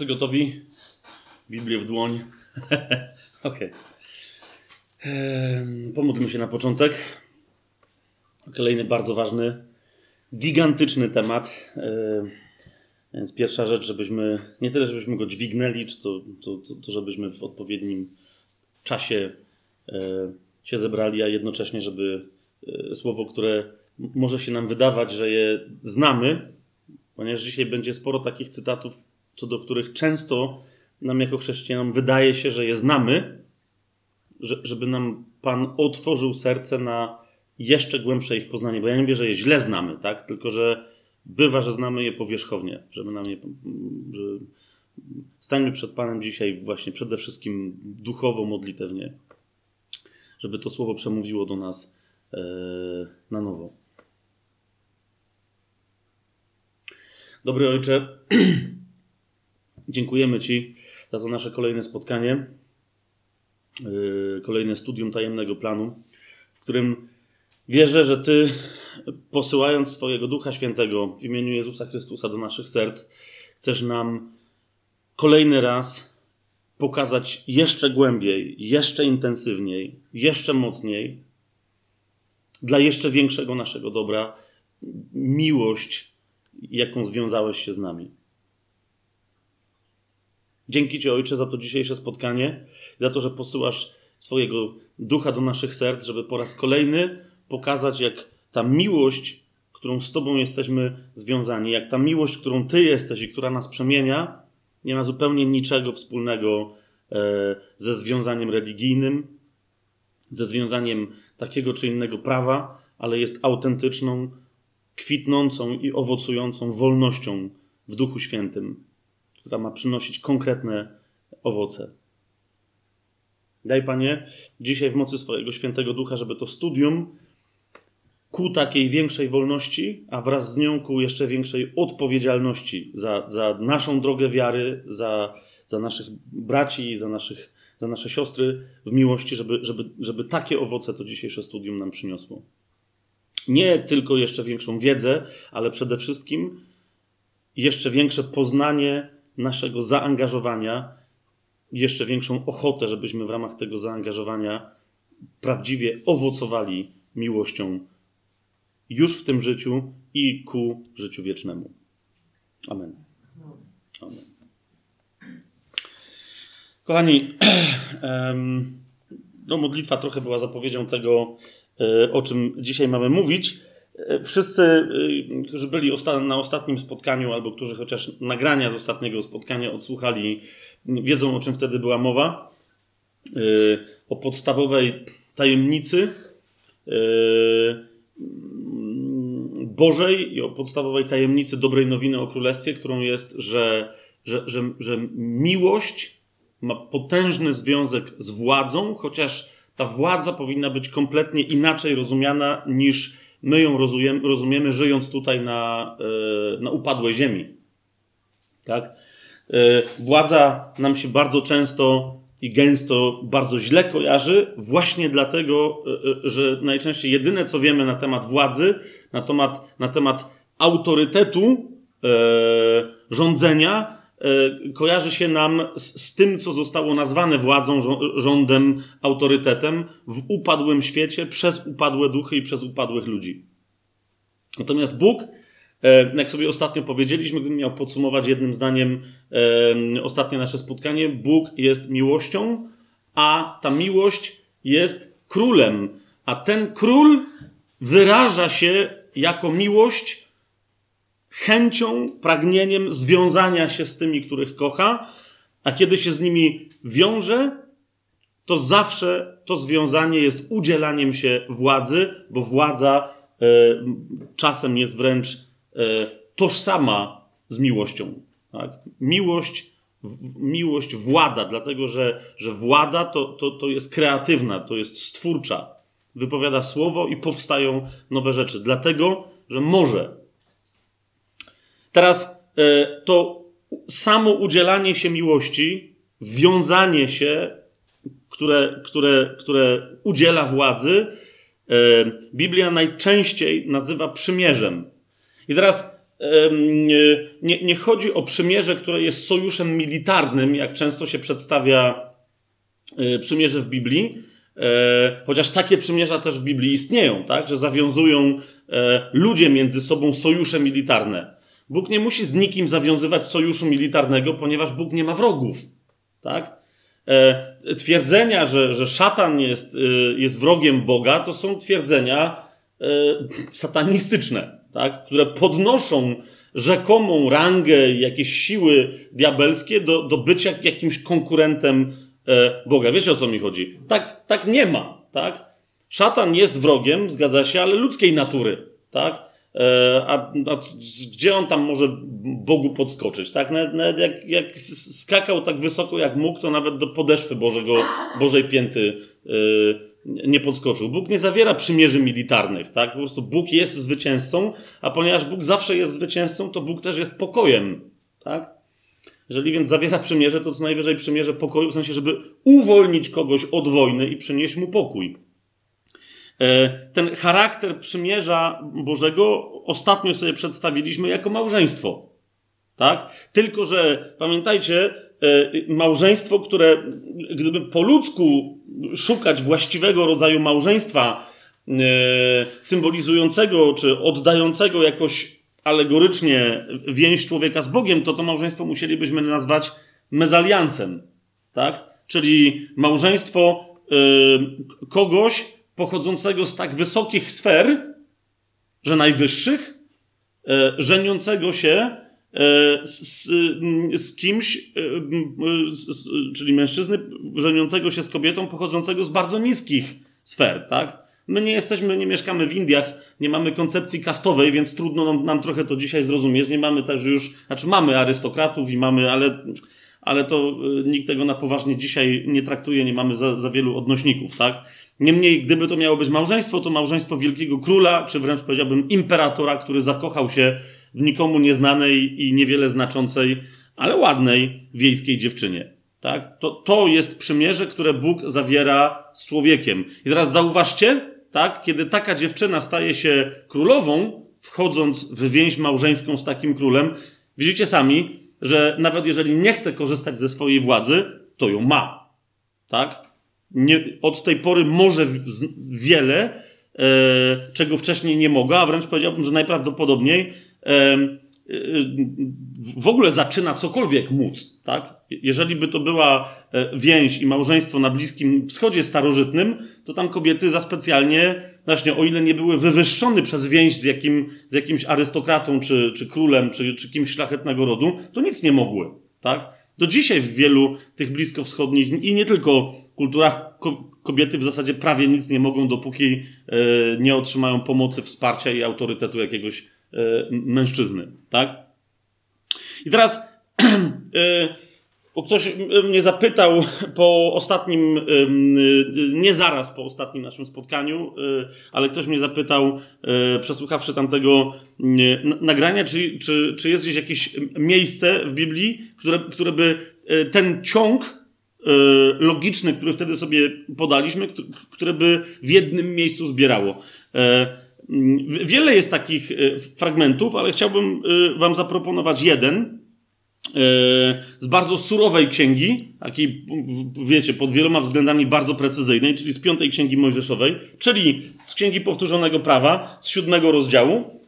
Wszyscy gotowi? Biblię w dłoń. Okej. Okay. Pomódlmy się na początek. Kolejny bardzo ważny, gigantyczny temat. Więc pierwsza rzecz, żebyśmy nie tyle, żebyśmy go dźwignęli, czy to, to, to, to żebyśmy w odpowiednim czasie się zebrali, a jednocześnie, żeby słowo, które może się nam wydawać, że je znamy, ponieważ dzisiaj będzie sporo takich cytatów co do których często nam jako chrześcijanom wydaje się, że je znamy, żeby nam Pan otworzył serce na jeszcze głębsze ich poznanie. Bo ja nie wiem, że je źle znamy, tak? Tylko, że bywa, że znamy je powierzchownie, żeby nam je, że stańmy przed Panem dzisiaj właśnie przede wszystkim duchowo, modlitewnie, żeby to słowo przemówiło do nas e, na nowo. Dobry Ojcze, Dziękujemy Ci za to nasze kolejne spotkanie, yy, kolejne studium tajemnego planu, w którym wierzę, że Ty, posyłając swojego Ducha Świętego w imieniu Jezusa Chrystusa do naszych serc, chcesz nam kolejny raz pokazać jeszcze głębiej, jeszcze intensywniej, jeszcze mocniej, dla jeszcze większego naszego dobra, miłość, jaką związałeś się z nami. Dzięki Ci, Ojcze, za to dzisiejsze spotkanie, za to, że posyłasz swojego ducha do naszych serc, żeby po raz kolejny pokazać, jak ta miłość, którą z Tobą jesteśmy związani, jak ta miłość, którą Ty jesteś i która nas przemienia, nie ma zupełnie niczego wspólnego e, ze związaniem religijnym, ze związaniem takiego czy innego prawa, ale jest autentyczną, kwitnącą i owocującą wolnością w Duchu Świętym która ma przynosić konkretne owoce. Daj Panie, dzisiaj w mocy swojego świętego ducha, żeby to studium ku takiej większej wolności, a wraz z nią ku jeszcze większej odpowiedzialności za, za naszą drogę wiary, za, za naszych braci za, naszych, za nasze siostry w miłości, żeby, żeby, żeby takie owoce to dzisiejsze studium nam przyniosło. Nie tylko jeszcze większą wiedzę, ale przede wszystkim jeszcze większe poznanie naszego zaangażowania, jeszcze większą ochotę, żebyśmy w ramach tego zaangażowania prawdziwie owocowali miłością już w tym życiu i ku życiu wiecznemu. Amen. Amen. Kochani, no modlitwa trochę była zapowiedzią tego, e, o czym dzisiaj mamy mówić. Wszyscy, e, którzy byli na ostatnim spotkaniu, albo którzy chociaż nagrania z ostatniego spotkania odsłuchali, wiedzą o czym wtedy była mowa. E, o podstawowej tajemnicy Bożej i o podstawowej tajemnicy dobrej nowiny o Królestwie, którą jest, że, że, że, że miłość ma potężny związek z władzą, chociaż ta władza powinna być kompletnie inaczej rozumiana niż My ją rozumiemy, rozumiemy żyjąc tutaj na, e, na upadłej ziemi. Tak? E, władza nam się bardzo często i gęsto bardzo źle kojarzy, właśnie dlatego, e, że najczęściej jedyne, co wiemy na temat władzy, na temat, na temat autorytetu rządzenia, kojarzy się nam z, z, tym, co zostało nazwane władzą, rządem, autorytetem w upadłym świecie przez upadłe duchy i przez upadłych ludzi. Natomiast Bóg, e, jak sobie ostatnio powiedzieliśmy, gdybym miał podsumować jednym zdaniem e, ostatnie nasze spotkanie, Bóg jest miłością, a ta miłość jest królem. A ten król wyraża się jako miłość chęcią, pragnieniem związania się z tymi, których kocha, a kiedy się z nimi wiąże, to zawsze to związanie jest udzielaniem się władzy, bo władza e, czasem jest wręcz e, tożsama z miłością. Tak? Miłość, miłość włada, dlatego że, że włada to, to, to jest kreatywna, to jest stwórcza. Wypowiada słowo i powstają nowe rzeczy, dlatego że może Teraz e, to samo udzielanie się miłości, wiązanie się, które, które, które udziela władzy, e, Biblia najczęściej nazywa przymierzem. I teraz nie, nie chodzi o przymierze, które jest sojuszem militarnym, jak często się przedstawia e, przymierze w Biblii, chociaż takie przymierza też w Biblii istnieją, tak? że zawiązują ludzie między sobą sojusze militarne. Bóg nie musi z nikim zawiązywać sojuszu militarnego, ponieważ Bóg nie ma wrogów. Tak? Twierdzenia, że, że szatan jest, jest wrogiem Boga, to są twierdzenia satanistyczne tak, które podnoszą rzekomą rangę jakieś siły diabelskie do, do bycia jakimś konkurentem e, Boga. Wiecie o co mi chodzi? Tak, tak nie ma, tak? Szatan jest wrogiem, zgadza się, ale ludzkiej natury, tak? E, a, a, gdzie on tam może Bogu podskoczyć, tak? Nawet, nawet jak, jak, skakał tak wysoko jak mógł, to nawet do podeszwy Bożego, Bożej pięty e, nie podskoczył. Bóg nie zawiera przymierzy militarnych, tak? Po prostu Bóg jest zwycięzcą, a ponieważ Bóg zawsze jest zwycięzcą, to Bóg też jest pokojem, tak? Jeżeli więc zawiera przymierze, to co najwyżej przymierze pokoju, w sensie, żeby uwolnić kogoś od wojny i przynieść mu pokój. E, ten charakter przymierza Bożego ostatnio sobie przedstawiliśmy jako małżeństwo. Tak? Tylko, że pamiętajcie, E, małżeństwo, które gdyby po ludzku szukać właściwego rodzaju małżeństwa e, symbolizującego czy oddającego jakoś alegorycznie więź człowieka z Bogiem, to to małżeństwo musielibyśmy nazwać mezaliansem, tak? Czyli małżeństwo kogoś pochodzącego z tak wysokich sfer, że najwyższych, żeniącego się E, z, z kimś, e, czyli mężczyzny żeniącego się z kobietą pochodzącego z bardzo niskich sfer, tak? My nie jesteśmy, nie mieszkamy w Indiach, nie mamy koncepcji kastowej, więc trudno nam, nam trochę to dzisiaj zrozumieć. Nie mamy też już, znaczy mamy arystokratów i mamy, ale, ale to e, nikt tego na poważnie dzisiaj nie traktuje, nie mamy za, za wielu odnośników, tak? Niemniej, gdyby to miało być małżeństwo, to małżeństwo wielkiego króla, czy wręcz powiedziałbym imperatora, który zakochał się w nikomu nieznanej i niewiele znaczącej, ale ładnej wiejskiej dziewczynie. Tak? To, to jest przymierze, które Bóg zawiera z człowiekiem. I teraz zauważcie, tak? kiedy taka dziewczyna staje się królową, wchodząc w więź małżeńską z takim królem, widzicie sami, że nawet jeżeli nie chce korzystać ze swojej władzy, to ją ma. Tak? Nie, od tej pory może wiele, e, czego wcześniej nie mogła, a wręcz powiedziałbym, że najprawdopodobniej w ogóle zaczyna cokolwiek móc, tak? Jeżeli by to była e, więź i małżeństwo na Bliskim Wschodzie starożytnym, to tam kobiety za specjalnie, właśnie o ile nie były wywyższone przez więź z, jakim, z jakimś arystokratą, czy, czy królem, czy, czy kimś szlachetnego rodu, to nic nie mogły, tak? Do dzisiaj w wielu tych bliskowschodnich i nie tylko kulturach kobiety w zasadzie prawie nic nie mogą, dopóki e, nie otrzymają pomocy, wsparcia i autorytetu jakiegoś E, mężczyzny, tak? I teraz e, ktoś mnie zapytał po ostatnim, nie zaraz po ostatnim naszym spotkaniu, ale ktoś mnie zapytał, przesłuchawszy tamtego nagrania, czy, czy, czy jest gdzieś jakieś miejsce w Biblii, które, które by ten ciąg logiczny, który wtedy sobie podaliśmy, które by w jednym miejscu zbierało. Wiele jest takich e, fragmentów, ale chciałbym e, Wam zaproponować jeden e, z bardzo surowej księgi, takiej, wiecie, pod wieloma względami bardzo precyzyjnej, czyli z piątej księgi Mojżeszowej, czyli z księgi powtórzonego prawa, z siódmego rozdziału.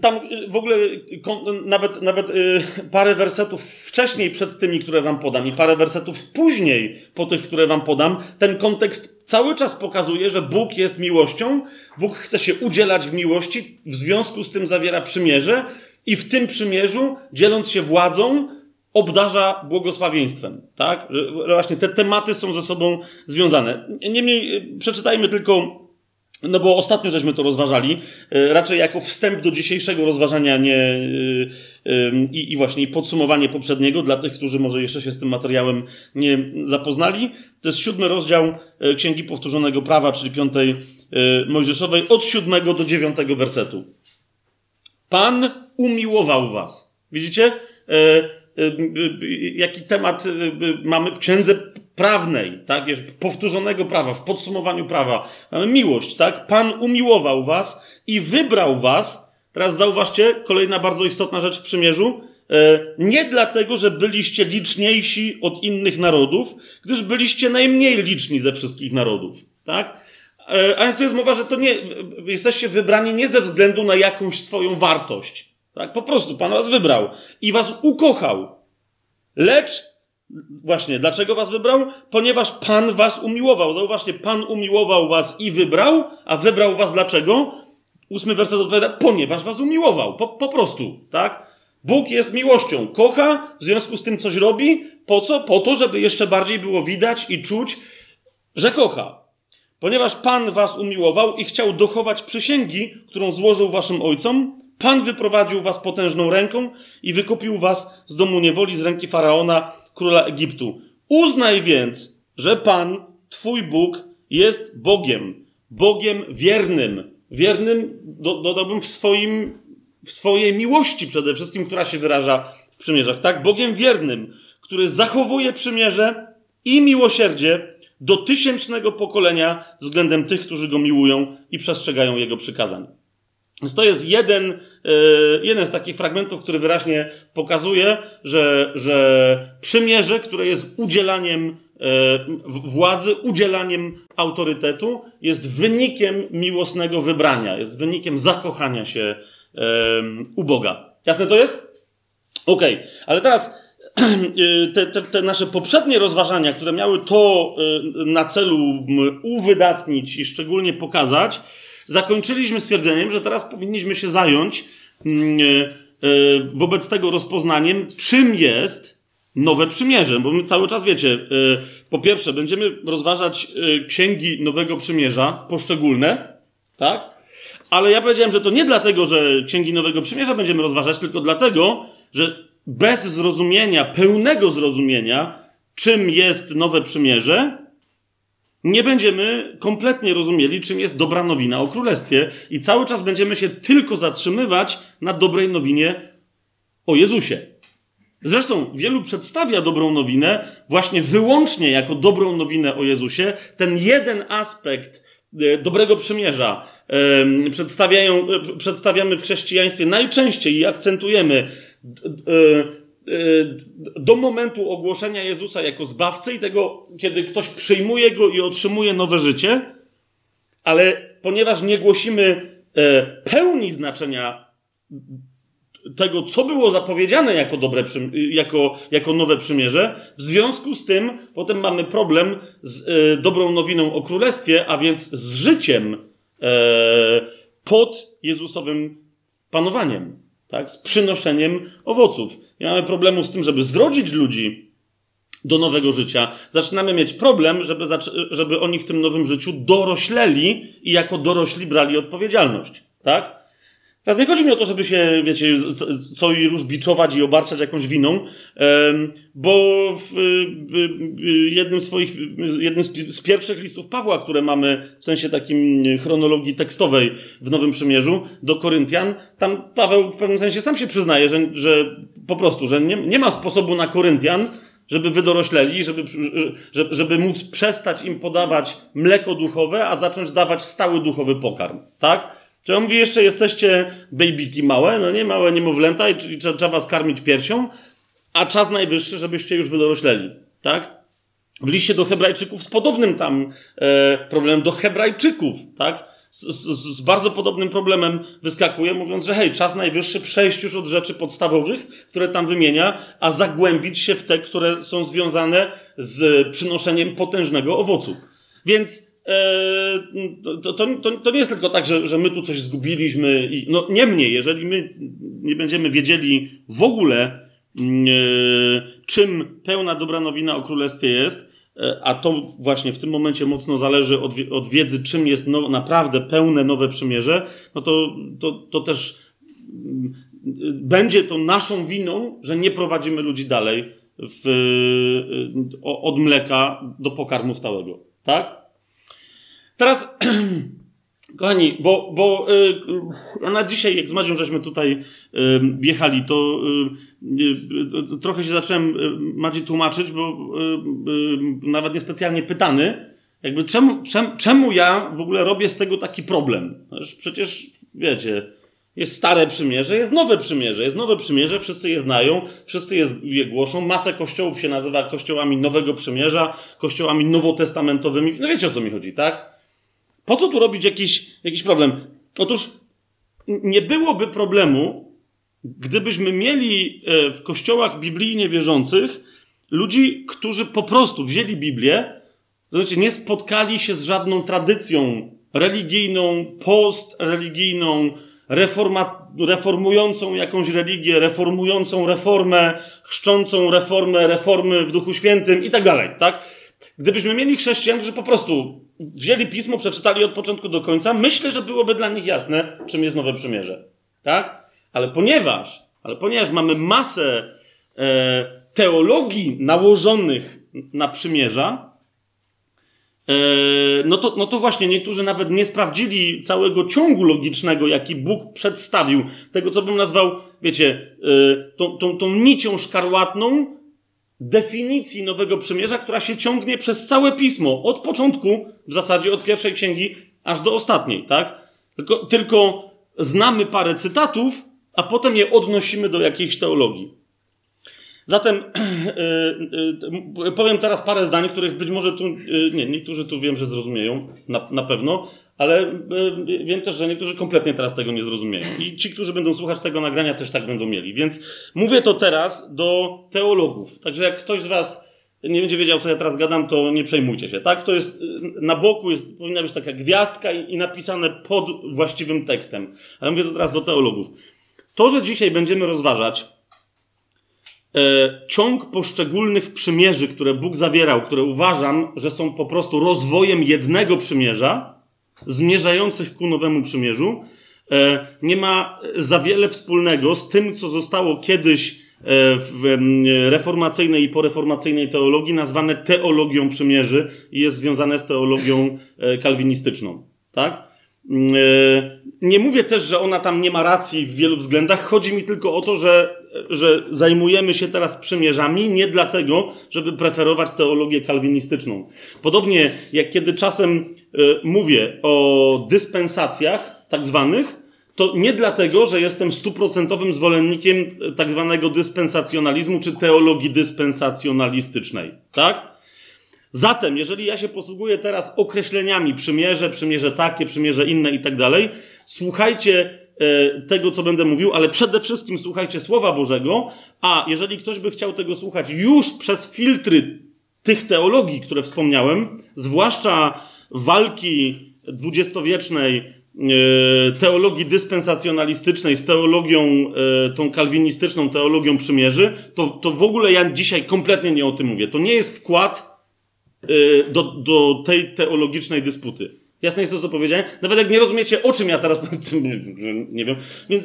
Tam w ogóle nawet, nawet parę wersetów wcześniej przed tymi, które wam podam, i parę wersetów później po tych, które wam podam, ten kontekst cały czas pokazuje, że Bóg jest miłością, Bóg chce się udzielać w miłości, w związku z tym zawiera przymierze i w tym przymierzu, dzieląc się władzą, obdarza błogosławieństwem. Tak? Właśnie te tematy są ze sobą związane. Niemniej y, przeczytajmy tylko no bo ostatnio żeśmy to rozważali, e, raczej jako wstęp do dzisiejszego rozważania nie, e, e, i, i właśnie podsumowanie poprzedniego dla tych, którzy może jeszcze się z tym materiałem nie zapoznali. To jest siódmy rozdział Księgi Powtórzonego Prawa, czyli piątej Mojżeszowej, od siódmego do dziewiątego wersetu. Pan umiłował was. Widzicie? Jaki temat mamy w księdze prawnej, tak, powtórzonego prawa, w podsumowaniu prawa, mamy miłość, tak? Pan umiłował was i wybrał was Teraz zauważcie, kolejna bardzo istotna rzecz w przymierzu. E, nie dlatego, że byliście liczniejsi od innych narodów, gdyż byliście najmniej liczni ze wszystkich narodów. Tak? E, a więc tu jest mowa, że to nie, jesteście wybrani nie ze względu na jakąś swoją wartość. Tak? Po prostu Pan was wybrał i was ukochał. Lecz, właśnie, dlaczego was wybrał? Ponieważ Pan was umiłował. Zauważcie, Pan umiłował was i wybrał, a wybrał was dlaczego? Ósmy werset odpowiada, ponieważ was umiłował. Po, po prostu, tak? Bóg jest miłością, kocha, w związku z tym coś robi. Po co? Po to, żeby jeszcze bardziej było widać i czuć, że kocha. Ponieważ Pan was umiłował i chciał dochować przysięgi, którą złożył waszym ojcom, Pan wyprowadził was potężną ręką i wykupił was z domu niewoli, z ręki faraona, króla Egiptu. Uznaj więc, że Pan, Twój Bóg, jest Bogiem, Bogiem wiernym. Wiernym, dodałbym, w, swoim, w swojej miłości przede wszystkim, która się wyraża w przymierzach. Tak? Bogiem wiernym, który zachowuje przymierze i miłosierdzie do tysięcznego pokolenia względem tych, którzy go miłują i przestrzegają jego przykazań. Więc to jest jeden, e, jeden z takich fragmentów, który wyraźnie pokazuje, że, że przymierze, które jest udzielaniem e, władzy, udzielaniem autorytetu, jest wynikiem miłosnego wybrania, jest wynikiem zakochania się u Boga. Jasne to jest? Okej, okay. ale teraz te, te, te, nasze poprzednie rozważania, które miały to e, na celu uwydatnić i szczególnie pokazać, zakończyliśmy stwierdzeniem, że teraz powinniśmy się zająć mm, e, e, wobec tego rozpoznaniem, czym jest nowe przymierze. Bo my cały czas wiecie, po pierwsze, będziemy rozważać księgi Nowego Przymierza, poszczególne, tak? Ale ja powiedziałem, że to nie dlatego, że księgi Nowego Przymierza będziemy rozważać, tylko dlatego, że bez zrozumienia, pełnego zrozumienia, czym jest nowe przymierze, nie będziemy kompletnie rozumieli, czym jest dobra nowina o królestwie, i cały czas będziemy się tylko zatrzymywać na dobrej nowinie o Jezusie. Zresztą wielu przedstawia dobrą nowinę właśnie wyłącznie jako dobrą nowinę o Jezusie. Ten jeden aspekt e, dobrego przymierza przedstawiają, e, przedstawiamy w chrześcijaństwie najczęściej i akcentujemy do momentu ogłoszenia Jezusa jako zbawcy i tego, kiedy ktoś przyjmuje go i otrzymuje nowe życie, ale ponieważ nie głosimy e, pełni znaczenia tego, co było zapowiedziane jako, dobre, jako, jako nowe przymierze, w związku z tym potem mamy problem z e, dobrą nowiną o królestwie, a więc z życiem e, pod Jezusowym panowaniem tak, z przynoszeniem owoców. Nie mamy problemu z tym, żeby zrodzić ludzi do nowego życia. Zaczynamy mieć problem, żeby, żeby oni w tym nowym życiu dorośleli i jako dorośli brali odpowiedzialność. Tak? Teraz nie chodzi mi o to, żeby się, wiecie, co i róż biczować i obarczać jakąś winą, bo w jednym, swoich, jednym z pierwszych listów Pawła, które mamy w sensie takim chronologii tekstowej w Nowym Przymierzu do Koryntian, tam Paweł w pewnym sensie sam się przyznaje, że, że po prostu, że nie, nie ma sposobu na Koryntian, żeby wydorośleli, żeby, żeby móc przestać im podawać mleko duchowe, a zacząć dawać stały duchowy pokarm. Tak? Czy on mówi, jeszcze jesteście babyki małe, no nie, małe niemowlęta i, trzeba was karmić piersią, a czas najwyższy, żebyście już wydorośleli, tak? W liście do hebrajczyków z podobnym tam e, problemem, do hebrajczyków, tak? Z, z, z, bardzo podobnym problemem wyskakuje, mówiąc, że hej, czas najwyższy przejść już od rzeczy podstawowych, które tam wymienia, a zagłębić się w te, które są związane z przynoszeniem potężnego owocu. Więc to, to, to, to, nie jest tylko tak, że, że my tu coś zgubiliśmy. I, no niemniej, jeżeli my nie będziemy wiedzieli w ogóle, e, czym pełna dobra nowina o królestwie jest, e, a to właśnie w tym momencie mocno zależy od, od wiedzy, czym jest no, naprawdę pełne nowe przymierze, no to, to, to też będzie to naszą winą, że nie prowadzimy ludzi dalej w, od mleka do pokarmu stałego. Tak? Teraz, kochani, bo, bo yy, na dzisiaj, jak z Madzią żeśmy tutaj yy, jechali, to yy, trochę się zacząłem Madzi tłumaczyć, bo nawet niespecjalnie pytany, jakby czemu, czemu, czemu ja w ogóle robię z tego taki problem? Przecież, wiecie, Jest stare przymierze, jest nowe przymierze. Jest nowe przymierze, wszyscy je znają, wszyscy je, je głoszą. Masę kościołów się nazywa kościołami nowego przymierza, kościołami nowotestamentowymi. No wiecie o co mi chodzi, tak? Po co tu robić jakiś, jakiś problem? Otóż nie byłoby problemu, gdybyśmy mieli e, w kościołach biblijnie wierzących ludzi, którzy po prostu wzięli Biblię, znaczy nie spotkali się z żadną tradycją religijną, postreligijną, reforma, reformującą jakąś religię, reformującą reformę, chrzczącą reformę, reformy w Duchu Świętym i tak dalej, tak? Gdybyśmy mieli chrześcijan, którzy po prostu wzięli pismo, przeczytali od początku do końca, myślę, że byłoby dla nich jasne, czym jest Nowe Przymierze, tak? Ale ponieważ, ale ponieważ mamy masę e, teologii nałożonych na przymierza, e, no to, no to właśnie niektórzy nawet nie sprawdzili całego ciągu logicznego, jaki Bóg przedstawił, tego co bym nazwał, wiecie, e, tą, tą, tą nicią szkarłatną definicji Nowego Przymierza, która się ciągnie przez całe pismo, od początku, w zasadzie od pierwszej księgi, aż do ostatniej, tak? Tylko, tylko znamy parę cytatów, a potem je odnosimy do jakiejś teologii. Zatem yy, yy, powiem teraz parę zdań, których być może tu, yy, nie, niektórzy tu wiem, że zrozumieją, na, na pewno, ale wiem też, że niektórzy kompletnie teraz tego nie zrozumieją. I ci, którzy będą słuchać tego nagrania, też tak będą mieli. Więc mówię to teraz do teologów. Także jak ktoś z Was nie będzie wiedział, co ja teraz gadam, to nie przejmujcie się. Tak? To jest na boku jest, powinna być taka gwiazdka i, i napisane pod właściwym tekstem. Ale mówię to teraz do teologów. To, że dzisiaj będziemy rozważać e, ciąg poszczególnych przymierzy, które Bóg zawierał, które uważam, że są po prostu rozwojem jednego przymierza, zmierzających ku nowemu przymierzu, e, nie ma za wiele wspólnego z tym, co zostało kiedyś e, w reformacyjnej i poreformacyjnej teologii nazwane teologią przymierzy i jest związane z teologią e, kalwinistyczną. Tak? Nie mówię też, że ona tam nie ma racji w wielu względach. Chodzi mi tylko o to, że, że zajmujemy się teraz przymierzami nie dlatego, żeby preferować teologię kalwinistyczną. Podobnie jak kiedy czasem mówię o dyspensacjach, tak zwanych, to nie dlatego, że jestem stuprocentowym zwolennikiem e, tak zwanego dyspensacjonalizmu czy teologii dyspensacjonalistycznej. Tak? Zatem, jeżeli ja się posługuję teraz określeniami przymierze, przymierze takie, przymierze inne i tak dalej, słuchajcie e, tego, co będę mówił, ale przede wszystkim słuchajcie Słowa Bożego, a jeżeli ktoś by chciał tego słuchać już przez filtry tych teologii, które wspomniałem, zwłaszcza walki dwudziestowiecznej e, teologii dyspensacjonalistycznej z teologią e, tą kalwinistyczną, teologią przymierzy, to, to w ogóle ja dzisiaj kompletnie nie o tym mówię. To nie jest wkład Y, do, do tej teologicznej dysputy. Jasne jest to, co powiedziałem? Nawet jak nie rozumiecie, o czym ja teraz nie wiem. Więc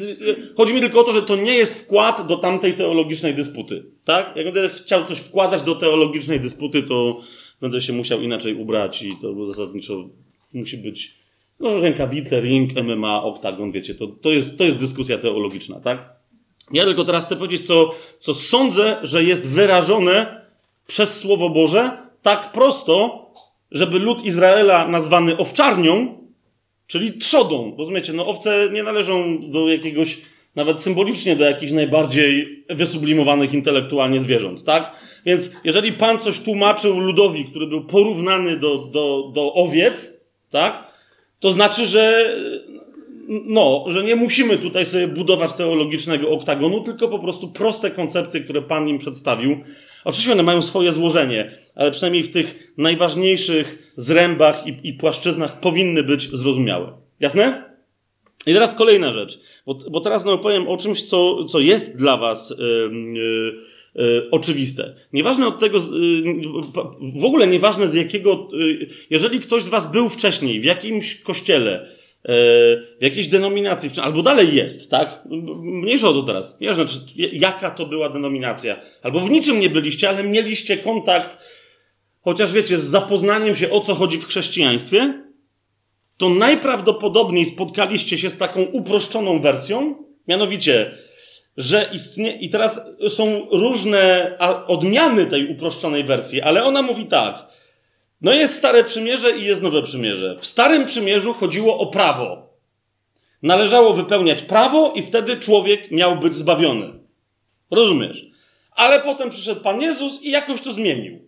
chodzi mi tylko o to, że to nie jest wkład do tamtej teologicznej dysputy. Tak? Jak będę chciał coś wkładać do teologicznej dysputy, to będę się musiał inaczej ubrać i to zasadniczo musi być no, rękawice, ring, MMA, oktagon, wiecie, to, to, jest, to jest dyskusja teologiczna, tak? Ja tylko teraz chcę powiedzieć, co, co sądzę, że jest wyrażone przez Słowo Boże, tak prosto, żeby lud Izraela nazwany owczarnią, czyli trzodą. Rozumiecie, no owce nie należą do jakiegoś, nawet symbolicznie do jakichś najbardziej wysublimowanych intelektualnie zwierząt, tak? Więc jeżeli Pan coś tłumaczył ludowi, który był porównany do, do, do owiec, tak? To znaczy, że no, że nie musimy tutaj sobie budować teologicznego oktagonu, tylko po prostu proste koncepcje, które Pan im przedstawił, Oczywiście one mają swoje złożenie, ale przynajmniej w tych najważniejszych zrębach i, i płaszczyznach powinny być zrozumiałe. Jasne? I teraz kolejna rzecz, bo, bo teraz no, powiem o czymś, co, co jest dla Was yy, oczywiste. Nieważne od tego, yy, w ogóle nieważne z jakiego, jeżeli ktoś z Was był wcześniej w jakimś kościele, E, w jakiejś denominacji, albo dalej jest, tak? Mniejsza o to teraz. Nie znaczy, jaka to była denominacja. Albo w niczym nie byliście, ale mieliście kontakt, chociaż wiecie, z zapoznaniem się o co chodzi w chrześcijaństwie, to najprawdopodobniej spotkaliście się z taką uproszczoną wersją, mianowicie, że istnieje, i teraz są różne odmiany tej uproszczonej wersji, ale ona mówi tak, no jest Stare Przymierze i jest Nowe Przymierze. W Starym Przymierzu chodziło o prawo. Należało wypełniać prawo i wtedy człowiek miał być zbawiony. Rozumiesz? Ale potem przyszedł Pan Jezus i jakoś to zmienił.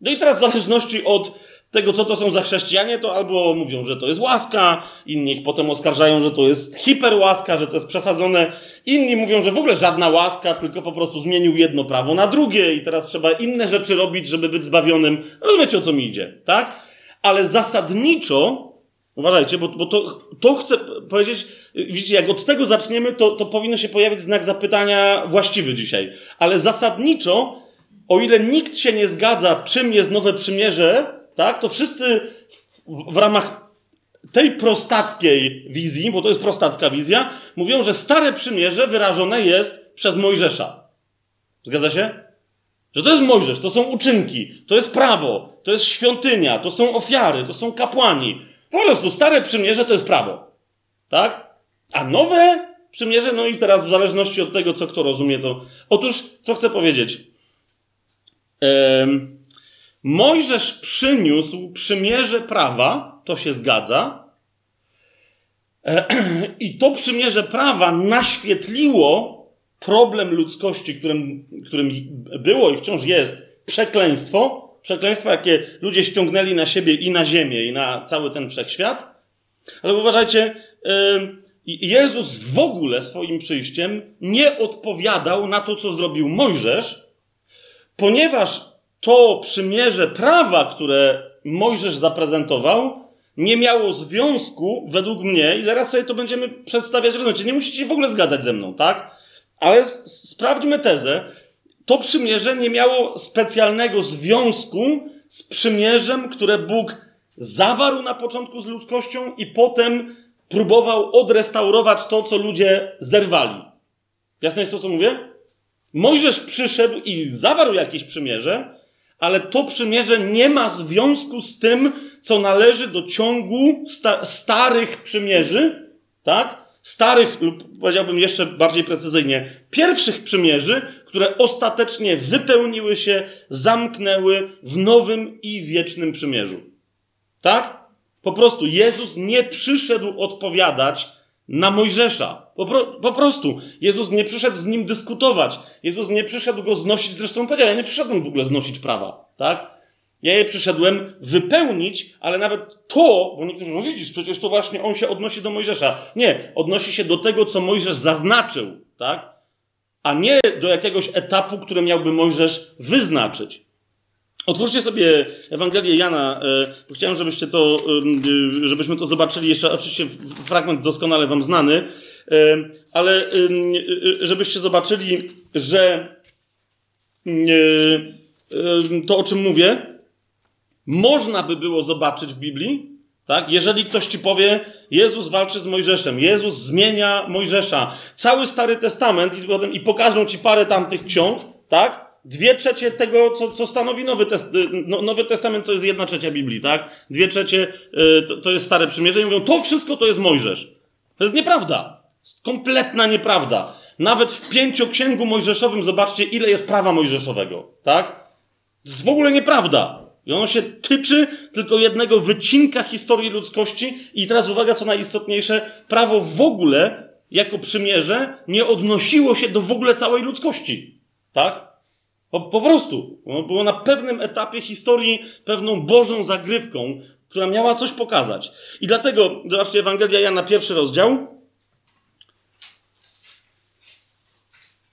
No i teraz w zależności od tego, co to są za chrześcijanie, to albo mówią, że to jest łaska, inni ich potem oskarżają, że to jest hiperłaska, że to jest przesadzone. Inni mówią, że w ogóle żadna łaska, tylko po prostu zmienił jedno prawo na drugie i teraz trzeba inne rzeczy robić, żeby być zbawionym. Rozumiecie, o co mi idzie, tak? Ale zasadniczo, uważajcie, bo, bo to, to chcę powiedzieć, widzicie, jak od tego zaczniemy, to, to powinno się pojawić znak zapytania właściwy dzisiaj. Ale zasadniczo, o ile nikt się nie zgadza, czym jest nowe przymierze, tak, to wszyscy w, ramach tej prostackiej wizji, bo to jest prostacka wizja, mówią, że stare przymierze wyrażone jest przez Mojżesza. Zgadza się? Że to jest Mojżesz, to są uczynki, to jest prawo, to jest świątynia, to są ofiary, to są kapłani. Po prostu stare przymierze to jest prawo. Tak? A nowe przymierze, no i teraz w zależności od tego, co kto rozumie, to. Otóż, co chcę powiedzieć? Ehm Mojżesz przyniósł przymierze prawa, to się zgadza. I to przymierze prawa naświetliło problem ludzkości, którym, którym było i wciąż jest przekleństwo. Przekleństwo, jakie ludzie ściągnęli na siebie i na ziemię, i na cały ten wszechświat. Ale uważajcie, Jezus w ogóle swoim przyjściem nie odpowiadał na to, co zrobił Mojżesz, ponieważ to przymierze prawa, które Mojżesz zaprezentował, nie miało związku, według mnie, i zaraz sobie to będziemy przedstawiać, rozumiecie, nie musicie się w ogóle zgadzać ze mną, tak? Ale sprawdźmy tezę. To przymierze nie miało specjalnego związku z przymierzem, które Bóg zawarł na początku z ludzkością i potem próbował odrestaurować to, co ludzie zerwali. Jasne jest to, co mówię? Mojżesz przyszedł i zawarł jakieś przymierze, ale to przymierze nie ma związku z tym, co należy do ciągu sta starych przymierzy, tak? Starych, lub powiedziałbym jeszcze bardziej precyzyjnie, pierwszych przymierzy, które ostatecznie wypełniły się, zamknęły w nowym i wiecznym przymierzu. Tak? Po prostu Jezus nie przyszedł odpowiadać na Mojżesza. Po, pro, po, prostu. Jezus nie przyszedł z nim dyskutować. Jezus nie przyszedł go znosić. Zresztą powiedział, ja nie przyszedłem w ogóle znosić prawa. Tak? Ja je przyszedłem wypełnić, ale nawet to, bo niektórzy mówią, widzisz, przecież to właśnie on się odnosi do Mojżesza. Nie, odnosi się do tego, co Mojżesz zaznaczył, tak? A nie do jakiegoś etapu, który miałby Mojżesz wyznaczyć. Otwórzcie sobie Ewangelię Jana, e, bo chciałem, żebyście to, e, żebyśmy to zobaczyli. Jeszcze oczywiście fragment doskonale wam znany, e, ale żebyście zobaczyli, że to, o czym mówię, można by było zobaczyć w Biblii, tak? Jeżeli ktoś ci powie, Jezus walczy z Mojżeszem, Jezus zmienia Mojżesza, cały Stary Testament i, i pokażą ci parę tamtych ksiąg, tak? Dwie trzecie tego, co, co stanowi Nowy, Test no, Nowy Testament, to jest jedna trzecia Biblii, tak? Dwie trzecie y, to, to, jest Stare Przymierze i mówią, to wszystko to jest Mojżesz. To jest nieprawda. Kompletna nieprawda. Nawet w pięcioksięgu mojżeszowym zobaczcie, ile jest prawa mojżeszowego, tak? To jest w ogóle nieprawda. I ono się tyczy tylko jednego wycinka historii ludzkości i teraz uwaga, co najistotniejsze, prawo w ogóle jako przymierze nie odnosiło się do w ogóle całej ludzkości. Tak? Po, po prostu. Było na pewnym etapie historii pewną Bożą zagrywką, która miała coś pokazać. I dlatego, zobaczcie, Ewangelia Jana, pierwszy rozdział.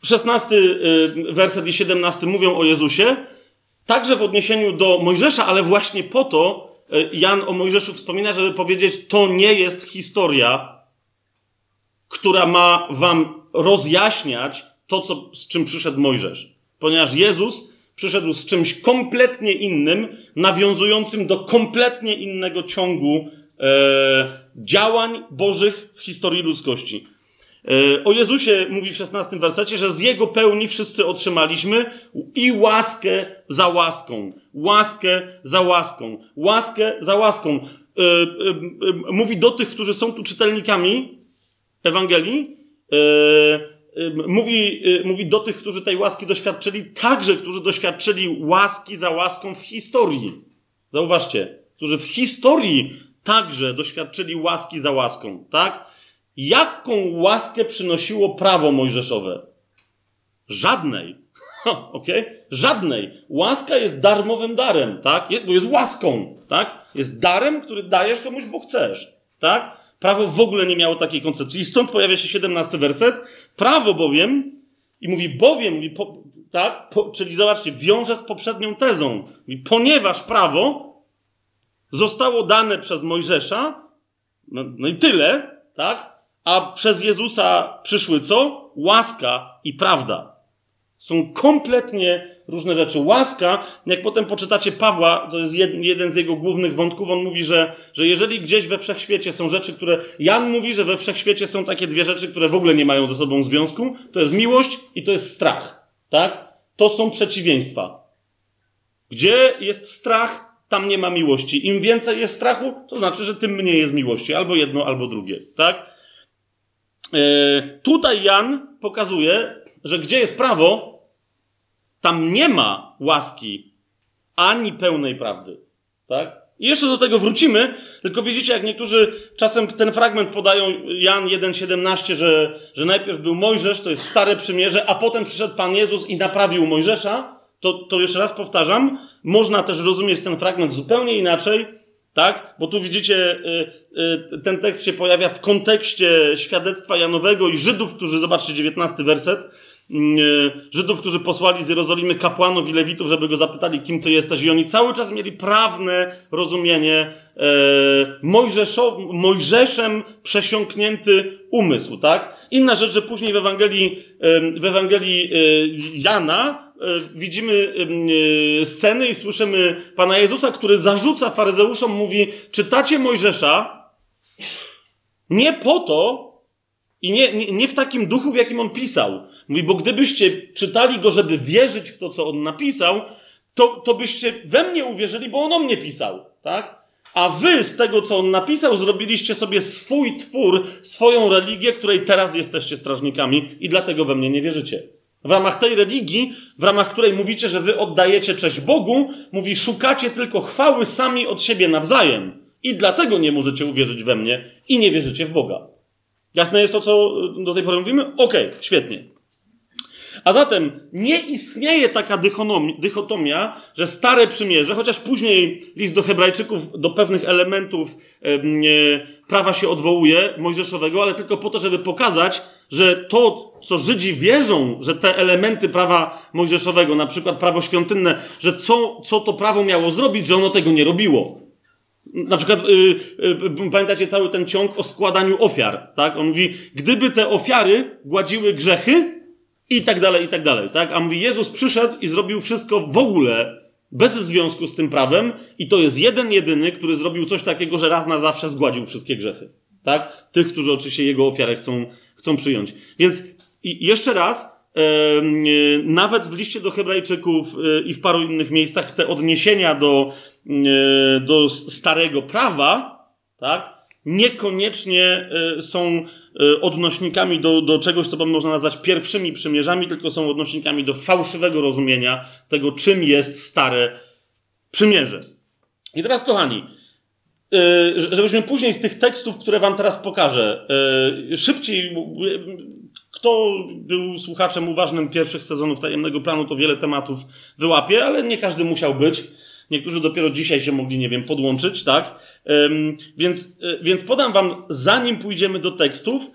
16 y, werset i 17 mówią o Jezusie, także w odniesieniu do Mojżesza, ale właśnie po to y, Jan o Mojżeszu wspomina, żeby powiedzieć, to nie jest historia, która ma wam rozjaśniać to, co, z czym przyszedł Mojżesz ponieważ Jezus przyszedł z czymś kompletnie innym, nawiązującym do kompletnie innego ciągu e, działań Bożych w historii ludzkości. E, o Jezusie mówi w 16 wersecie, że z Jego pełni wszyscy otrzymaliśmy i łaskę za łaską. Łaskę za łaską. Łaskę za łaską. E, e, mówi do tych, którzy są tu czytelnikami Ewangelii, mówi, y, mówi do tych, którzy tej łaski doświadczyli, także którzy doświadczyli łaski za łaską w historii. Zauważcie, którzy w historii także doświadczyli łaski za łaską, tak? Jaką łaskę przynosiło prawo mojżeszowe? Żadnej. Okej? Okay? Żadnej. Łaska jest darmowym darem, tak? Bo jest łaską, tak? Jest darem, który dajesz komuś, bo chcesz, tak? Prawo w ogóle nie miało takiej koncepcji. I stąd pojawia się 17 werset. Prawo bowiem, i mówi bowiem, mówi, po, tak? Po, czyli zobaczcie, wiąże z poprzednią tezą. Mówi, ponieważ prawo zostało dane przez Mojżesza, no, no i tyle, tak? A przez Jezusa przyszły co? Łaska i prawda. Są kompletnie różne rzeczy. Łaska, jak potem poczytacie Pawła, to jest jeden z jego głównych wątków, on mówi, że, że jeżeli gdzieś we wszechświecie są rzeczy, które. Jan mówi, że we wszechświecie są takie dwie rzeczy, które w ogóle nie mają ze sobą związku. To jest miłość i to jest strach. Tak? To są przeciwieństwa. Gdzie jest strach, tam nie ma miłości. Im więcej jest strachu, to znaczy, że tym mniej jest miłości. Albo jedno, albo drugie. Tak? Yy, tutaj Jan pokazuje, że gdzie jest prawo, tam nie ma łaski ani pełnej prawdy. Tak? I jeszcze do tego wrócimy, tylko widzicie, jak niektórzy czasem ten fragment podają Jan 1,17, że, że najpierw był Mojżesz, to jest stare przymierze, a potem przyszedł Pan Jezus i naprawił Mojżesza. To, to jeszcze raz powtarzam, można też rozumieć ten fragment zupełnie inaczej, tak? Bo tu widzicie, y, y, ten tekst się pojawia w kontekście świadectwa Janowego i Żydów, którzy, zobaczcie, 19 werset, Żydów, którzy posłali z Jerozolimy kapłanów i lewitów, żeby go zapytali, kim ty jesteś. I oni cały czas mieli prawne rozumienie e, Mojżeszem przesiąknięty umysł, tak? Inna rzecz, że później w Ewangelii, w Ewangelii e, Jana e, widzimy sceny i słyszymy Pana Jezusa, który zarzuca faryzeuszom, mówi, czytacie Mojżesza nie po to, i nie, nie, nie w takim duchu, w jakim on pisał. Mówi, bo gdybyście czytali go, żeby wierzyć w to, co on napisał, to, to byście we mnie uwierzyli, bo on o mnie pisał, tak? A wy z tego, co on napisał, zrobiliście sobie swój twór, swoją religię, której teraz jesteście strażnikami i dlatego we mnie nie wierzycie. W ramach tej religii, w ramach której mówicie, że wy oddajecie cześć Bogu, mówi, szukacie tylko chwały sami od siebie nawzajem. I dlatego nie możecie uwierzyć we mnie i nie wierzycie w Boga. Jasne jest to, co do tej pory mówimy? Okej, okay, świetnie. A zatem nie istnieje taka dychotomia, że stare przymierze, chociaż później list do Hebrajczyków do pewnych elementów prawa się odwołuje, mojżeszowego, ale tylko po to, żeby pokazać, że to, co Żydzi wierzą, że te elementy prawa mojżeszowego, na przykład prawo świątynne, że co, co to prawo miało zrobić, że ono tego nie robiło. Na przykład, yy, yy, pamiętacie cały ten ciąg o składaniu ofiar, tak? On mówi, gdyby te ofiary gładziły grzechy i tak dalej, i tak dalej, tak? A mówi, Jezus przyszedł i zrobił wszystko w ogóle bez związku z tym prawem i to jest jeden, jedyny, który zrobił coś takiego, że raz na zawsze zgładził wszystkie grzechy, tak? Tych, którzy oczywiście jego ofiarę chcą, chcą przyjąć. Więc jeszcze raz, yy, nawet w liście do Hebrajczyków y, i w paru innych miejscach te odniesienia do E, do starego prawa, tak, niekoniecznie e, są e, odnośnikami do, do czegoś, co można nazwać pierwszymi przymierzami, tylko są odnośnikami do fałszywego rozumienia tego, czym jest stare przymierze. I teraz, kochani, żebyśmy później z tych tekstów, które wam teraz pokażę, szybciej, kto był słuchaczem uważnym pierwszych sezonów tajemnego planu, to wiele tematów wyłapie, ale nie każdy musiał być. Niektórzy dopiero dzisiaj się mogli, nie wiem, podłączyć, tak? Więc, e, więc podam wam, zanim pójdziemy do tekstów,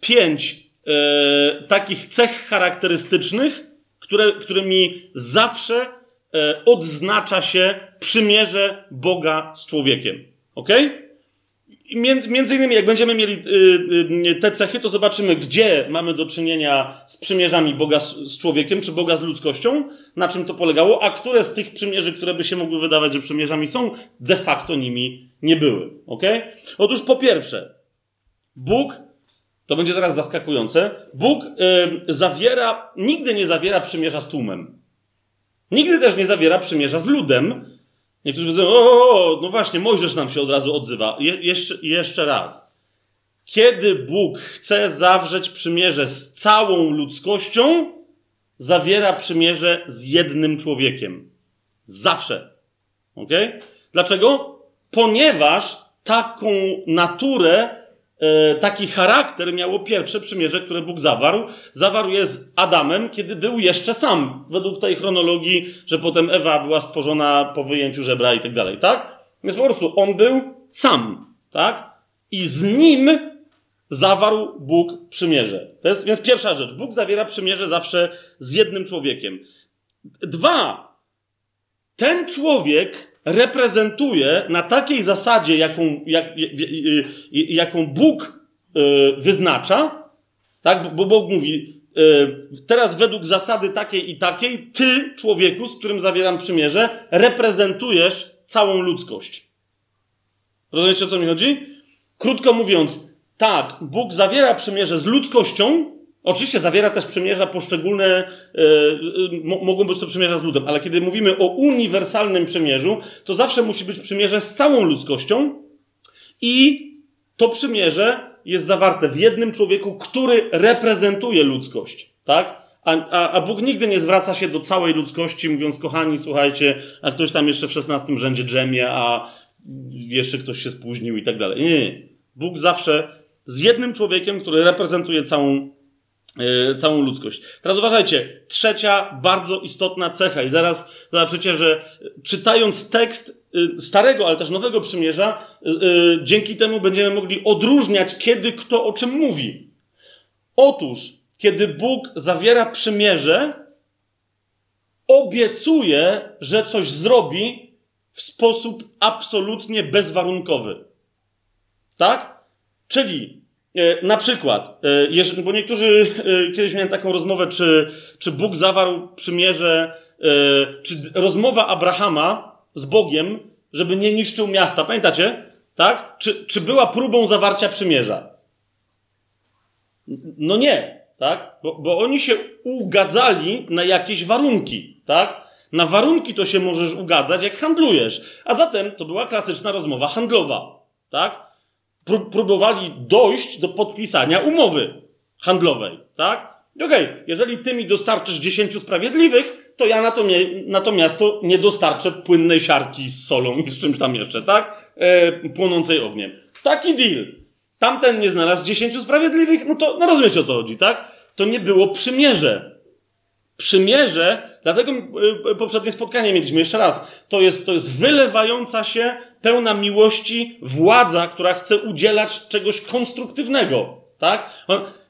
pięć e, takich cech charakterystycznych, które, którymi zawsze e, odznacza się przymierze Boga z człowiekiem. Ok? Między innymi, jak będziemy mieli y, y, te cechy, to zobaczymy, gdzie mamy do czynienia z przymierzami Boga z człowiekiem, czy Boga z ludzkością, na czym to polegało, a które z tych przymierzy, które by się mogły wydawać, że przymierzami są, de facto nimi nie były. Ok? Otóż po pierwsze, Bóg, to będzie teraz zaskakujące, Bóg y, zawiera, nigdy nie zawiera przymierza z tłumem. Nigdy też nie zawiera przymierza z ludem, Niektórzy powiedzą, o, no właśnie, Mojżesz nam się od razu odzywa. Je, jeszcze, jeszcze raz. Kiedy Bóg chce zawrzeć przymierze z całą ludzkością, zawiera przymierze z jednym człowiekiem. Zawsze. Ok? Dlaczego? Ponieważ taką naturę taki charakter miało pierwsze przymierze, które Bóg zawarł. Zawarł je z Adamem, kiedy był jeszcze sam, według tej chronologii, że potem Ewa była stworzona po wyjęciu żebra i tak dalej, tak? Więc po prostu on był sam, tak? I z nim zawarł Bóg przymierze. To jest więc pierwsza rzecz. Bóg zawiera przymierze zawsze z jednym człowiekiem. Dwa, ten człowiek reprezentuje na takiej zasadzie, jaką, jak, jaką Bóg e, wyznacza, tak? Bo Bóg mówi, e, teraz według zasady takiej i takiej, ty, człowieku, z którym zawieram przymierze, reprezentujesz całą ludzkość. Rozumiecie, o co mi chodzi? Krótko mówiąc, tak, Bóg zawiera przymierze z ludzkością, Oczywiście zawiera też przymierza poszczególne, yy, mogą być to przymierza z ludem, ale kiedy mówimy o uniwersalnym przymierzu, to zawsze musi być przymierze z całą ludzkością i to przymierze jest zawarte w jednym człowieku, który reprezentuje ludzkość, tak? A, a, a Bóg nigdy nie zwraca się do całej ludzkości, mówiąc, kochani, słuchajcie, a ktoś tam jeszcze w szesnastym rzędzie drzemie, a jeszcze ktoś się spóźnił i tak dalej. Nie, nie. Bóg zawsze z jednym człowiekiem, który reprezentuje całą całą ludzkość. Teraz uważajcie, trzecia bardzo istotna cecha, i zaraz zobaczycie, że czytając tekst yy, Starego, ale też Nowego Przymierza, yy, dzięki temu będziemy mogli odróżniać, kiedy kto o czym mówi. Otóż, kiedy Bóg zawiera przymierze, obiecuje, że coś zrobi w sposób absolutnie bezwarunkowy. Tak? Czyli E, na przykład, e, bo niektórzy e, kiedyś miałem taką rozmowę, czy, czy Bóg zawarł przymierze, czy rozmowa Abrahama z Bogiem, żeby nie niszczył miasta. Pamiętacie? Tak? Czy, czy była próbą zawarcia przymierza? No nie, tak? Bo, bo oni się ugadzali na jakieś warunki, tak? Na warunki to się możesz ugadzać, jak handlujesz. A zatem to była klasyczna rozmowa handlowa, tak? Próbowali dojść do podpisania umowy handlowej, tak? Okej, okay, jeżeli ty mi dostarczysz 10 sprawiedliwych, to ja natomiast to nie dostarczę płynnej siarki z solą i z czymś tam jeszcze, tak? E, płonącej ogniem. Taki deal. Tamten nie znalazł 10 sprawiedliwych, no to no rozumiecie o co chodzi, tak? To nie było przymierze. Przymierze, dlatego e, poprzednie spotkanie mieliśmy jeszcze raz. To jest, to jest wylewająca się pełna miłości władza, która chce udzielać czegoś konstruktywnego. Tak?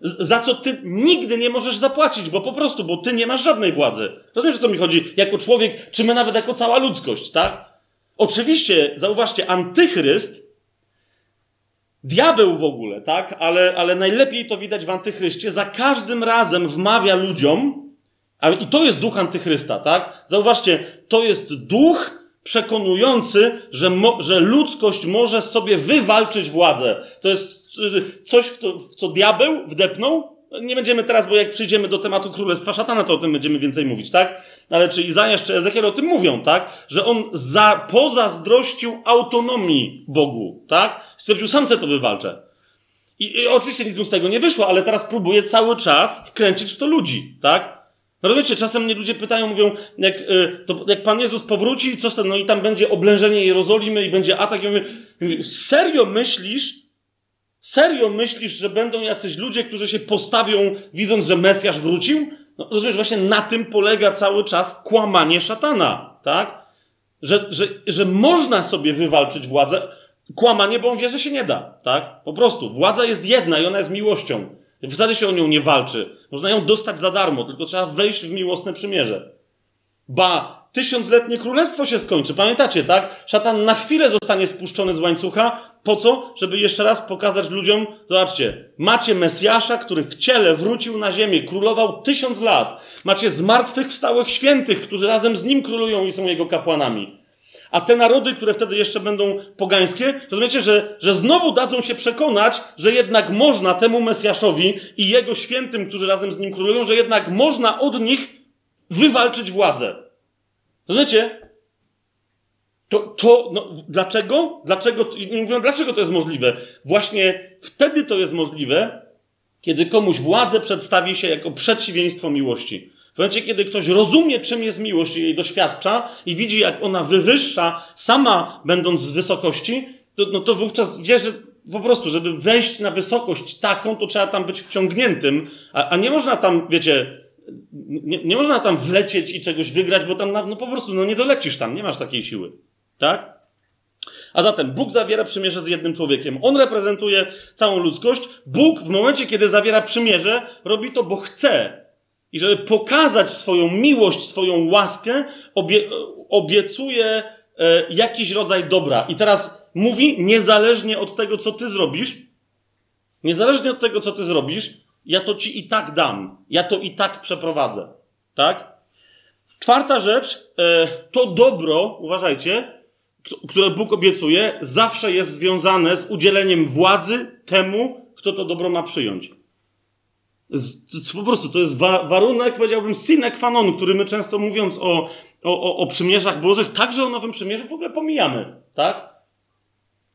Za co ty nigdy nie możesz zapłacić, bo po prostu, bo ty nie masz żadnej władzy. Rozumiesz, o co mi chodzi? Jako człowiek, czy my nawet jako cała ludzkość, tak? Oczywiście, zauważcie, antychryst, diabeł w ogóle, tak? Ale, ale najlepiej to widać w antychryście, za każdym razem wmawia ludziom, a, i to jest duch antychrysta, tak? Zauważcie, to jest duch, przekonujący, że, mo, że ludzkość może sobie wywalczyć władzę. To jest y, coś, w, to, w co diabeł wdepnął. Nie będziemy teraz, bo jak przyjdziemy do tematu Królestwa Szatana, to o tym będziemy więcej mówić, tak? Ale czy Izajasz, czy Ezekiel o tym mówią, tak? Że on za, pozazdrościł autonomii Bogu, tak? Stwierdził, sam se to wywalczę. I, I oczywiście nic mu z tego nie wyszło, ale teraz próbuje cały czas wkręcić w to ludzi, tak? No rozumiecie, czasem mnie ludzie pytają, mówią, jak, y, to, jak Pan Jezus powróci, co wtedy, no i tam będzie oblężenie Jerozolimy i będzie atak. Ja mówię, serio myślisz, serio myślisz, że będą jacyś ludzie, którzy się postawią, widząc, że Mesjasz wrócił? No, rozumiesz, właśnie na tym polega cały czas kłamanie szatana, tak? Że, że, że można sobie wywalczyć władzę. Kłamanie, bo on wie, że się nie da, tak? Po prostu. Władza jest jedna i ona jest miłością. Wcale się o nią nie walczy. Można ją dostać za darmo, tylko trzeba wejść w miłosne przymierze. Ba, tysiącletnie królestwo się skończy. Pamiętacie, tak? Szatan na chwilę zostanie spuszczony z łańcucha. Po co? Żeby jeszcze raz pokazać ludziom, zobaczcie, macie Mesjasza, który w ciele wrócił na ziemię, królował tysiąc lat. Macie zmartwychwstałych świętych, którzy razem z nim królują i są jego kapłanami. A te narody, które wtedy jeszcze będą pogańskie, rozumiecie, że, że znowu dadzą się przekonać, że jednak można temu Mesjaszowi i jego świętym, którzy razem z nim królują, że jednak można od nich wywalczyć władzę. Rozumiecie? To, to no, dlaczego? Dlaczego? Nie mówią, dlaczego to jest możliwe. Właśnie wtedy to jest możliwe, kiedy komuś władzę przedstawi się jako przeciwieństwo miłości. W momencie, kiedy ktoś rozumie, czym jest miłość i jej doświadcza i widzi, jak ona wywyższa, sama będąc z wysokości, to, no to wówczas wie, że po prostu, żeby wejść na wysokość taką, to trzeba tam być wciągniętym, a, a nie można tam, wiecie, nie, nie można tam wlecieć i czegoś wygrać, bo tam no po prostu no nie dolecisz tam, nie masz takiej siły. Tak? A zatem Bóg zawiera przymierze z jednym człowiekiem. On reprezentuje całą ludzkość. Bóg w momencie, kiedy zawiera przymierze, robi to, bo chce. I żeby pokazać swoją miłość, swoją łaskę, obie, obiecuje jakiś rodzaj dobra. I teraz mówi, niezależnie od tego, co ty zrobisz, niezależnie od tego, co ty zrobisz, ja to ci i tak dam. Ja to i tak przeprowadzę. Tak? Czwarta rzecz, e, to dobro, uważajcie, które Bóg obiecuje, zawsze jest związane z udzieleniem władzy temu, kto to dobro ma przyjąć. Po prostu to jest wa warunek, powiedziałbym, sine qua non, który my często mówiąc o, o, o przymierzach Bożych, także o Nowym Przymierzu w ogóle pomijamy. Tak?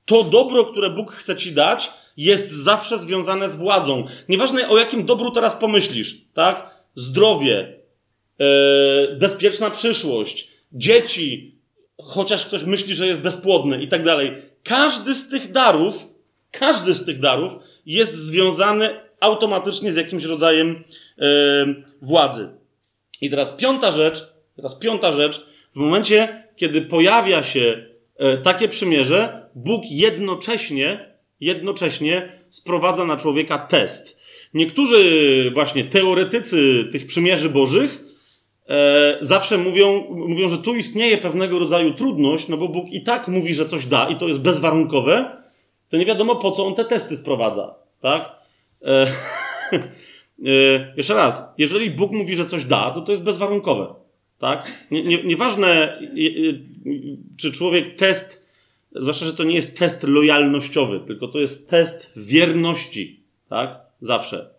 To dobro, które Bóg chce ci dać, jest zawsze związane z władzą. Nieważne o jakim dobru teraz pomyślisz, tak? Zdrowie, yy, bezpieczna przyszłość, dzieci, chociaż ktoś myśli, że jest bezpłodny i tak dalej. Każdy z tych darów, każdy z tych darów jest związany automatycznie z jakimś rodzajem władzy. I teraz piąta rzecz, teraz piąta rzecz, w momencie, kiedy pojawia się yy, takie przymierze, Bóg jednocześnie, jednocześnie sprowadza na człowieka test. Niektórzy właśnie teoretycy tych przymierzy bożych e, zawsze mówią, mówią, że tu istnieje pewnego rodzaju trudność, no bo Bóg i tak mówi, że coś da i to jest bezwarunkowe, to nie wiadomo po co on te testy sprowadza, tak? E, e, jeszcze raz, jeżeli Bóg mówi, że coś da, to to jest bezwarunkowe, tak? Nie, nie, nieważne, czy człowiek test, zwłaszcza, że to nie jest test lojalnościowy, tylko to jest test wierności, tak? Zawsze.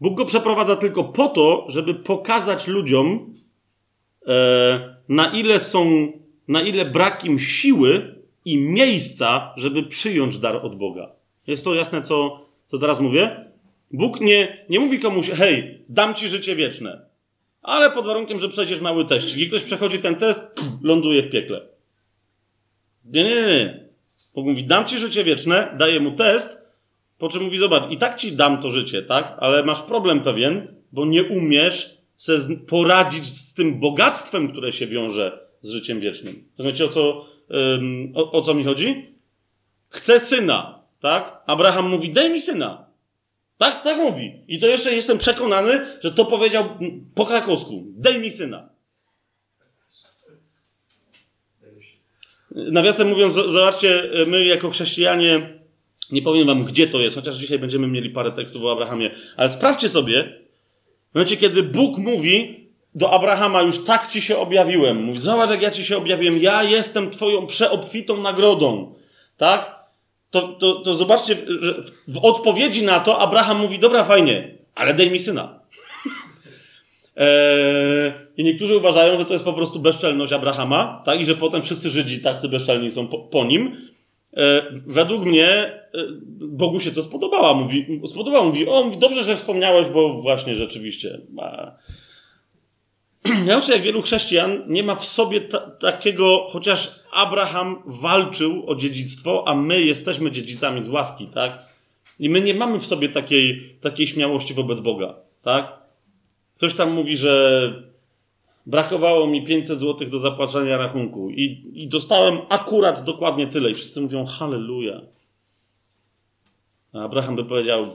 Bóg go przeprowadza tylko po to, żeby pokazać ludziom, e, na ile są, na ile brak im siły i miejsca, żeby przyjąć dar od Boga. Jest to jasne, co, co teraz mówię? Bóg nie, nie mówi komuś, hej, dam ci życie wieczne, ale pod warunkiem, że przejdziesz mały test. I ktoś przechodzi ten test, ląduje w piekle. Nie, nie, nie. Bóg mówi, dam ci życie wieczne, daje mu test, po czym mówi, zobacz, i tak ci dam to życie, tak? Ale masz problem pewien, bo nie umiesz se poradzić z tym bogactwem, które się wiąże z życiem wiecznym. Rozumiecie, o co, o, o co mi chodzi? Chcę syna, tak? Abraham mówi, daj mi syna. Tak, tak mówi. I to jeszcze jestem przekonany, że to powiedział po krakowsku. Daj mi syna. Nawiasem mówiąc, zobaczcie, my jako chrześcijanie nie powiem wam, gdzie to jest, chociaż dzisiaj będziemy mieli parę tekstów o Abrahamie, ale sprawdźcie sobie, w momencie, kiedy Bóg mówi do Abrahama, już tak ci się objawiłem. Mówi, zobacz, jak ja ci się objawiłem. Ja jestem twoją przeobfitą nagrodą. Tak? To, to, to zobaczcie, że w odpowiedzi na to Abraham mówi, dobra, fajnie, ale daj mi syna. Eee, I niektórzy uważają, że to jest po prostu bezczelność Abrahama, tak? I że potem wszyscy Żydzi tacy bezczelni są po, po nim. E, według mnie e, Bogu się to spodobało. Mówi, spodobało. Mówi, o, dobrze, że wspomniałeś, bo właśnie rzeczywiście. Ja myślę, jak wielu chrześcijan nie ma w sobie ta, takiego, chociaż Abraham walczył o dziedzictwo, a my jesteśmy dziedzicami z łaski, tak? I my nie mamy w sobie takiej, takiej śmiałości wobec Boga, tak? Ktoś tam mówi, że brakowało mi 500 zł do zapłacenia rachunku i, i dostałem akurat dokładnie tyle. I wszyscy mówią, halleluja. A Abraham by powiedział,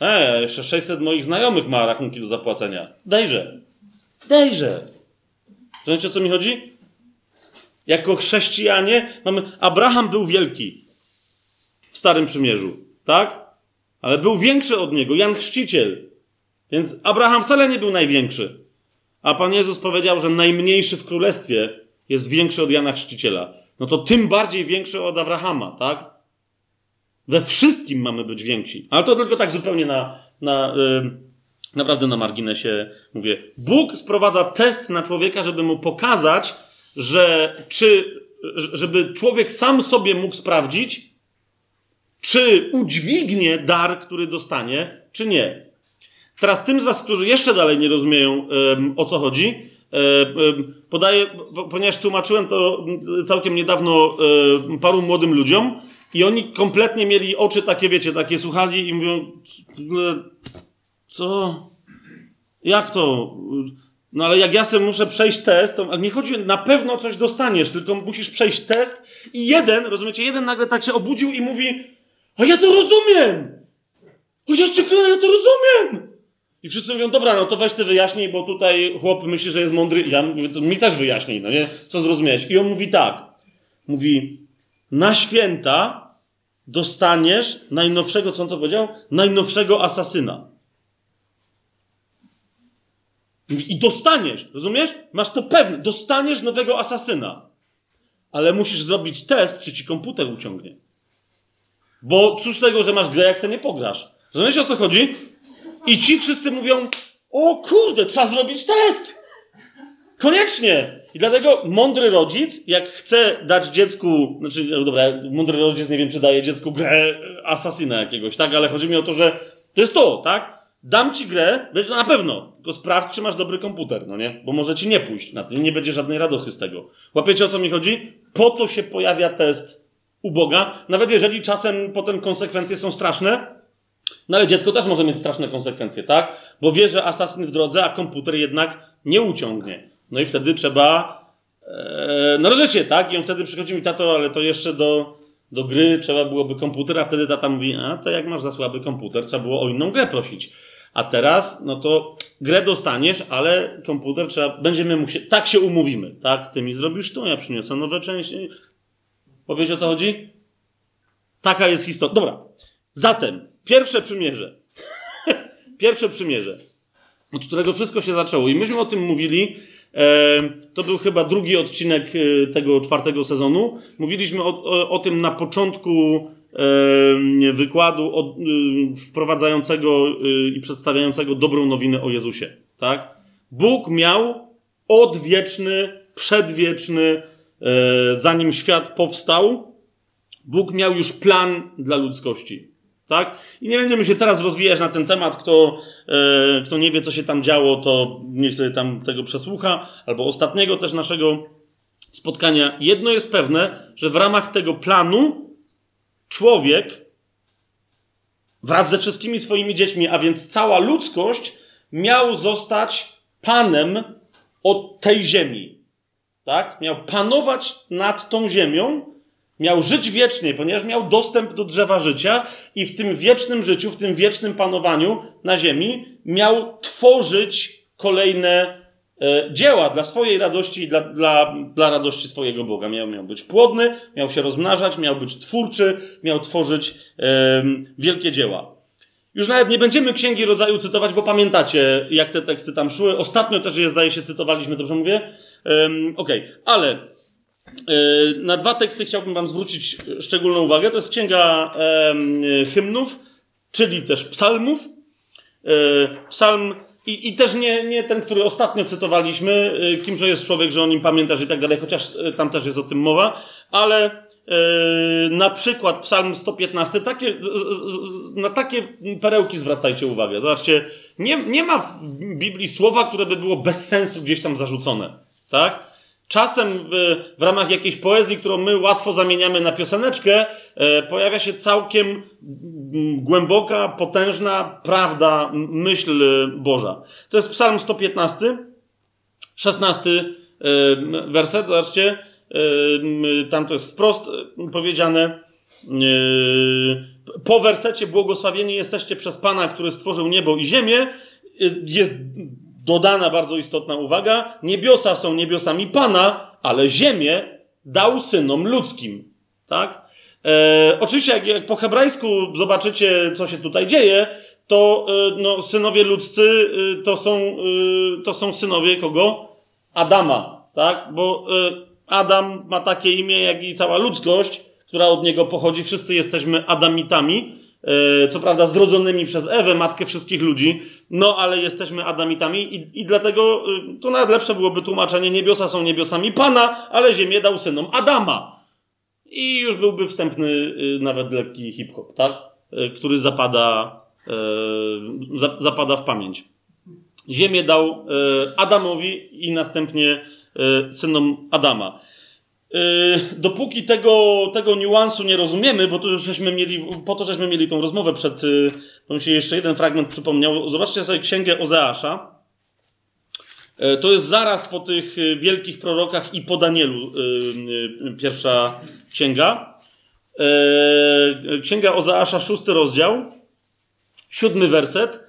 e, jeszcze 600 moich znajomych ma rachunki do zapłacenia. Dejże. Dejże. Rozumiecie, o co mi chodzi? Jako chrześcijanie mamy... Abraham był wielki w Starym Przymierzu, tak? Ale był większy od niego, Jan Chrzciciel. Więc Abraham wcale nie był największy. A Pan Jezus powiedział, że najmniejszy w królestwie jest większy od Jana Chrzciciela. No to tym bardziej większy od Abrahama, tak? We wszystkim mamy być więksi. Ale to tylko tak zupełnie na, na yy, naprawdę na marginesie mówię. Bóg sprowadza test na człowieka, żeby mu pokazać, że czy, żeby człowiek sam sobie mógł sprawdzić, czy udźwignie dar, który dostanie, czy nie. Teraz tym z Was, którzy jeszcze dalej nie rozumieją o co chodzi, podaję, ponieważ tłumaczyłem to całkiem niedawno paru młodym ludziom, I oni kompletnie mieli oczy takie, wiecie, takie słuchali i mówią, co? Jak to? No ale jak ja sobie muszę przejść test, to nie chodzi, na pewno coś dostaniesz, tylko musisz przejść test i jeden, rozumiecie, jeden nagle tak się obudził i mówi, a ja to rozumiem! O ja ja to rozumiem! I wszyscy mówią, dobra, no to weź ty wyjaśnij, bo tutaj chłop myśli, że jest mądry. Ja mówię, to mi też wyjaśnij, no nie? Co zrozumiałeś? I on mówi tak. Mówi, na święta dostaniesz najnowszego, co on to powiedział? Najnowszego asasyna. I dostaniesz, rozumiesz? Masz to pewne, dostaniesz nowego asasyna. Ale musisz zrobić test, czy ci komputer uciągnie. Bo cóż tego, że masz grę, jak se nie pograsz. Rozumiesz o co chodzi? I ci wszyscy mówią: O kurde, trzeba zrobić test! Koniecznie! I dlatego mądry rodzic, jak chce dać dziecku, znaczy, no dobra, mądry rodzic nie wiem, czy daje dziecku grę asasyna jakiegoś, tak? Ale chodzi mi o to, że to jest to, tak? Dam ci grę, na pewno, tylko sprawdź, czy masz dobry komputer, no nie? Bo może ci nie pójść na tym, nie będzie żadnej radochy z tego. Łapiecie o co mi chodzi? Po to się pojawia test u Boga, nawet jeżeli czasem potem konsekwencje są straszne, no ale dziecko też może mieć straszne konsekwencje, tak? Bo wie, że asasyn w drodze, a komputer jednak nie uciągnie. No i wtedy trzeba. E, no rozumiecie, tak? I on wtedy przychodzi mi, tato, ale to jeszcze do, do gry trzeba byłoby komputer, a wtedy tata mówi, a to jak masz za słaby komputer, trzeba było o inną grę prosić. A teraz, no to grę dostaniesz, ale komputer trzeba, będziemy musieli, tak się umówimy, tak? Ty mi zrobisz to, ja przyniosę nowe części. Powiedz o co chodzi? Taka jest historia. Dobra. Zatem, pierwsze przymierze. pierwsze przymierze, od którego wszystko się zaczęło. I myśmy o tym mówili. E, to był chyba drugi odcinek e, tego czwartego sezonu. Mówiliśmy o, o, o tym na początku e, wykładu wprowadzającego i przedstawiającego dobrą nowinę o Jezusie. Tak? Bóg miał odwieczny, przedwieczny, zanim świat powstał, Bóg miał już plan dla ludzkości. Tak? I nie będziemy się teraz rozwijać na ten temat. Kto, e, kto nie wie, co się tam działo, to niech sobie tam tego przesłucha, albo ostatniego też naszego spotkania. Jedno jest pewne, że w ramach tego planu człowiek wraz ze wszystkimi swoimi dziećmi, a więc cała ludzkość, miał zostać panem od tej ziemi. Tak? Miał panować nad tą ziemią Miał żyć wiecznie, ponieważ miał dostęp do drzewa życia i w tym wiecznym życiu, w tym wiecznym panowaniu na ziemi miał tworzyć kolejne dzieła dla swojej radości i dla, dla, dla radości swojego Boga. Miał, miał być płodny, miał się rozmnażać, miał być twórczy, miał tworzyć e, wielkie dzieła. Już nawet nie będziemy Księgi Rodzaju cytować, bo pamiętacie, jak te teksty tam szły. Ostatnio też je, zdaje się, cytowaliśmy, dobrze mówię? Um, Okej, okay. ale E, na dwa teksty chciałbym Wam zwrócić szczególną uwagę. To jest księga hymnów, czyli też psalmów. E, psalm i, i też nie, nie ten, który ostatnio cytowaliśmy, e, kimże jest człowiek, że o nim pamiętasz i tak dalej, chociaż tam też jest o tym mowa, ale na przykład Psalm 115, takie, na takie perełki zwracajcie uwagę. Zobaczcie, nie, nie ma w Biblii słowa, które by było bez sensu gdzieś tam zarzucone. Tak? Czasem w, w, ramach jakiejś poezji, którą my łatwo zamieniamy na pioseneczkę, e, pojawia się całkiem głęboka, potężna prawda, myśl Boża. To jest Psalm 115, 16 e, werset, zobaczcie, tam to jest wprost powiedziane. Po wersecie błogosławieni jesteście przez Pana, który stworzył niebo i ziemię. Jest dodana bardzo istotna uwaga: niebiosa są niebiosami Pana, ale ziemię dał synom ludzkim. Tak? E, oczywiście, jak, jak, po hebrajsku zobaczycie, co się tutaj dzieje, to e, no, synowie ludzcy e, to, są, e, to są synowie kogo? Adama. Tak? Bo e, Adam ma takie imię, jak i cała ludzkość, która od niego pochodzi. Wszyscy jesteśmy Adamitami. E, co prawda zrodzonymi przez Ewę, matkę wszystkich ludzi, no ale jesteśmy Adamitami i, i dlatego y, to nawet lepsze byłoby tłumaczenie, niebiosa są niebiosami Pana, ale ziemię dał synom Adama. I już byłby wstępny y, nawet lekki hip-hop, tak? Y, który zapada, zapada w pamięć. Ziemię dał Adamowi i następnie synom Adama. Dopóki tego, tego niuansu nie rozumiemy, bo już żeśmy mieli, po to żeśmy mieli tą rozmowę przed, to mi się jeszcze jeden fragment przypomniał. Zobaczcie sobie księgę Ozeasza. To jest zaraz po tych wielkich prorokach i po Danielu pierwsza księga. Księga Ozeasza, szósty rozdział, siódmy werset.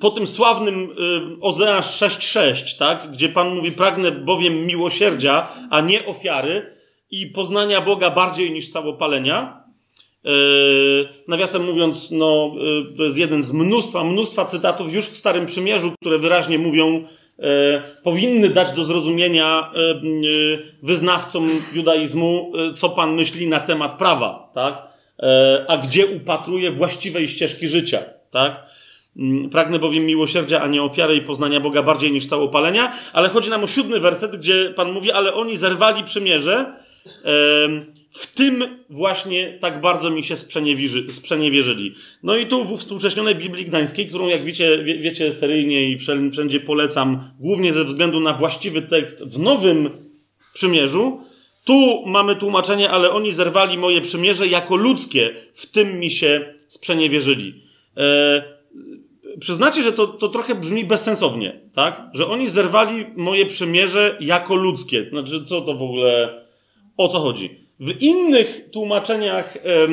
Po tym sławnym Ozeasz 6,6, tak, gdzie Pan mówi: Pragnę bowiem miłosierdzia, a nie ofiary i poznania Boga bardziej niż całopalenia. Nawiasem mówiąc, no, to jest jeden z mnóstwa, mnóstwa cytatów już w Starym Przymierzu, które wyraźnie mówią, powinny dać do zrozumienia wyznawcom judaizmu, co Pan myśli na temat prawa, tak? A gdzie upatruje właściwej ścieżki życia, tak? Mm, pragnę bowiem miłosierdzia, a nie ofiary i poznania Boga bardziej niż całopalenia. Ale chodzi nam o siódmy werset, gdzie Pan mówi, ale oni zerwali przymierze. W tym właśnie tak bardzo mi się sprzeniewierzyli. No i tu w współcześnionej Biblii Gdańskiej, którą jak wiecie, wie, wiecie seryjnie i wszędzie polecam, głównie ze względu na właściwy tekst w Nowym Przymierzu, tu mamy tłumaczenie, ale oni zerwali moje przymierze jako ludzkie, w tym mi się sprzeniewierzyli. E, przyznacie, że to, to trochę brzmi bezsensownie, tak? Że oni zerwali moje przymierze jako ludzkie. Znaczy, co to w ogóle, o co chodzi? W innych tłumaczeniach e,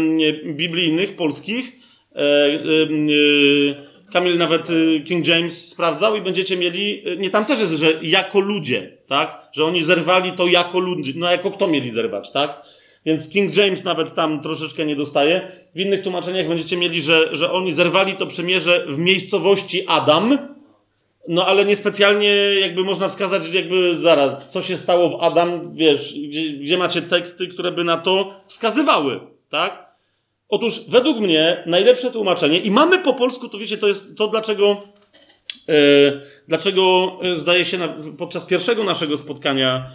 biblijnych, polskich, e, e, Kamil nawet y, King James sprawdzał i będziecie mieli, y, nie tam też jest, że jako ludzie, tak? Że oni zerwali to jako ludzie, no jako kto mieli zerwać, tak? Więc King James nawet tam troszeczkę nie dostaje. W innych tłumaczeniach będziecie mieli, że, że oni zerwali to przymierze w miejscowości Adam, no ale niespecjalnie jakby można wskazać, jakby zaraz, co się stało w Adam, wiesz, gdzie, gdzie macie teksty, które by na to wskazywały, tak? Otóż według mnie najlepsze tłumaczenie, i mamy po polsku, to wiecie, to jest to, dlaczego, yy, dlaczego e, zdaje się podczas pierwszego naszego spotkania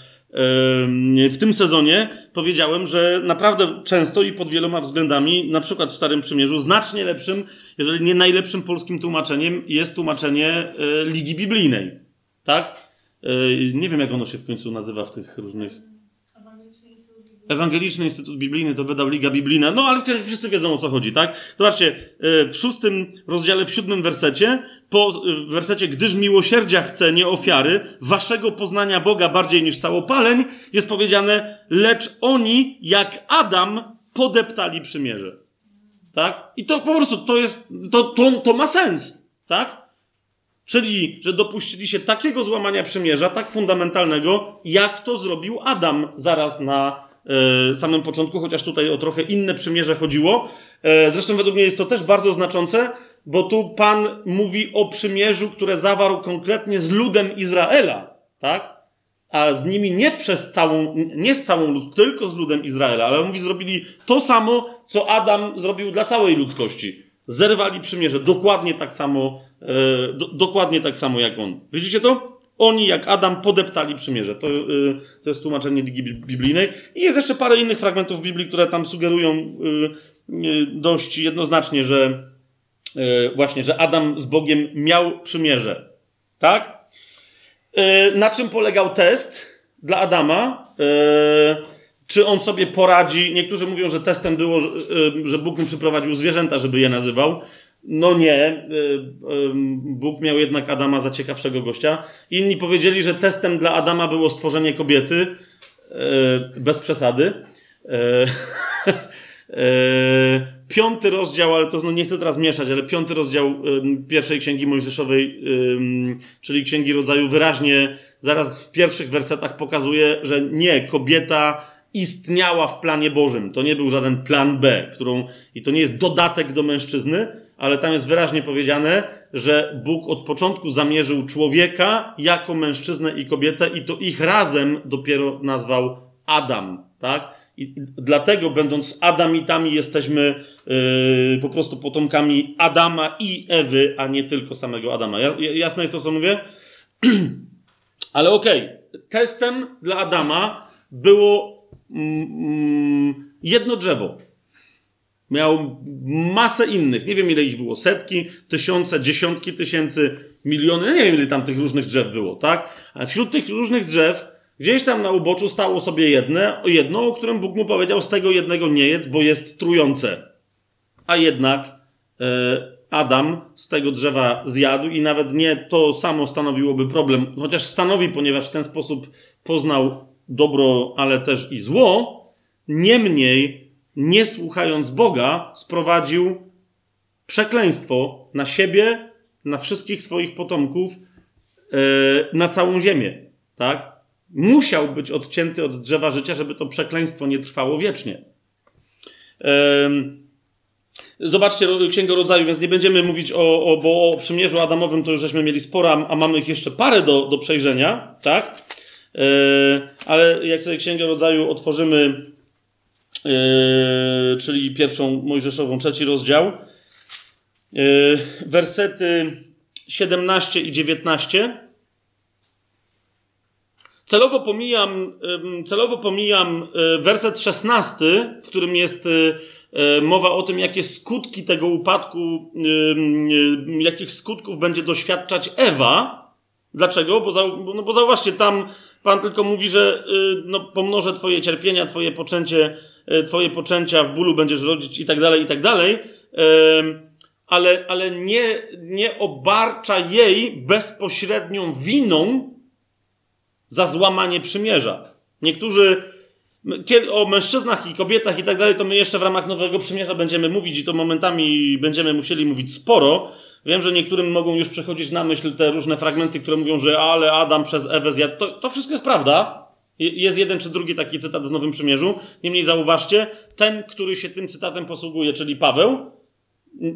w tym sezonie powiedziałem, że naprawdę często i pod wieloma względami, na przykład w Starym Przymierzu, znacznie lepszym, jeżeli nie najlepszym polskim tłumaczeniem jest tłumaczenie e, Ligi Biblijnej. Tak? E, nie wiem, jak ono się w końcu nazywa w tych różnych. Ewangeliczny Instytut Biblijny to wydał Liga Biblijna. No, ale wszyscy wiedzą o co chodzi, tak? Zobaczcie, e, w szóstym rozdziale, w siódmym wersecie po wersecie, gdyż miłosierdzia chce, nie ofiary, waszego poznania Boga bardziej niż całopaleń, jest powiedziane, lecz oni, jak Adam, podeptali przymierze. Tak? I to po prostu, to jest, to, to, to ma sens. Tak? Czyli, że dopuścili się takiego złamania przymierza, tak fundamentalnego, jak to zrobił Adam zaraz na e, samym początku, chociaż tutaj o trochę inne przymierze chodziło. E, zresztą według mnie jest to też bardzo znaczące, bo tu Pan mówi o przymierzu, które zawarł konkretnie z ludem Izraela, tak? A z nimi nie przez całą, nie z całą lud, tylko z ludem Izraela, ale mówi, zrobili to samo, co Adam zrobił dla całej ludzkości. Zerwali przymierze, dokładnie tak samo, e, do, dokładnie tak samo jak on. Widzicie to? Oni, jak Adam, podeptali przymierze. To, e, to jest tłumaczenie Ligi Biblijnej. I jest jeszcze parę innych fragmentów Biblii, które tam sugerują e, dość jednoznacznie, że właśnie, że Adam z Bogiem miał przymierze. Tak? E, na czym polegał test dla Adama? E, czy on sobie poradzi? Niektórzy mówią, że testem było, że Bóg mu przyprowadził zwierzęta, żeby je nazywał. No nie, Bóg miał jednak Adama za ciekawszego gościa. Inni powiedzieli, że testem dla Adama było stworzenie kobiety. Bez przesady. piąty rozdział, ale to no nie chcę teraz mieszać, ale piąty rozdział pierwszej księgi Mojżeszowej, czyli księgi rodzaju, wyraźnie zaraz w pierwszych wersetach pokazuje, że nie, kobieta istniała w planie Bożym. To nie był żaden plan B, którą, i to nie jest dodatek do mężczyzny, ale tam jest wyraźnie powiedziane, że Bóg od początku zamierzył człowieka jako mężczyznę i kobietę, i to ich razem dopiero nazwał Adam, tak? I dlatego, będąc Adamitami, jesteśmy yy, po prostu potomkami Adama i Ewy, a nie tylko samego Adama. Ja, jasne jest to, co mówię? Ale okej, okay. testem dla Adama było mm, jedno drzewo. Miał masę innych. Nie wiem, ile ich było. Setki, tysiące, dziesiątki tysięcy, miliony. Nie wiem, ile tam tych różnych drzew było, tak? A wśród tych różnych drzew Gdzieś tam na uboczu stało sobie jedne, jedno, o którym Bóg mu powiedział, z tego jednego nie jedz, bo jest trujące. A jednak e, Adam z tego drzewa zjadł i nawet nie to samo stanowiłoby problem, chociaż stanowi, ponieważ w ten sposób poznał dobro, ale też i zło, niemniej, nie słuchając Boga, sprowadził przekleństwo na siebie, na wszystkich swoich potomków, yy, na całą ziemię. Tak? Musiał być odcięty od drzewa życia, żeby to przekleństwo nie trwało wiecznie. Zobaczcie Księgę Rodzaju, więc nie będziemy mówić o, o, bo o przymierzu Adamowym to już żeśmy mieli sporo, a mamy ich jeszcze parę do, do przejrzenia, tak? Yy, ale jak sobie Księgę Rodzaju otworzymy, yy, czyli pierwszą Mojżeszową, trzeci rozdział, yy, wersety 17 i 19. Celowo pomijam, celowo pomijam werset 16, w którym jest E, mowa o tym, jakie skutki tego upadku, jakich skutków będzie doświadczać Ewa. Dlaczego? Bo, no bo zauważcie, tam Pan tylko mówi, że y, no, pomnożę Twoje cierpienia, Twoje poczęcie, e, Twoje poczęcia w bólu będziesz rodzić i tak dalej, i tak dalej. Ale, ale nie, nie obarcza jej bezpośrednią winą za złamanie przymierza. Niektórzy o mężczyznach i kobietach i tak dalej, to my jeszcze w ramach Nowego Przymierza będziemy mówić i to momentami będziemy musieli mówić sporo. Wiem, że niektórym mogą już przechodzić na myśl te różne fragmenty, które mówią, że ale Adam przez Ewę zjadł. To, to wszystko jest prawda. Jest jeden czy drugi taki cytat w Nowym Przymierzu. Niemniej zauważcie, ten, który się tym cytatem posługuje, czyli Paweł,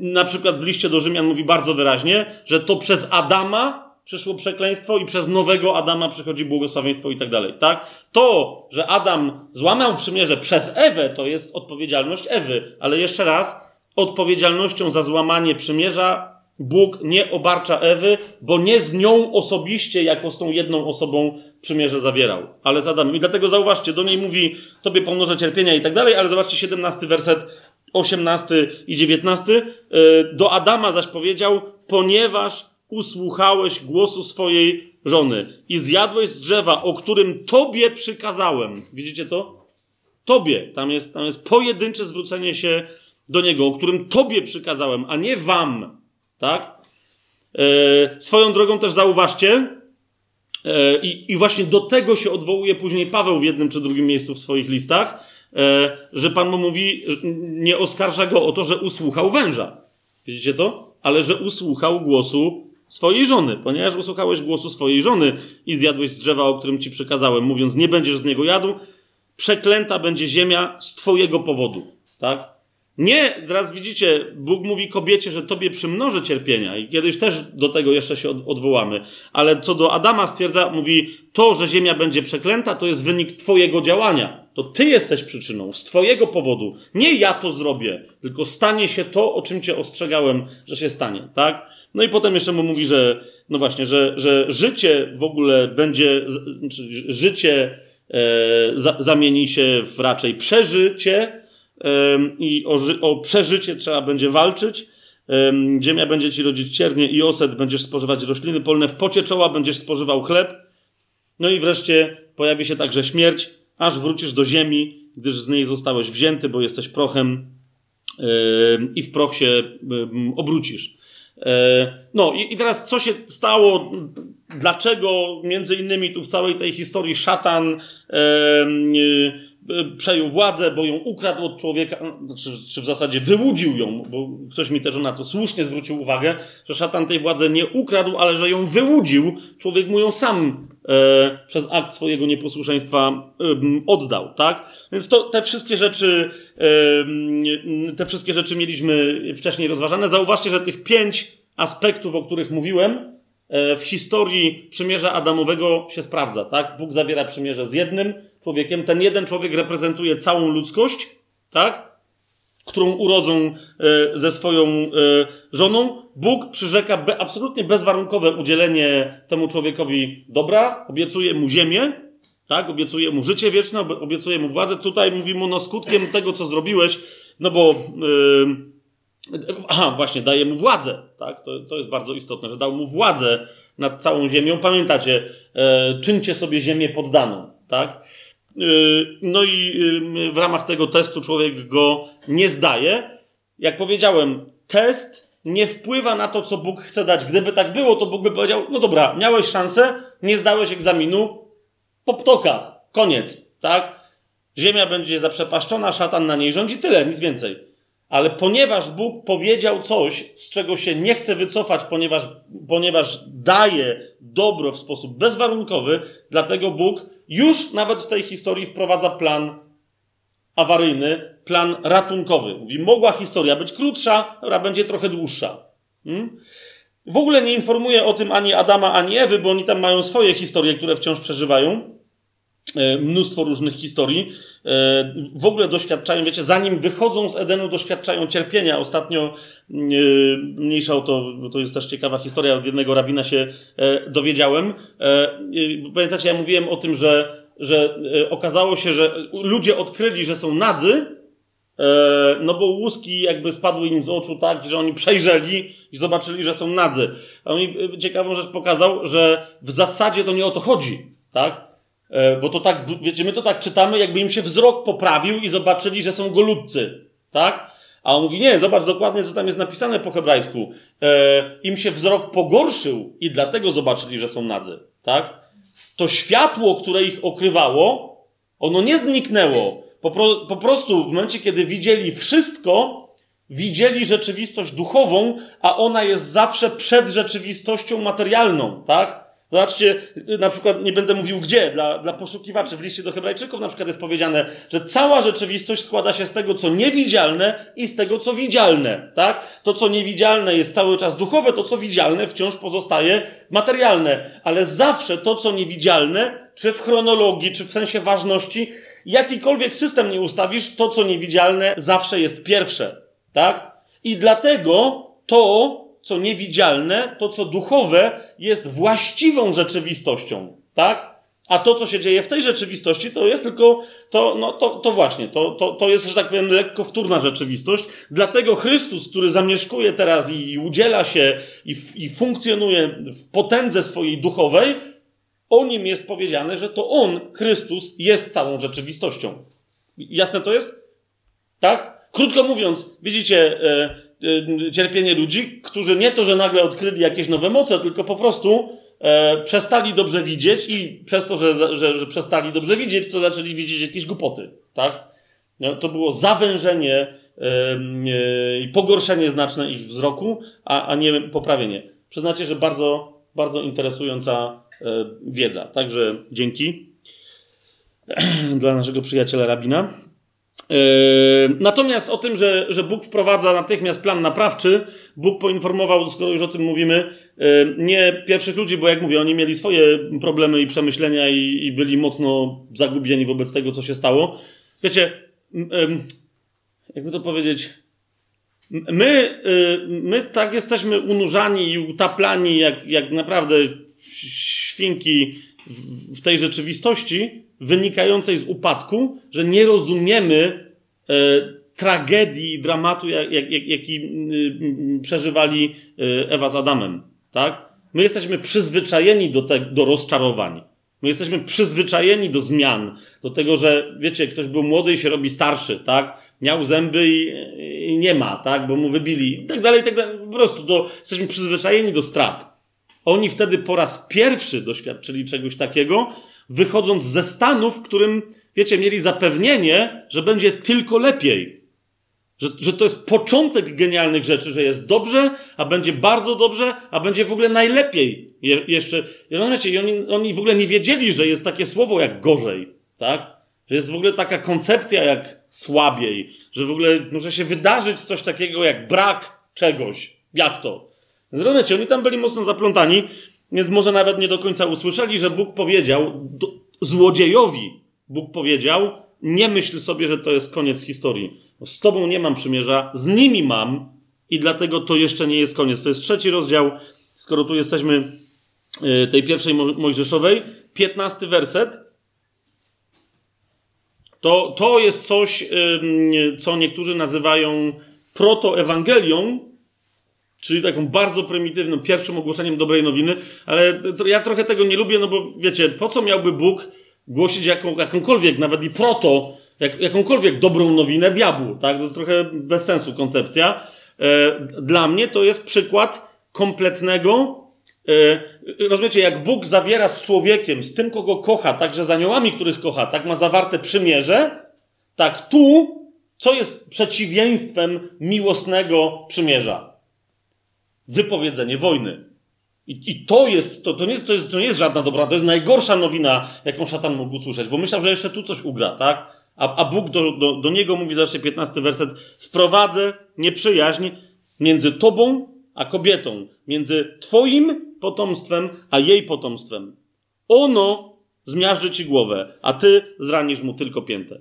na przykład w liście do Rzymian mówi bardzo wyraźnie, że to przez Adama przyszło przekleństwo i przez nowego Adama przychodzi błogosławieństwo i tak dalej, tak? To, że Adam złamał przymierze przez Ewę, to jest odpowiedzialność Ewy, ale jeszcze raz, odpowiedzialnością za złamanie przymierza Bóg nie obarcza Ewy, bo nie z nią osobiście, jako z tą jedną osobą przymierze zawierał, ale z Adamem. I dlatego zauważcie, do niej mówi, tobie pomnożę cierpienia i tak dalej, ale zobaczcie 17 werset, 18 i 19. Y, do Adama zaś powiedział, ponieważ usłuchałeś głosu swojej żony i zjadłeś z drzewa, o którym tobie przykazałem. Widzicie to? Tobie. Tam jest, tam jest pojedyncze zwrócenie się do niego, o którym tobie przykazałem, a nie wam. Tak? E, swoją drogą też zauważcie, e, i, właśnie do tego się odwołuje później Paweł w jednym czy drugim miejscu w swoich listach, e, że Pan mu mówi, nie oskarża go o to, że usłuchał węża. Widzicie to? Ale że usłuchał głosu swojej żony, ponieważ usłuchałeś głosu swojej żony i zjadłeś z drzewa, o którym ci przekazałem, mówiąc, nie będziesz z niego jadł, przeklęta będzie ziemia z twojego powodu. Tak? Nie, teraz widzicie, Bóg mówi kobiecie, że tobie przymnoży cierpienia i kiedyś też do tego jeszcze się odwołamy. Ale co do Adama stwierdza, mówi, to, że ziemia będzie przeklęta, to jest wynik twojego działania. To ty jesteś przyczyną, z twojego powodu. Nie ja to zrobię, tylko stanie się to, o czym cię ostrzegałem, że się stanie, tak? No i potem jeszcze mu mówi, że no właśnie, że, że życie w ogóle będzie, znaczy życie e, za, zamieni się w raczej przeżycie e, i o, o, przeżycie trzeba będzie walczyć. E, ziemia będzie ci rodzić ciernie i oset, będziesz spożywać rośliny polne, w pocie czoła będziesz spożywał chleb. No i wreszcie pojawi się także śmierć, aż wrócisz do ziemi, gdyż z niej zostałeś wzięty, bo jesteś prochem i w proch się obrócisz. E, no i, i teraz co się stało? Dlaczego między innymi tu w całej tej historii szatan e, e, przejął władzę, bo ją ukradł od człowieka, no, czy, czy, w zasadzie wyłudził ją, bo ktoś mi też na to słusznie zwrócił uwagę, że szatan tej władzy nie ukradł, ale że ją wyłudził. Człowiek mu ją sam przez akt swojego nieposłuszeństwa e, oddał, tak? Więc to, te wszystkie rzeczy, e, te wszystkie rzeczy mieliśmy wcześniej rozważane. Zauważcie, że tych pięć aspektów, o których mówiłem, e, w historii przymierza Adamowego się sprawdza, tak? Bóg zawiera przymierze z jednym człowiekiem. Ten jeden człowiek reprezentuje całą ludzkość, tak? Którą urodzą e, ze swoją e, żoną. Bóg przyrzeka absolutnie bezwarunkowe udzielenie temu człowiekowi dobra, obiecuje mu ziemię, tak? Obiecuje mu życie wieczne, obiecuje mu władzę. Tutaj mówi mu, no skutkiem tego, co zrobiłeś, no bo... Yy, Aha, właśnie, daje mu władzę, tak? To, to jest bardzo istotne, że dał mu władzę nad całą ziemią. Pamiętacie, e, czyńcie sobie ziemię poddaną, tak? E, no i e, w ramach tego testu człowiek go nie zdaje. Jak powiedziałem, test nie wpływa na to, co Bóg chce dać. Gdyby tak było, to Bóg by powiedział: No dobra, miałeś szansę, nie zdałeś egzaminu, po ptokach, koniec, tak? Ziemia będzie zaprzepaszczona, szatan na niej rządzi, tyle, nic więcej. Ale ponieważ Bóg powiedział coś, z czego się nie chce wycofać, ponieważ, ponieważ daje dobro w sposób bezwarunkowy, dlatego Bóg już nawet w tej historii wprowadza plan awaryjny, plan ratunkowy. Mówi, mogła historia być krótsza, dobra, będzie trochę dłuższa. Hmm? W ogóle nie informuje o tym ani Adama, ani Ewy, bo oni tam mają swoje historie, które wciąż przeżywają. E, mnóstwo różnych historii. E, w ogóle doświadczają, wiecie, zanim wychodzą z Edenu, doświadczają cierpienia. Ostatnio, e, mniejsza o to, to jest też ciekawa historia, od jednego rabina się dowiedziałem. Pamiętacie, ja mówiłem o tym, że, że okazało się, że ludzie odkryli, że są nadzy, no bo łuski jakby spadły im z oczu tak, że oni przejrzeli i zobaczyli, że są nadzy. A on mi ciekawą rzecz pokazał, że w zasadzie to nie o to chodzi, tak? E, bo to tak, wiecie, my to tak czytamy, jakby im się wzrok poprawił i zobaczyli, że są goludcy. Tak? A on mówi, nie, zobacz dokładnie, co tam jest napisane po hebrajsku. E, Im się wzrok pogorszył i dlatego zobaczyli, że są nadzy. Tak? To światło, które ich okrywało, ono nie zniknęło. Po, pro, po prostu w momencie, kiedy widzieli wszystko, widzieli rzeczywistość duchową, a ona jest zawsze przed rzeczywistością materialną. Tak? Zobaczcie, na przykład, nie będę mówił gdzie, dla, dla poszukiwaczy w liście do Hebrajczyków na przykład jest powiedziane, że cała rzeczywistość składa się z tego, co niewidzialne i z tego, co widzialne, tak? To, co niewidzialne jest cały czas duchowe, to, co widzialne wciąż pozostaje materialne, ale zawsze to, co niewidzialne, czy w chronologii, czy w sensie ważności, jakikolwiek system nie ustawisz, to, co niewidzialne zawsze jest pierwsze, tak? I dlatego to, co niewidzialne, to co duchowe jest właściwą rzeczywistością, tak? A to, co się dzieje w tej rzeczywistości, to jest tylko, to, no, to, to właśnie, to, to, to jest, że tak powiem, lekko wtórna rzeczywistość. Dlatego Chrystus, który zamieszkuje teraz i udziela się i, i funkcjonuje w potędze swojej duchowej, o nim jest powiedziane, że to on, Chrystus, jest całą rzeczywistością. Jasne to jest? Tak? Krótko mówiąc, widzicie, e, Y, cierpienie ludzi, którzy nie to, że nagle odkryli jakieś nowe moce, tylko po prostu e, przestali dobrze widzieć i przez to, że, że, że przestali dobrze widzieć, to zaczęli widzieć jakieś głupoty, tak? No, to było zawężenie i e, pogorszenie znaczne ich wzroku, a, a nie poprawienie. Przyznacie, że bardzo, bardzo interesująca e, wiedza. Także dzięki dla naszego przyjaciela rabina. Yy, natomiast o tym, że, że Bóg wprowadza natychmiast plan naprawczy, Bóg poinformował, skoro już o tym mówimy, yy, nie pierwszych ludzi, bo jak mówię, oni mieli swoje problemy i przemyślenia i, i byli mocno zagubieni wobec tego, co się stało. Wiecie, jakby to powiedzieć, my, yy, my tak jesteśmy unurzani i utaplani, jak, jak naprawdę świnki w tej rzeczywistości wynikającej z upadku, że nie rozumiemy e, tragedii, dramatu, jak, jak, jaki y, przeżywali e, Ewa z Adamem. Tak? My jesteśmy przyzwyczajeni do, te, do rozczarowań. My jesteśmy przyzwyczajeni do zmian, do tego, że wiecie, ktoś był młody i się robi starszy, tak? Miał zęby i, i nie ma, tak? Bo mu wybili i tak dalej, i tak dalej. Po prostu do, jesteśmy przyzwyczajeni do strat. Oni wtedy po raz pierwszy doświadczyli czegoś takiego, wychodząc ze stanu, w którym, wiecie, mieli zapewnienie, że będzie tylko lepiej. Że, że to jest początek genialnych rzeczy, że jest dobrze, a będzie bardzo dobrze, a będzie w ogóle najlepiej. Je, jeszcze, wiecie, i oni, oni w ogóle nie wiedzieli, że jest takie słowo jak gorzej, tak? Że jest w ogóle taka koncepcja jak słabiej, że w ogóle może się wydarzyć coś takiego jak brak czegoś. Jak to? Rozumiecie, oni tam byli mocno zaplątani, więc może nawet nie do końca usłyszeli, że Bóg powiedział złodziejowi, Bóg powiedział, nie myśl sobie, że to jest koniec historii. Z tobą nie mam przymierza, z nimi mam i dlatego to jeszcze nie jest koniec. To jest trzeci rozdział, skoro tu jesteśmy y, tej pierwszej Mojżeszowej, piętnasty werset. To, to jest coś, co niektórzy nazywają protoewangelią, czyli taką bardzo prymitywną, pierwszym ogłoszeniem dobrej nowiny, ale ja trochę tego nie lubię, no bo wiecie, po co miałby Bóg głosić jaką, jakąkolwiek, nawet i proto, jak, jakąkolwiek dobrą nowinę diabłu, tak? To jest trochę bez sensu koncepcja. E, dla mnie to jest przykład kompletnego e, rozumiecie, jak Bóg zawiera z człowiekiem, z tym, kogo kocha, także z aniołami, których kocha, tak ma zawarte przymierze, tak tu, co jest przeciwieństwem miłosnego przymierza? Wypowiedzenie wojny. I, I, to jest, to, to, nie jest, to, jest, to nie jest żadna dobra, to jest najgorsza nowina, jaką szatan mógł usłyszeć, bo myślał, że jeszcze tu coś ugra, tak? A, a Bóg do, do, do niego mówi, zawsze 15 werset, wprowadzę nieprzyjaźń między tobą a kobietą, między twoim potomstwem a jej potomstwem. Ono zmiażdży ci głowę, a ty zranisz mu tylko piętę.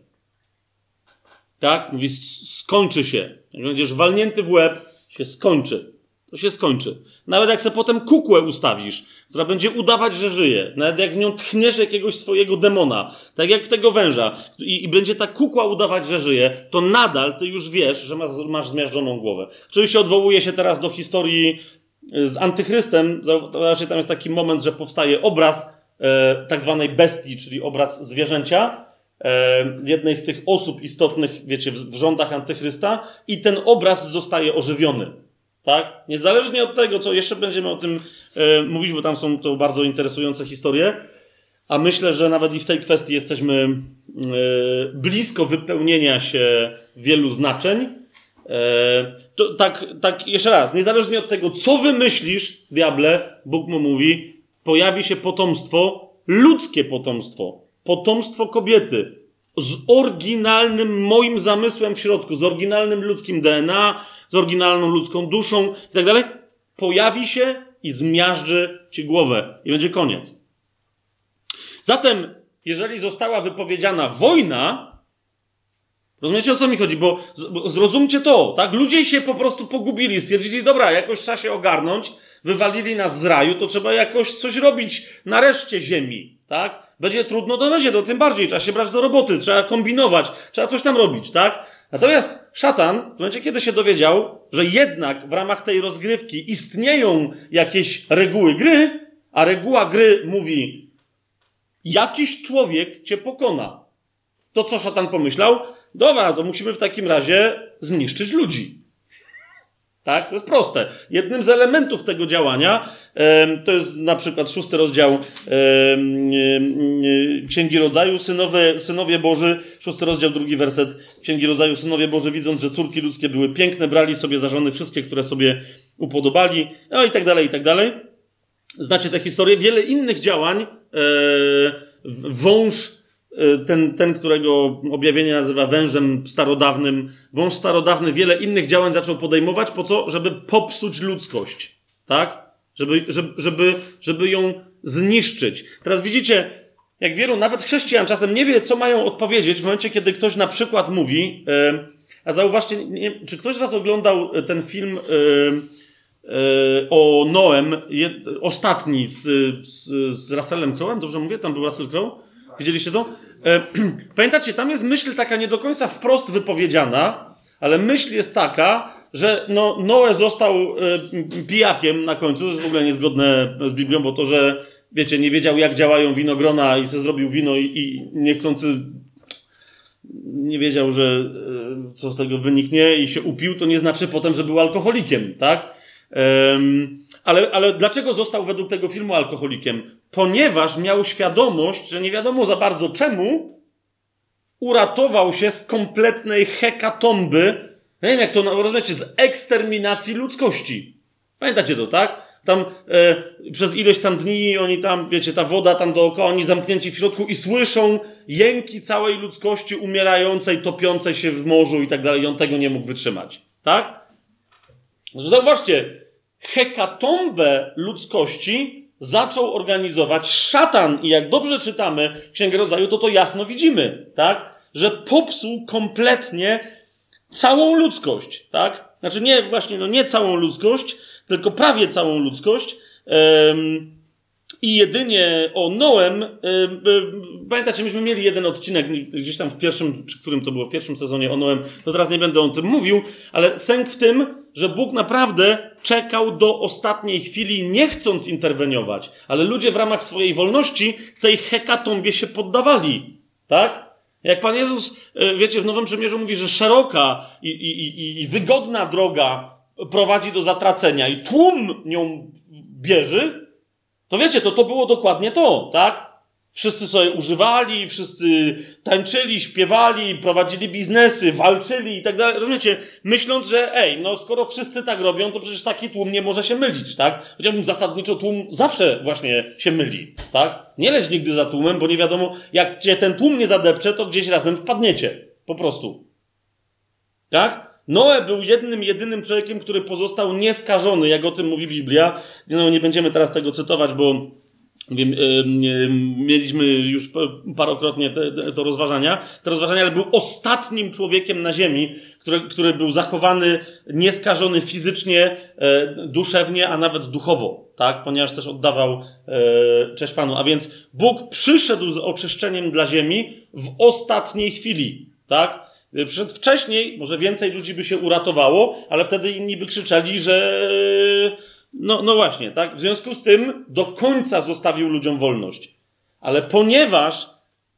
Tak? Mówi, skończy się. Jak będziesz walnięty w łeb, się skończy. To się skończy. Nawet jak sobie potem kukłę ustawisz, która będzie udawać, że żyje, nawet jak w nią tchniesz jakiegoś swojego demona, tak jak w tego węża, i, i będzie ta kukła udawać, że żyje, to nadal ty już wiesz, że masz, masz zmiażdżoną głowę. Oczywiście odwołuje się teraz do historii y, z Antychrystem. Zobaczcie, tam jest taki moment, że powstaje obraz e, tak zwanej bestii, czyli obraz zwierzęcia, e, jednej z tych osób istotnych, wiecie, w rządach Antychrysta, i ten obraz zostaje ożywiony. Tak? Niezależnie od tego, co jeszcze będziemy o tym e, mówić, bo tam są to bardzo interesujące historie, a myślę, że nawet i w tej kwestii jesteśmy e, blisko wypełnienia się wielu znaczeń. E, to, tak, tak, jeszcze raz, niezależnie od tego, co wymyślisz, diable, Bóg mu mówi, pojawi się potomstwo, ludzkie potomstwo, potomstwo kobiety, z oryginalnym moim zamysłem w środku, z oryginalnym ludzkim DNA, z oryginalną ludzką duszą i tak dalej, pojawi się i zmiażdży ci głowę i będzie koniec. Zatem, jeżeli została wypowiedziana wojna, rozumiecie o co mi chodzi? Bo, bo zrozumcie to, tak? Ludzie się po prostu pogubili, stwierdzili, dobra, jakoś trzeba się ogarnąć, wywalili nas z raju, to trzeba jakoś coś robić na reszcie ziemi, tak? Będzie trudno, to będzie, to tym bardziej trzeba się brać do roboty, trzeba kombinować, trzeba coś tam robić, tak? Natomiast szatan, w momencie, kiedy się dowiedział, że jednak w ramach tej rozgrywki istnieją jakieś reguły gry, a reguła gry mówi, jakiś człowiek cię pokona. To co szatan pomyślał? Dobra, to musimy w takim razie zniszczyć ludzi. Tak? To jest proste. Jednym z elementów tego działania to jest na przykład szósty rozdział Księgi Rodzaju. Synowie, synowie Boży, szósty rozdział, drugi werset Księgi Rodzaju. Synowie Boży, widząc, że córki ludzkie były piękne, brali sobie za żony wszystkie, które sobie upodobali, no i tak dalej, i tak dalej. Znacie tę historię. Wiele innych działań e, wąż ten, ten, którego objawienie nazywa wężem starodawnym, wąż starodawny wiele innych działań zaczął podejmować, po co? Żeby popsuć ludzkość, tak? Żeby, żeby, żeby, żeby ją zniszczyć. Teraz widzicie, jak wielu, nawet chrześcijan czasem nie wie, co mają odpowiedzieć w momencie, kiedy ktoś na przykład mówi, yy, a zauważcie, nie, czy ktoś z was oglądał ten film yy, yy, o Noem, jed, ostatni z, z, z Russellem Crowe'em, dobrze mówię? Tam był Russell Crowe? Widzieliście to? E, pamiętacie, tam jest myśl taka nie do końca wprost wypowiedziana, ale myśl jest taka, że no, Noe został e, pijakiem na końcu, to jest w ogóle niezgodne z Biblią, bo to, że wiecie, nie wiedział jak działają winogrona i se zrobił wino i, i niechcący nie wiedział, że e, co z tego wyniknie i się upił, to nie znaczy potem, że był alkoholikiem, tak? ale, ale dlaczego został według tego filmu alkoholikiem? Ponieważ miał świadomość, że nie wiadomo za bardzo czemu, uratował się z kompletnej hekatomby, nie wiem jak to rozumiecie, z eksterminacji ludzkości. Pamiętacie to, tak? Tam e, przez ileś tam dni oni tam, wiecie, ta woda tam dookoła, oni zamknięci w środku i słyszą jęki całej ludzkości umierającej, topiącej się w morzu i tak dalej. On tego nie mógł wytrzymać. Tak? Zauważcie, hekatombę ludzkości zaczął organizować szatan. I jak dobrze czytamy Księgę Rodzaju, to to jasno widzimy, tak? Że popsuł kompletnie całą ludzkość, tak? Znaczy nie, właśnie, no nie całą ludzkość, tylko prawie całą ludzkość. I jedynie o Noem. Y, y, pamiętacie, myśmy mieli jeden odcinek gdzieś tam w pierwszym, czy którym to było, w pierwszym sezonie o Noem. No teraz nie będę o tym mówił, ale sęk w tym, że Bóg naprawdę czekał do ostatniej chwili, nie chcąc interweniować, ale ludzie w ramach swojej wolności tej hekatombie się poddawali. Tak? Jak Pan Jezus, y, wiecie, w Nowym Przymierzu mówi, że szeroka i, i, i wygodna droga prowadzi do zatracenia i tłum nią bierze, to wiecie, to, to było dokładnie to, tak? Wszyscy sobie używali, wszyscy tańczyli, śpiewali, prowadzili biznesy, walczyli i tak dalej. Rozumiecie? Myśląc, że ej, no skoro wszyscy tak robią, to przecież taki tłum nie może się mylić, tak? Chociażbym zasadniczo tłum zawsze właśnie się myli, tak? Nie leć nigdy za tłumem, bo nie wiadomo, jak cię ten tłum nie zadepcze, to gdzieś razem wpadniecie. Po prostu. Tak? Noe był jednym, jedynym człowiekiem, który pozostał nieskażony, jak o tym mówi Biblia. No, nie będziemy teraz tego cytować, bo wiem, mieliśmy już parokrotnie te, te, to rozważania. Te rozważania, ale był ostatnim człowiekiem na ziemi, który, który był zachowany nieskażony fizycznie, e, duszewnie, a nawet duchowo, tak? Ponieważ też oddawał e, cześć Panu. A więc Bóg przyszedł z oczyszczeniem dla ziemi w ostatniej chwili, tak? Przyszedł wcześniej, może więcej ludzi by się uratowało, ale wtedy inni by krzyczeli, że no, no właśnie, tak? W związku z tym do końca zostawił ludziom wolność. Ale ponieważ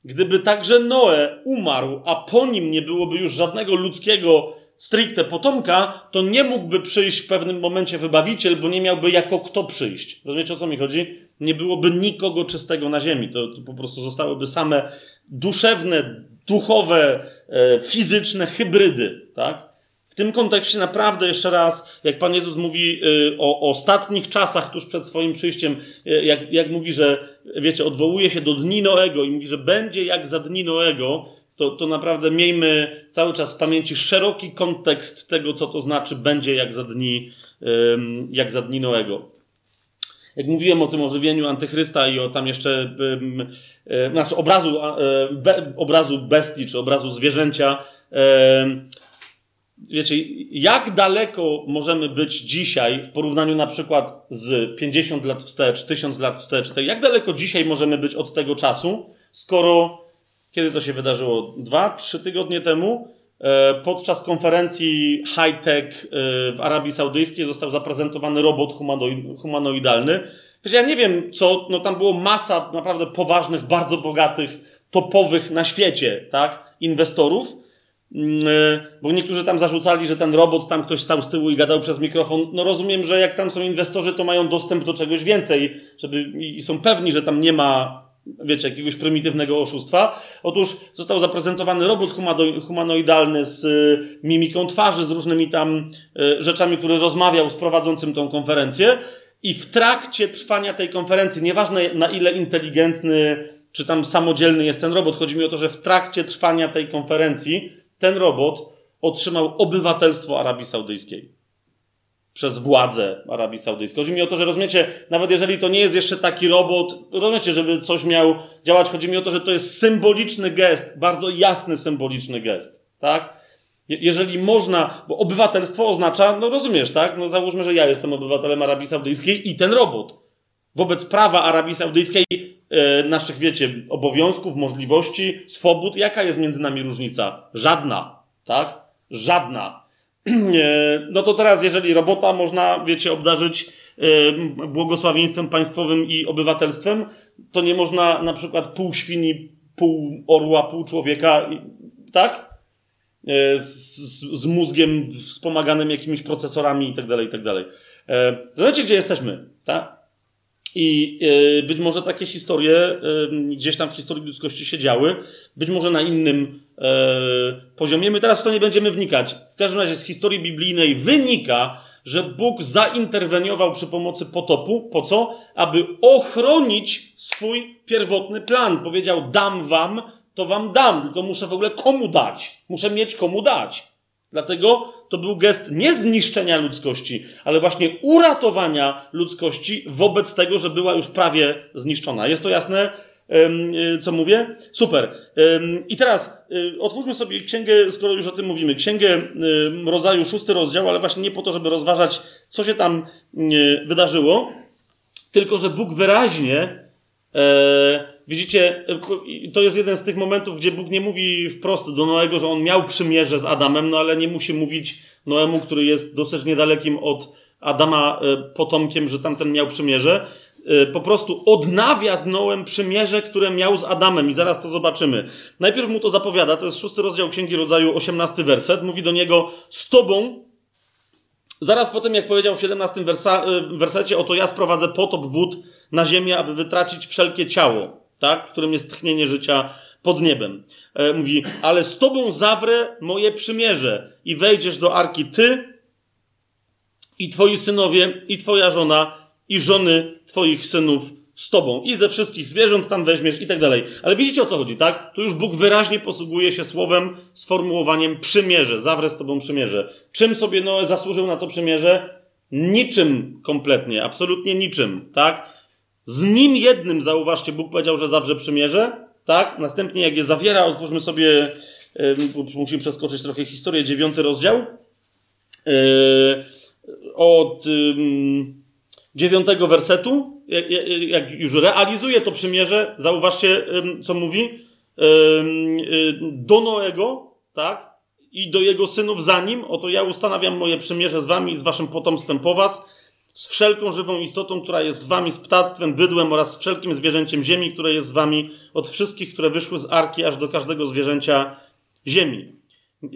gdyby także Noe umarł, a po nim nie byłoby już żadnego ludzkiego stricte potomka, to nie mógłby przyjść w pewnym momencie wybawiciel, bo nie miałby jako kto przyjść. Rozumiecie o co mi chodzi? Nie byłoby nikogo czystego na ziemi. To, to po prostu zostałyby same duszewne, duchowe, e, fizyczne hybrydy, tak? W tym kontekście naprawdę jeszcze raz, jak Pan Jezus mówi e, o, ostatnich czasach tuż przed swoim przyjściem, e, jak, jak mówi, że wiecie, odwołuje się do dni Noego i mówi, że będzie jak za dni Noego, to, to naprawdę miejmy cały czas w pamięci szeroki kontekst tego, co to znaczy będzie jak za dni, jak za dni Noego jak mówiłem o tym ożywieniu antychrysta i o tam jeszcze, znaczy obrazu, e, obrazu bestii, czy obrazu zwierzęcia, wiecie, jak daleko możemy być dzisiaj w porównaniu na przykład z 50 lat wstecz, 1000 lat wstecz, jak daleko dzisiaj możemy być od tego czasu, skoro, kiedy to się wydarzyło? Dwa, trzy tygodnie temu, podczas konferencji high-tech w Arabii Saudyjskiej został zaprezentowany robot humanoidalny. Ja nie wiem co, no tam było masa naprawdę poważnych, bardzo bogatych, topowych na świecie, tak, inwestorów, mm, bo niektórzy tam zarzucali, że ten robot, tam ktoś stał z tyłu i gadał przez mikrofon. No rozumiem, że jak tam są inwestorzy, to mają dostęp do czegoś więcej, żeby i są pewni, że tam nie ma wiecie, jakiegoś prymitywnego oszustwa. Otóż został zaprezentowany robot humanoidalny z y, mimiką twarzy, z różnymi tam y, rzeczami, który rozmawiał z prowadzącym tą konferencję. I w trakcie trwania tej konferencji, nieważne na ile inteligentny czy tam samodzielny jest ten robot, chodzi mi o to, że w trakcie trwania tej konferencji ten robot otrzymał obywatelstwo Arabii Saudyjskiej przez władze Arabii Saudyjskiej. Chodzi mi o to, że rozumiecie, nawet jeżeli to nie jest jeszcze taki robot, rozumiecie, żeby coś miał działać, chodzi mi o to, że to jest symboliczny gest, bardzo jasny symboliczny gest, tak? Jeżeli można, bo obywatelstwo oznacza, no rozumiesz, tak? No załóżmy, że ja jestem obywatelem Arabii Saudyjskiej i ten robot. Wobec prawa Arabii Saudyjskiej, e, naszych, wiecie, obowiązków, możliwości, swobód, jaka jest między nami różnica? Żadna, tak? Żadna. no to teraz, jeżeli robota można, wiecie, obdarzyć e, błogosławieństwem państwowym i obywatelstwem, to nie można na przykład pół świni, pół orła, pół człowieka, tak? E, z, z mózgiem wspomaganym jakimiś procesorami i tak dalej, i tak dalej. Zobaczcie, gdzie jesteśmy, tak? I e, być może takie historie gdzieś tam w historii ludzkości się działy, być może na innym e, poziomie. My teraz w to nie będziemy wnikać. W każdym razie z historii biblijnej wynika, że Bóg zainterweniował przy pomocy potopu. Po co? Aby ochronić swój pierwotny plan. Powiedział: Dam wam to wam dam, tylko muszę w ogóle komu dać. Muszę mieć komu dać. Dlatego to był gest nie zniszczenia ludzkości, ale właśnie uratowania ludzkości wobec tego, że była już prawie zniszczona. Jest to jasne, co mówię? Super. I teraz y, otwórzmy sobie księgę, skoro już o tym mówimy, księgę rodzaju szósty rozdział, ale właśnie nie po to, żeby rozważać, co się tam wydarzyło, Tylko, że Bóg wyraźnie, e, widzicie, e, to jest jeden z tych momentów, gdzie Bóg nie mówi wprost do Noego, że on miał przymierze z Adamem, no ale nie musi mówić Noemu, który jest dosyć niedalekim od Adama e, potomkiem, że tamten miał przymierze. E, po prostu odnawia z Noem przymierze, które miał z Adamem i zaraz to zobaczymy. Najpierw mu to zapowiada, to jest szósty rozdział Księgi Rodzaju, osiemnasty werset. Mówi do niego, z tobą Zaraz po tym, jak powiedział w 17 wersa, y, wersecie, oto ja sprowadzę potop wód na ziemię, aby wytracić wszelkie ciało, tak, w którym jest tchnienie życia pod niebem. E, mówi, ale z tobą zawrę moje przymierze i wejdziesz do arki ty i twoi synowie i twoja żona i żony twoich synów z tobą i ze wszystkich zwierząt tam weźmiesz i tak dalej. Ale widzicie o co chodzi, tak? Tu już Bóg wyraźnie posługuje się słowem, sformułowaniem przymierze, zawrę z tobą przymierze. Czym sobie Noe zasłużył na to przymierze? Niczym kompletnie, absolutnie niczym, tak? Z nim jednym, zauważcie, Bóg powiedział, że zawrze przymierze, tak? Następnie jak je zawiera, otwórzmy sobie, yy, musimy przeskoczyć trochę historię, dziewiąty rozdział. Yy, od yy, dziewiątego wersetu jak, jak już realizuje to przymierze, zauważcie, co mówi, y, do Noego, tak, i do jego synów za nim, oto ja ustanawiam moje przymierze z wami i z waszym potomstwem po was, z wszelką żywą istotą, która jest z wami, z ptactwem, bydłem oraz z wszelkim zwierzęciem ziemi, które jest z wami, od wszystkich, które wyszły z arki, aż do każdego zwierzęcia ziemi.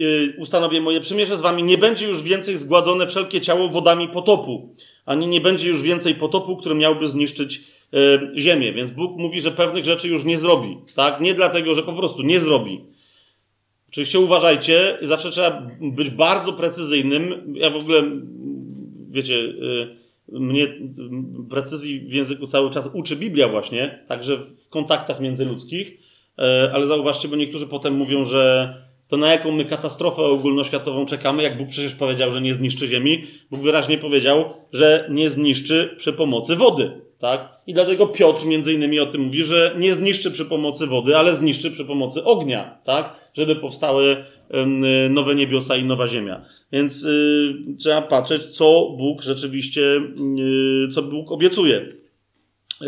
Y, ustanowię moje przymierze z wami, nie będzie już więcej zgładzone wszelkie ciało wodami potopu ani nie będzie już więcej potopu, który miałby zniszczyć e, ziemię. Więc Bóg mówi, że pewnych rzeczy już nie zrobi. Tak? Nie dlatego, że po prostu nie zrobi. Oczywiście uważajcie, zawsze trzeba być bardzo precyzyjnym. Ja w ogóle, wiecie, e, mnie precyzji w języku cały czas uczy Biblia właśnie, także w kontaktach międzyludzkich, e, ale zauważcie, bo niektórzy potem mówią, że to na jaką my katastrofę ogólnoświatową czekamy, jak Bóg przecież powiedział, że nie zniszczy ziemi. Bóg wyraźnie powiedział, że nie zniszczy przy pomocy wody. Tak? I dlatego Piotr między innymi o tym mówi, że nie zniszczy przy pomocy wody, ale zniszczy przy pomocy ognia, tak? żeby powstały nowe niebiosa i nowa ziemia. Więc y, trzeba patrzeć, co Bóg rzeczywiście, y, co Bóg obiecuje. Y,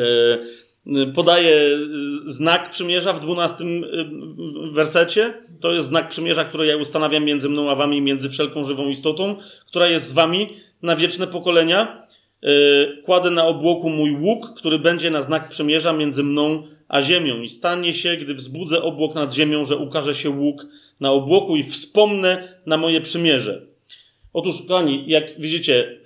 podaje znak przymierza w dwunastym wersecie. To jest znak przymierza, który ja ustanawiam między mną a wami, między wszelką żywą istotą, która jest z wami na wieczne pokolenia. Kładę na obłoku mój łuk, który będzie na znak przymierza między mną a ziemią. I stanie się, gdy wzbudzę obłok nad ziemią, że ukaże się łuk na obłoku i wspomnę na moje przymierze. Otóż, kochani, jak widzicie,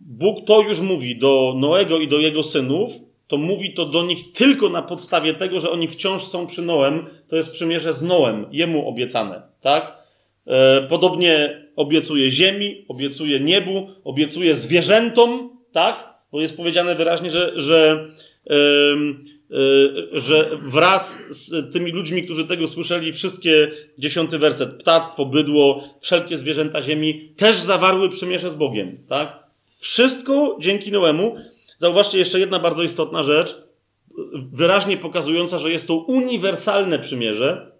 Bóg to już mówi do Noego i do jego synów, to mówi to do nich tylko na podstawie tego, że oni wciąż są przy Noem. To jest przymierze z Noem, jemu obiecane, tak? E, podobnie obiecuje ziemi, obiecuje niebu, obiecuje zwierzętom, tak? Bo jest powiedziane wyraźnie, że, że, yy, że wraz z tymi ludźmi, którzy tego słyszeli, wszystkie dziesiąty werset, ptactwo, bydło, wszelkie zwierzęta ziemi też zawarły przymierze z Bogiem, tak? Wszystko dzięki Noemu. Zauważcie jeszcze jedna bardzo istotna rzecz, wyraźnie pokazująca, że jest to uniwersalne przymierze.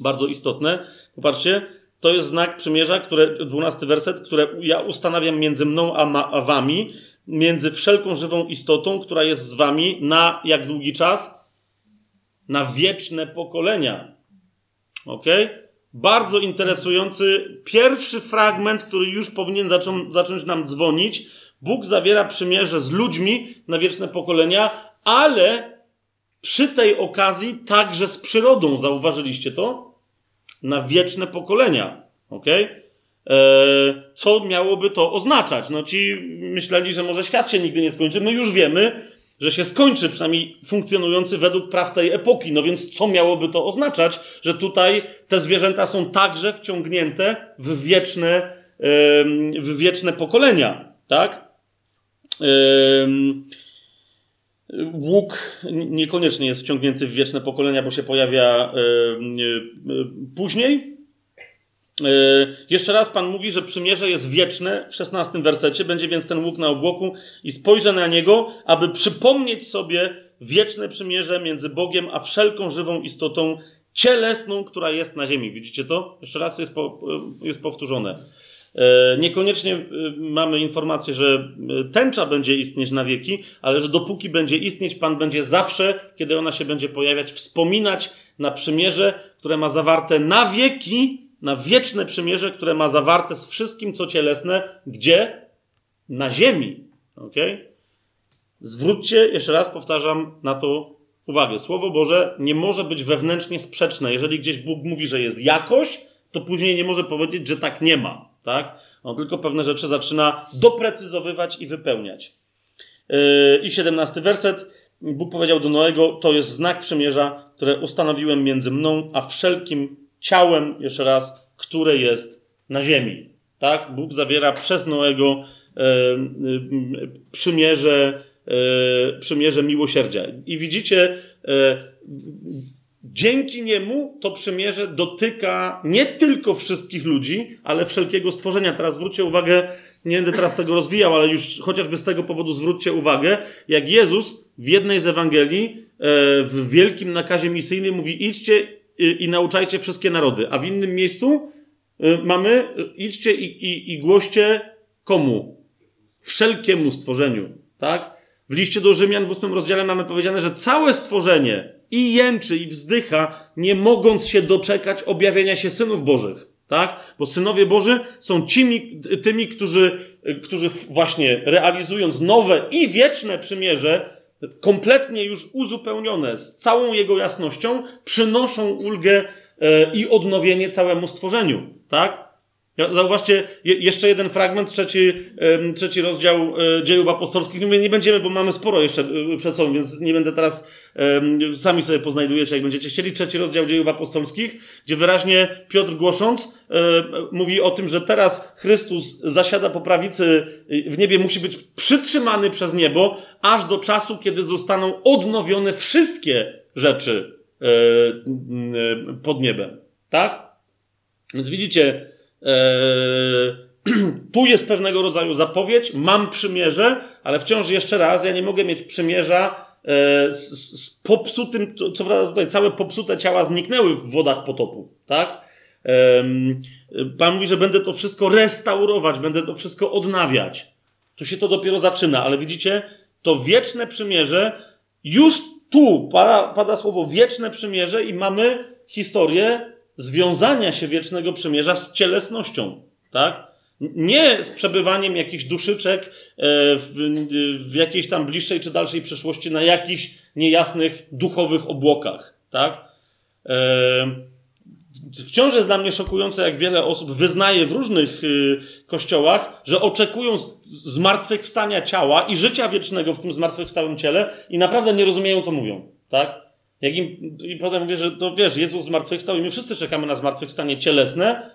Bardzo istotne. Popatrzcie, to jest znak przymierza, które, dwunasty werset, które ja ustanawiam między mną a, ma, a wami, między wszelką żywą istotą, która jest z wami na jak długi czas? Na wieczne pokolenia. Ok? Bardzo interesujący pierwszy fragment, który już powinien zaczą, zacząć nam dzwonić Bóg zawiera przymierze z ludźmi na wieczne pokolenia, ale przy tej okazji także z przyrodą. Zauważyliście to? Na wieczne pokolenia. Ok? E, co miałoby to oznaczać? No ci myśleli, że może świat się nigdy nie skończy. No już wiemy, że się skończy, przynajmniej funkcjonujący według praw tej epoki. No więc co miałoby to oznaczać, że tutaj te zwierzęta są także wciągnięte w wieczne, w wieczne pokolenia, tak? Łuk niekoniecznie jest wciągnięty w wieczne pokolenia, bo się pojawia później. E, jeszcze raz Pan mówi, że przymierze jest wieczne w szesnastym wersecie. Będzie więc ten łuk na obłoku i spojrzę na niego, aby przypomnieć sobie wieczne przymierze między Bogiem a wszelką żywą istotą cielesną, która jest na ziemi. Widzicie to? Jeszcze raz jest, po, jest powtórzone. E, niekoniecznie e, mamy informację, że e, tęcza będzie istnieć na wieki, ale że dopóki będzie istnieć, Pan będzie zawsze, kiedy ona się będzie pojawiać, wspominać na przymierze, które ma zawarte na wieki, na wieczne przymierze, które ma zawarte z wszystkim, co cielesne, gdzie? Na ziemi. Okay? Zwróćcie, jeszcze raz powtarzam na to uwagę. Słowo Boże nie może być wewnętrznie sprzeczne. Jeżeli gdzieś Bóg mówi, że jest jakość, to później nie może powiedzieć, że tak nie ma. Tak? On tylko pewne rzeczy zaczyna doprecyzowywać i wypełniać. Yy, I 17 werset. Bóg powiedział do Noego: To jest znak przymierza, które ustanowiłem między mną a wszelkim ciałem, jeszcze raz, które jest na ziemi. Tak? Bóg zawiera przez Noego yy, yy, przymierze, przymierze miłosierdzia. I widzicie, Dzięki niemu to przymierze dotyka nie tylko wszystkich ludzi, ale wszelkiego stworzenia. Teraz zwróćcie uwagę, nie będę teraz tego rozwijał, ale już chociażby z tego powodu zwróćcie uwagę, jak Jezus w jednej z Ewangelii, e, w wielkim nakazie misyjnym mówi idźcie i nauczajcie wszystkie narody, a w innym miejscu e, mamy idźcie i, i, i głoście komu? Wszelkiemu stworzeniu, tak? W liście do Rzymian w ósmym rozdziale mamy powiedziane, że całe stworzenie i jęczy i wzdycha, nie mogąc się doczekać objawienia się synów Bożych. Tak? Bo synowie Boży są tymi, tymi którzy, którzy właśnie realizując nowe i wieczne przymierze, kompletnie już uzupełnione z całą jego jasnością, przynoszą ulgę e, i odnowienie całemu stworzeniu. Tak? Zauważcie, jeszcze jeden fragment, trzeci, trzeci rozdział e, dziejów apostolskich. Nie będziemy, bo mamy sporo jeszcze e, przed sobą, więc nie będę teraz, sami sobie poznajdujecie, jak będziecie chcieli. Trzeci rozdział dziejów apostolskich, gdzie wyraźnie Piotr głosząc e, mówi o tym, że teraz Chrystus zasiada po prawicy w niebie, musi być przytrzymany przez niebo, aż do czasu, kiedy zostaną odnowione wszystkie rzeczy pod niebem. Tak? Więc widzicie, tu jest pewnego rodzaju zapowiedź, mam przymierze, ale wciąż jeszcze raz, ja nie mogę mieć przymierza e, z, z popsutym, co prawda tutaj całe popsute ciała zniknęły w wodach potopu, tak? Pan mówi, że będę to wszystko restaurować, będę to wszystko odnawiać. Tu się to dopiero zaczyna, ale widzicie, to wieczne przymierze, już tu pada, pada słowo wieczne przymierze i mamy historię związania się wiecznego przymierza z cielesnością, tak? Nie z przebywaniem jakichś duszyczek e, w, w jakiejś tam bliższej czy dalszej przeszłości na jakichś niejasnych duchowych obłokach, tak? E, wciąż jest dla mnie szokujące, jak wiele osób wyznaje w różnych y, kościołach, że oczekują zmartwychwstania ciała i życia wiecznego w tym zmartwychwstałym ciele i naprawdę nie rozumieją, co mówią, tak? Jak im, I potem mówię, że to wiesz, Jezus zmartwychwstał i my wszyscy czekamy na zmartwychwstanie cielesne,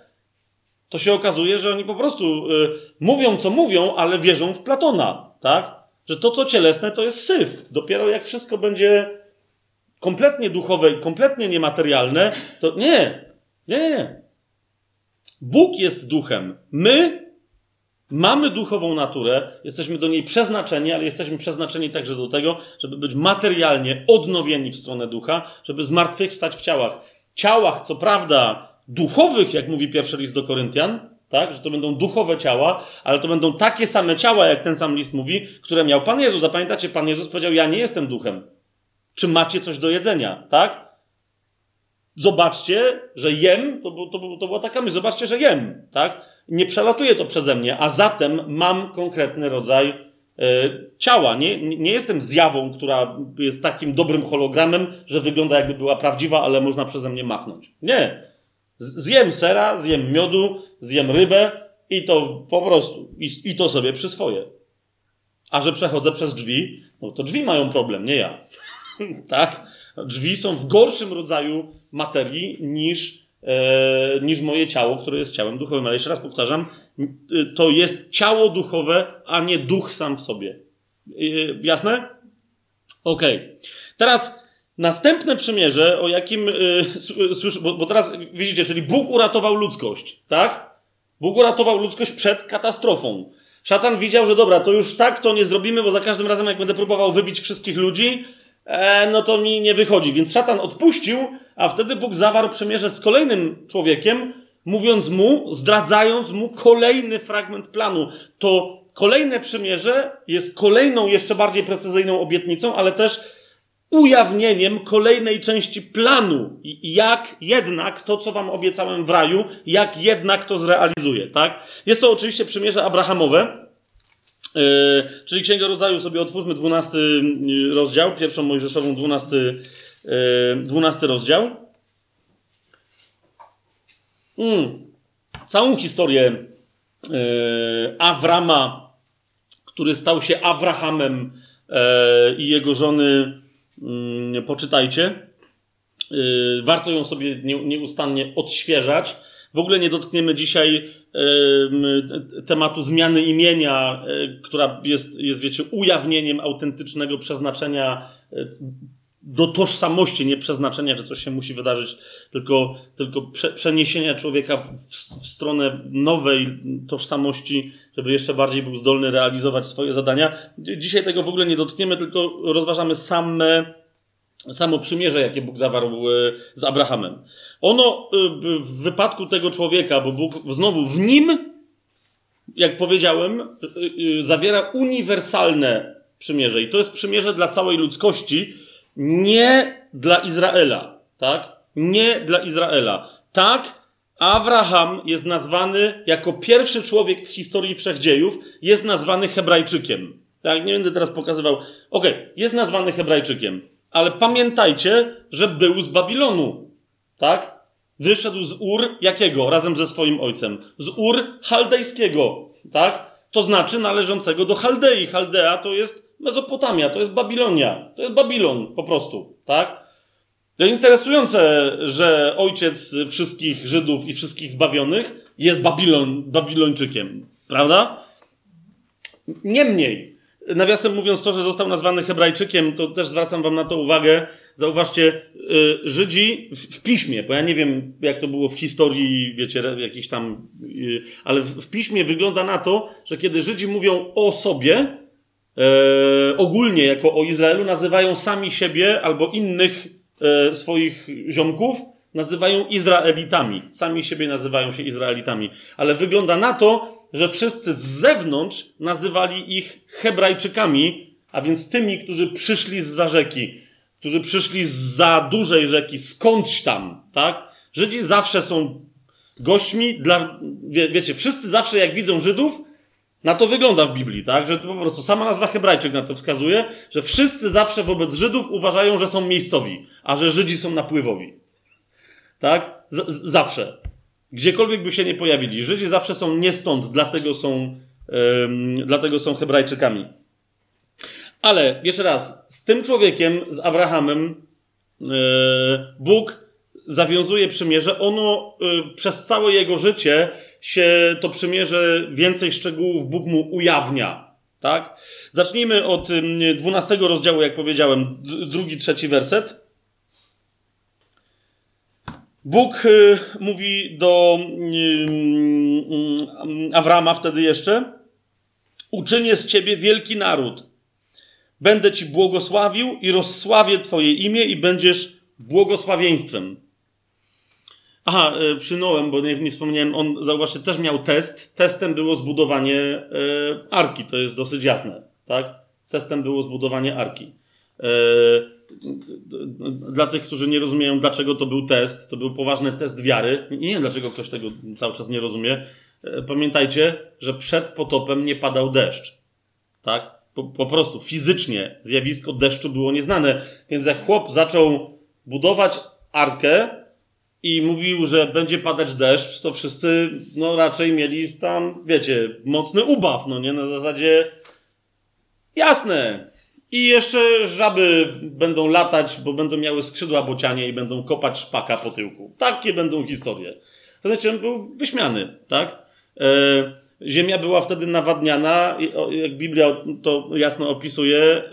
to się okazuje, że oni po prostu y, mówią, co mówią, ale wierzą w Platona, tak? Że to, co cielesne, to jest syf. Dopiero jak wszystko będzie kompletnie duchowe i kompletnie niematerialne, to nie, nie, nie. Bóg jest duchem. My Mamy duchową naturę, jesteśmy do niej przeznaczeni, ale jesteśmy przeznaczeni także do tego, żeby być materialnie odnowieni w stronę ducha, żeby zmartwychwstać w ciałach. Ciałach, co prawda, duchowych, jak mówi pierwszy list do Koryntian, tak, że to będą duchowe ciała, ale to będą takie same ciała, jak ten sam list mówi, które miał Pan Jezus. Zapamiętacie, Pan Jezus powiedział: Ja nie jestem duchem. Czy macie coś do jedzenia, tak? Zobaczcie, że jem, to, to, to była taka zobaczcie, że jem, tak? Nie przelatuje to przeze mnie, a zatem mam konkretny rodzaj e, ciała. Nie, nie jestem zjawą, która jest takim dobrym hologramem, że wygląda jakby była prawdziwa, ale można przeze mnie machnąć. Nie. Zjem sera, zjem miodu, zjem rybę i to po prostu, i, i to sobie przyswoję. A że przechodzę przez drzwi, no to drzwi mają problem, nie ja. tak? Drzwi są w gorszym rodzaju materii niż niż moje ciało, które jest ciałem duchowym. Ale jeszcze raz powtarzam, to jest ciało duchowe, a nie duch sam w sobie. E, jasne? Okej. Teraz następne przymierze, o jakim yy, słyszę, bo, bo, teraz widzicie, czyli Bóg uratował ludzkość, tak? Bóg uratował ludzkość przed katastrofą. Szatan widział, że dobra, to już tak to nie zrobimy, bo za każdym razem, jak będę próbował wybić wszystkich ludzi, e, no to mi nie wychodzi. Więc szatan odpuścił, a wtedy Bóg zawarł przymierze z kolejnym człowiekiem, mówiąc mu, zdradzając mu kolejny fragment planu. To kolejne przymierze jest kolejną, jeszcze bardziej precyzyjną obietnicą, ale też ujawnieniem kolejnej części planu, jak jednak to, co wam obiecałem w raju, jak jednak to zrealizuje, tak? Jest to oczywiście przymierze abrahamowe, czyli Księgę Rodzaju sobie otwórzmy 12 yy, rozdział, pierwszą Mojżeszową 12, yy, 12 rozdział. Mm. Całą historię yy, Awrama, który stał się Abrahamem i jego żony Mm, poczytajcie. Y, warto ją sobie nieustannie odświeżać. W ogóle nie dotkniemy dzisiaj tematu zmiany imienia, y, która jest, jest wiecie, ujawnieniem autentycznego przeznaczenia y, do tożsamości, nie przeznaczenia, że coś się musi wydarzyć, tylko, tylko prze, przeniesienia człowieka w, w, stronę nowej tożsamości, żeby jeszcze bardziej był zdolny realizować swoje zadania. Dzisiaj tego w ogóle nie dotkniemy, tylko rozważamy same, samo przymierze, jakie Bóg zawarł e, z Abrahamem. Ono e, w wypadku tego człowieka, bo Bóg znowu w nim, jak powiedziałem, e, zawiera uniwersalne przymierze. I to jest przymierze dla całej ludzkości, nie dla Izraela, tak? Nie dla Izraela. Tak, Abraham jest nazwany jako pierwszy człowiek w historii wszechdziejów, jest nazwany Hebrajczykiem. Tak, nie będę teraz pokazywał. Okej, okay, jest nazwany Hebrajczykiem, ale pamiętajcie, że był z Babilonu. Tak? Wyszedł z Ur jakiego? Razem ze swoim ojcem. Z Ur chaldejskiego. Tak? To znaczy należącego do Chaldei. Chaldea to jest Mezopotamia, to jest Babilonia, to jest Babilon po prostu, tak? To interesujące, że ojciec wszystkich Żydów i wszystkich zbawionych jest Babilon, Babilończykiem, prawda? Niemniej, nawiasem mówiąc to, że został nazwany Hebrajczykiem, to też zwracam wam na to uwagę. Zauważcie, y, Żydzi w, piśmie, bo ja nie wiem, jak to było w historii, wiecie, jakiś tam, y, ale w piśmie wygląda na to, że kiedy Żydzi mówią o sobie, e, ogólnie jako o Izraelu nazywają sami siebie albo innych e, swoich ziomków, nazywają Izraelitami. Sami siebie nazywają się Izraelitami. Ale wygląda na to, że wszyscy z zewnątrz nazywali ich Hebrajczykami, a więc tymi, którzy przyszli z za rzeki, którzy przyszli z za dużej rzeki, skądś tam, tak? Żydzi zawsze są gośćmi dla, wie, wiecie, wszyscy zawsze jak widzą Żydów, na to wygląda w Biblii, tak? Że to po prostu sama nazwa Hebrajczyk na to wskazuje, że wszyscy zawsze wobec Żydów uważają, że są miejscowi, a że Żydzi są napływowi. Tak? Z zawsze. Gdziekolwiek by się nie pojawili. Żydzi zawsze są nie stąd, dlatego są, dlatego są Hebrajczykami. Ale jeszcze raz, z tym człowiekiem, z Abrahamem, yy, Bóg zawiązuje przymierze. Ono yy, przez całe jego życie się to przymierze, więcej szczegółów Bóg mu ujawnia. Tak? Zacznijmy od 12 rozdziału, jak powiedziałem, drugi, trzeci werset. Bóg y, mówi do Awrama wtedy jeszcze: Uczynię z ciebie wielki naród. Będę ci błogosławił i rozsławię twoje imię i będziesz błogosławieństwem. Aha, e, przynąłem, bo nie, nie wspomniałem, on, zauważcie, też miał test. Testem było zbudowanie arki, to jest dosyć jasne, tak? Testem było zbudowanie arki. Dla tych, którzy nie rozumieją, dlaczego to był test, to był poważny test wiary. Nie wiem, dlaczego ktoś tego cały czas nie rozumie. E, pamiętajcie, że przed potopem nie padał deszcz, tak? Po, po prostu fizycznie zjawisko deszczu było nieznane. Więc jak chłop zaczął budować arkę, i mówił, że będzie padać deszcz, to wszyscy no raczej mieli tam, wiecie, mocny ubaw, no nie? Na zasadzie jasne. I jeszcze żaby będą latać, bo będą miały skrzydła bocianie i będą kopać szpaka po tyłku. Takie będą historie. Znaczy, on był wyśmiany, tak? E, Ziemia była wtedy nawadniana, jak Biblia to jasno opisuje, e,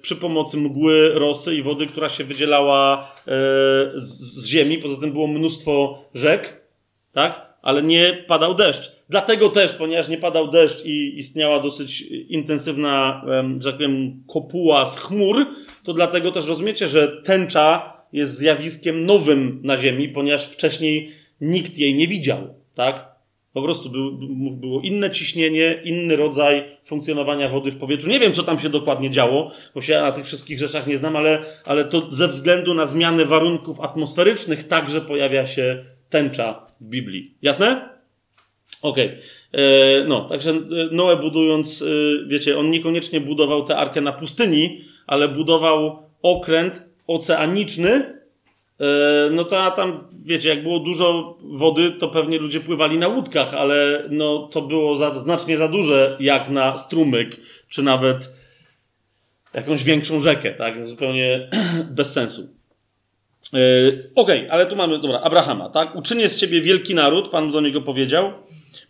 przy pomocy mgły, rosy i wody, która się wydzielała e, z ziemi. Poza tym było mnóstwo rzek, tak? Ale nie padał deszcz. Dlatego też, ponieważ nie padał deszcz i istniała dosyć intensywna, że tak powiem, kopuła z chmur, to dlatego też rozumiecie, że tęcza jest zjawiskiem nowym na Ziemi, ponieważ wcześniej nikt jej nie widział, tak? Po prostu był, było inne ciśnienie, inny rodzaj funkcjonowania wody w powietrzu. Nie wiem, co tam się dokładnie działo, bo się ja na tych wszystkich rzeczach nie znam, ale, ale to ze względu na zmianę warunków atmosferycznych także pojawia się tęcza w Biblii. Jasne? Okej. Okay. E, no, także e, Noe budując, e, wiecie, on niekoniecznie budował tę arkę na pustyni, ale budował okręt oceaniczny, no to a tam, wiecie, jak było dużo wody, to pewnie ludzie pływali na łódkach, ale no to było za, znacznie za duże jak na strumyk, czy nawet jakąś większą rzekę, tak? Zupełnie bez sensu. Yy, Okej, okay, ale tu mamy, dobra, Abrahama, tak? Uczynię z ciebie wielki naród, Pan do niego powiedział.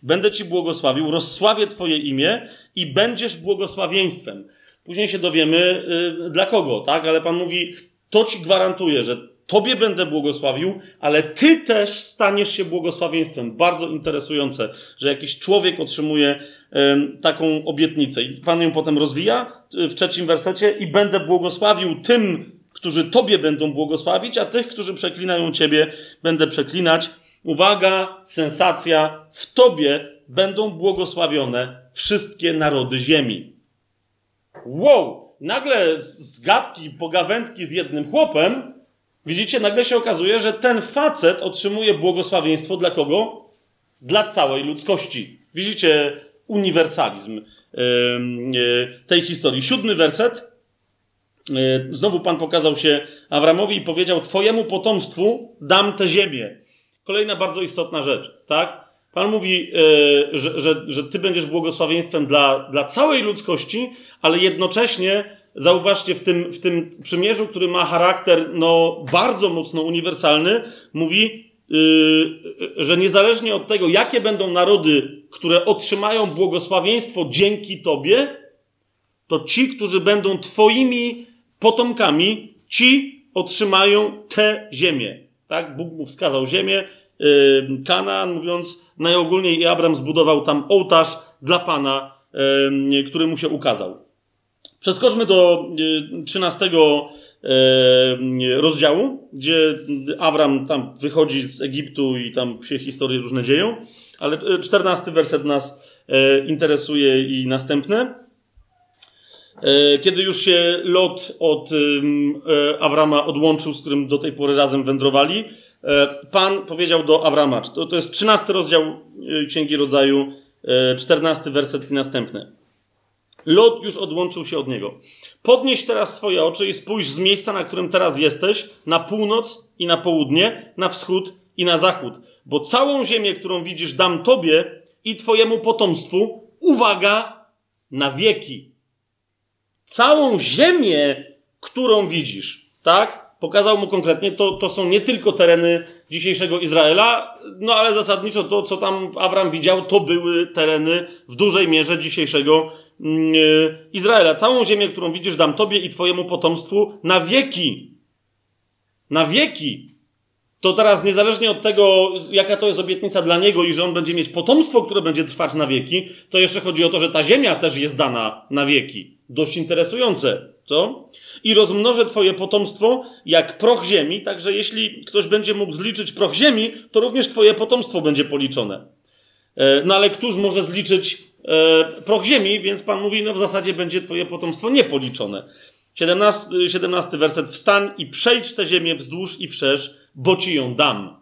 Będę ci błogosławił, rozsławię twoje imię i będziesz błogosławieństwem. Później się dowiemy, yy, dla kogo, tak? Ale Pan mówi, to ci gwarantuje, że Tobie będę błogosławił, ale Ty też staniesz się błogosławieństwem. Bardzo interesujące, że jakiś człowiek otrzymuje taką obietnicę. I Pan ją potem rozwija y, w trzecim wersecie i będę błogosławił tym, którzy Tobie będą błogosławić, a tych, którzy przeklinają Ciebie, będę przeklinać. Uwaga, sensacja, w Tobie będą błogosławione wszystkie narody ziemi. Wow! Nagle z gadki, pogawędki z jednym chłopem Widzicie, nagle się okazuje, że ten facet otrzymuje błogosławieństwo dla kogo? Dla całej ludzkości. Widzicie uniwersalizm e, tej historii. Siódmy werset. E, znowu Pan pokazał się Awramowi i powiedział: Twojemu potomstwu dam tę ziemię. Kolejna bardzo istotna rzecz, tak? Pan mówi, e, że, że, że Ty będziesz błogosławieństwem dla, dla całej ludzkości, ale jednocześnie zauważcie, w tym, w tym przymierzu, który ma charakter no, bardzo mocno uniwersalny, mówi, yy, że niezależnie od tego, jakie będą narody, które otrzymają błogosławieństwo dzięki Tobie, to ci, którzy będą Twoimi potomkami, ci otrzymają tę ziemię. Tak? Bóg mu wskazał ziemię, Kanaan, mówiąc najogólniej, i Abram zbudował tam ołtarz dla Pana, który mu się ukazał. Przeskoczmy do 13 e, e, rozdziału, gdzie Awram tam wychodzi z Egiptu i tam się historie różne dzieją, ale 14 werset nas e, interesuje i następne. Kiedy już się Lot od Awrama odłączył, z którym do tej pory razem wędrowali, Pan powiedział do Awrama, to, to jest 13 rozdział Księgi Rodzaju, 14 werset i następne. Lot już odłączył się od niego. Podnieś teraz swoje oczy i spójrz z miejsca, na którym teraz jesteś, na północ i na południe, na wschód i na zachód. Bo całą ziemię, którą widzisz, dam tobie i twojemu potomstwu, uwaga, na wieki. Całą ziemię, którą widzisz, tak? Pokazał mu konkretnie, to, to są nie tylko tereny dzisiejszego Izraela, no ale zasadniczo to, co tam Abraham widział, to były tereny w dużej mierze dzisiejszego e, Izraela, całą ziemię, którą widzisz, dam tobie i twojemu potomstwu na wieki. Na wieki. To teraz, niezależnie od tego, jaka to jest obietnica dla niego i że on będzie mieć potomstwo, które będzie trwać na wieki, to jeszcze chodzi o to, że ta ziemia też jest dana na wieki. Dość interesujące, co? I rozmnożę twoje potomstwo jak proch ziemi, także jeśli ktoś będzie mógł zliczyć proch ziemi, to również twoje potomstwo będzie policzone. E, no ale któż może zliczyć e, proch ziemi, więc Pan mówi, no w zasadzie będzie twoje potomstwo niepoliczone. 17, 17 werset. Wstań i przejdź tę ziemię wzdłuż i wszerz, bo ci ją dam.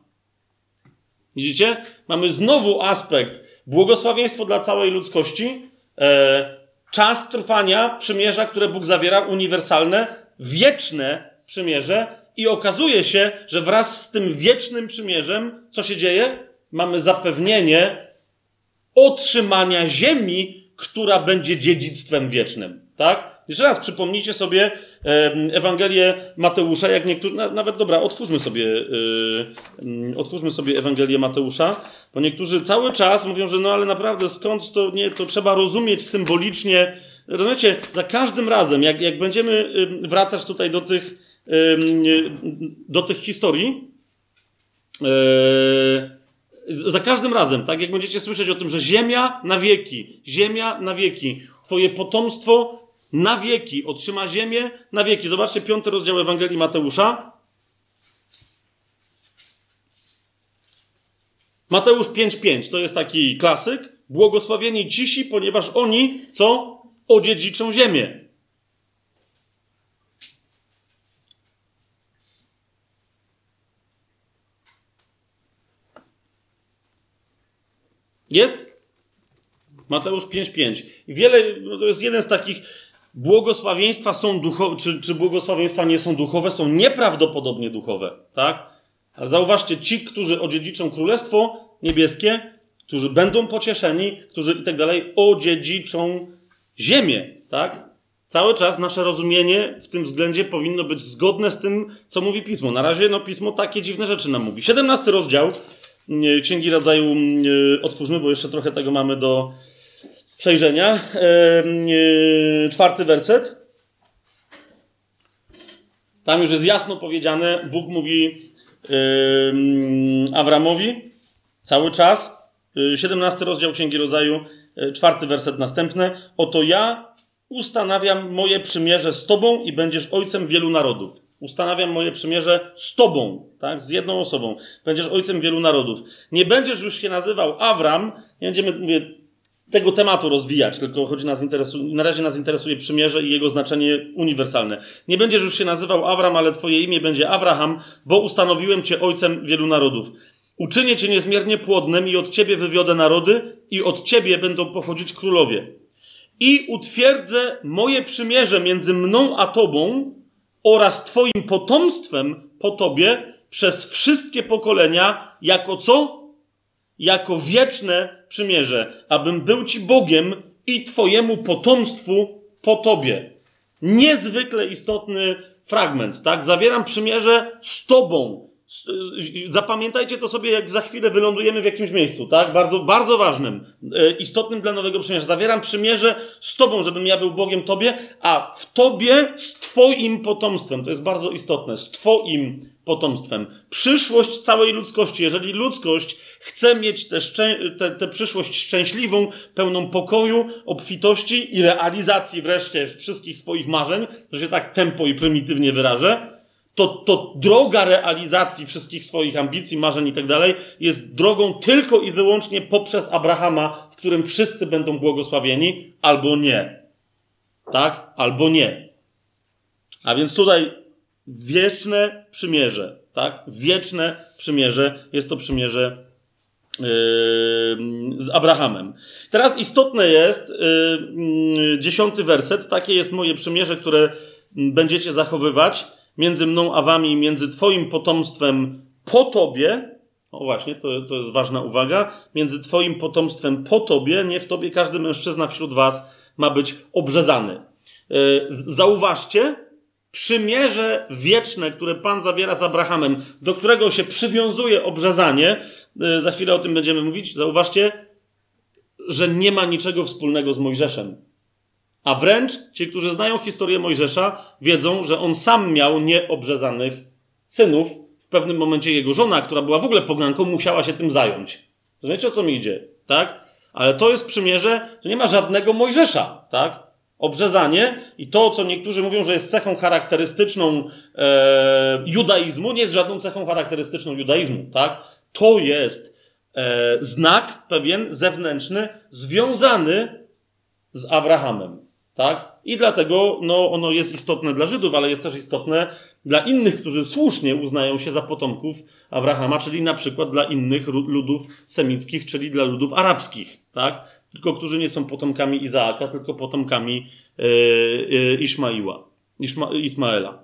Widzicie? Mamy znowu aspekt błogosławieństwo dla całej ludzkości, e, czas trwania przymierza, które Bóg zawiera, uniwersalne, wieczne przymierze i okazuje się, że wraz z tym wiecznym przymierzem, co się dzieje? Mamy zapewnienie otrzymania ziemi, która będzie dziedzictwem wiecznym. Tak? Jeszcze raz przypomnijcie sobie Ewangelię Mateusza, jak niektórzy, nawet dobra, otwórzmy sobie, yy, otwórzmy sobie Ewangelię Mateusza, bo niektórzy cały czas mówią, że no ale naprawdę skąd to nie, to trzeba rozumieć symbolicznie. Rozumiecie, za każdym razem, jak, jak będziemy wracać tutaj do tych, do tych historii, yy, za każdym razem, tak jak będziecie słyszeć o tym, że ziemia na wieki, ziemia na wieki, twoje potomstwo na wieki otrzyma ziemię na wieki. Zobaczcie piąty rozdział Ewangelii Mateusza. Mateusz 5,5 to jest taki klasyk. Błogosławieni cisi, ponieważ oni, co? Odziedziczą ziemię. Jest? Mateusz 5,5. I wiele, to jest jeden z takich błogosławieństwa są duchowe, czy, czy błogosławieństwa nie są duchowe, są nieprawdopodobnie duchowe, tak? Ale zauważcie, ci, którzy odziedziczą królestwo niebieskie, którzy będą pocieszeni, którzy i tak dalej, odziedziczą ziemię, tak? Cały czas nasze rozumienie w tym względzie powinno być zgodne z tym, co mówi Pismo. Na razie no, Pismo takie dziwne rzeczy nam mówi. 17 rozdział Księgi Rodzaju otwórzmy, bo jeszcze trochę tego mamy do przejrzenia. Czwarty werset. Tam już jest jasno powiedziane, Bóg mówi Awramowi cały czas. 17 rozdział Księgi Rodzaju, czwarty werset następny. Oto ja ustanawiam moje przymierze z Tobą i będziesz ojcem wielu narodów. Ustanawiam moje przymierze z Tobą, tak? Z jedną osobą. Będziesz ojcem wielu narodów. Nie będziesz już się nazywał Awram. Nie będziemy, mówię, tego tematu rozwijać, tylko chodzi nas interesuje, na razie nas interesuje przymierze i jego znaczenie uniwersalne. Nie będziesz już się nazywał Awram, ale twoje imię będzie Abraham, bo ustanowiłem cię ojcem wielu narodów. Uczynię cię niezmiernie płodnym i od ciebie wywiodę narody i od ciebie będą pochodzić królowie. I utwierdzę moje przymierze między mną a tobą oraz twoim potomstwem po tobie przez wszystkie pokolenia jako co? Jako wieczne przymierze, abym był ci Bogiem i twojemu potomstwu po tobie. Niezwykle istotny fragment, tak? Zawieram przymierze z tobą, Zapamiętajcie to sobie, jak za chwilę wylądujemy w jakimś miejscu, tak? Bardzo, bardzo ważnym, e, istotnym dla nowego przymierza. Zawieram przymierze z Tobą, żebym ja był Bogiem Tobie, a w Tobie z Twoim potomstwem. To jest bardzo istotne. Z Twoim potomstwem. Przyszłość całej ludzkości. Jeżeli ludzkość chce mieć tę te, te przyszłość szczęśliwą, pełną pokoju, obfitości i realizacji wreszcie wszystkich swoich marzeń, że się tak tempo i prymitywnie wyrażę, to, to droga realizacji wszystkich swoich ambicji, marzeń i tak dalej jest drogą tylko i wyłącznie poprzez Abrahama, w którym wszyscy będą błogosławieni, albo nie. Tak? Albo nie. A więc tutaj wieczne przymierze, tak? Wieczne przymierze jest to przymierze yy, z Abrahamem. Teraz istotne jest yy, dziesiąty werset. Takie jest moje przymierze, które będziecie zachowywać między mną a wami, między Twoim potomstwem po Tobie, o właśnie, to, to jest ważna uwaga, między Twoim potomstwem po Tobie, nie w Tobie każdy mężczyzna wśród Was ma być obrzezany. E, zauważcie, przymierze wieczne, które Pan zawiera z Abrahamem, do którego się przywiązuje obrzezanie, e, za chwilę o tym będziemy mówić, zauważcie, że nie ma niczego wspólnego z Mojżeszem. A wręcz ci, którzy znają historię Mojżesza, wiedzą, że on sam miał nieobrzezanych synów. W pewnym momencie jego żona, która była w ogóle poganką, musiała się tym zająć. Rozumiecie, o co mi idzie? Tak? Ale to jest przymierze, to nie ma żadnego Mojżesza, tak? Obrzezanie i to, co niektórzy mówią, że jest cechą charakterystyczną e, judaizmu, nie jest żadną cechą charakterystyczną judaizmu, tak? To jest e, znak pewien zewnętrzny związany z Abrahamem. Tak? I dlatego no, ono jest istotne dla Żydów, ale jest też istotne dla innych, którzy słusznie uznają się za potomków Abrahama, czyli na przykład dla innych ludów semickich, czyli dla ludów arabskich. Tak? Tylko którzy nie są potomkami Izaaka, tylko potomkami e, e, Ishmaela. Ishma, Ismaela.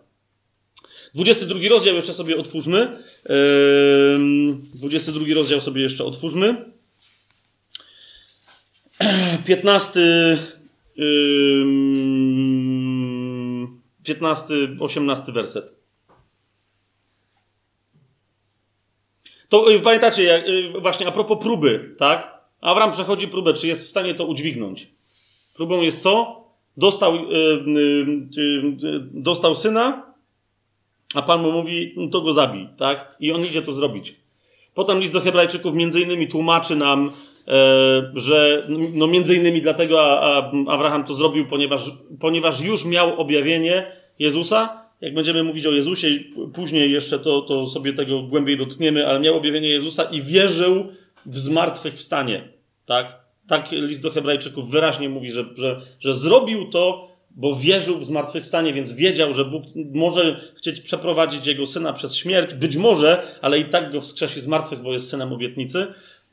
22 rozdział jeszcze sobie otwórzmy. E, 22 rozdział sobie jeszcze otwórzmy. 15 15, 18 werset. To y, pamiętacie, jak, y, właśnie a propos próby, tak? Abraham przechodzi próbę, czy jest w stanie to udźwignąć. Próbą jest co? Dostał, yy, dostał syna, a Pan mu mówi, no to go zabij, tak? I on idzie to zrobić. Potem list do Hebrajczyków między innymi tłumaczy nam, że no między innymi dlatego Abraham to zrobił, ponieważ, ponieważ już miał objawienie Jezusa. Jak będziemy mówić o Jezusie, później jeszcze to, to sobie tego głębiej dotkniemy, ale miał objawienie Jezusa i wierzył w zmartwychwstanie. Tak? Tak list do Hebrajczyków wyraźnie mówi, że, że, że zrobił to, bo wierzył w zmartwychwstanie, więc wiedział, że Bóg może chcieć przeprowadzić jego syna przez śmierć, być może, ale i tak go wskrzesi z martwych, bo jest synem obietnicy.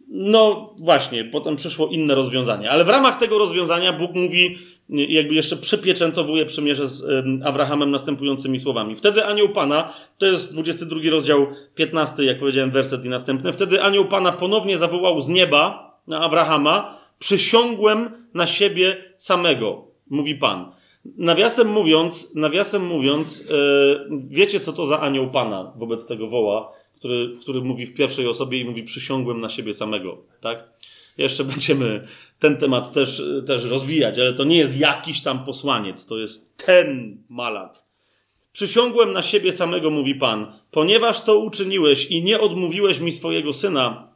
No właśnie, potem przyszło inne rozwiązanie. Ale w ramach tego rozwiązania Bóg mówi, jakby jeszcze przypieczętowuje przymierze z Abrahamem następującymi słowami. Wtedy anioł Pana, to jest 22 rozdział 15, jak powiedziałem, werset i następny. Wtedy anioł Pana ponownie zawołał z nieba na Abrahama, przysiągłem na siebie samego, mówi Pan. Nawiasem mówiąc, nawiasem mówiąc, yy, wiecie co to za anioł Pana wobec tego woła, który, który mówi w pierwszej osobie i mówi przysiągłem na siebie samego, tak? Jeszcze będziemy ten temat też, też rozwijać, ale to nie jest jakiś tam posłaniec, to jest ten malak. Przysiągłem na siebie samego, mówi Pan, ponieważ to uczyniłeś i nie odmówiłeś mi swojego syna,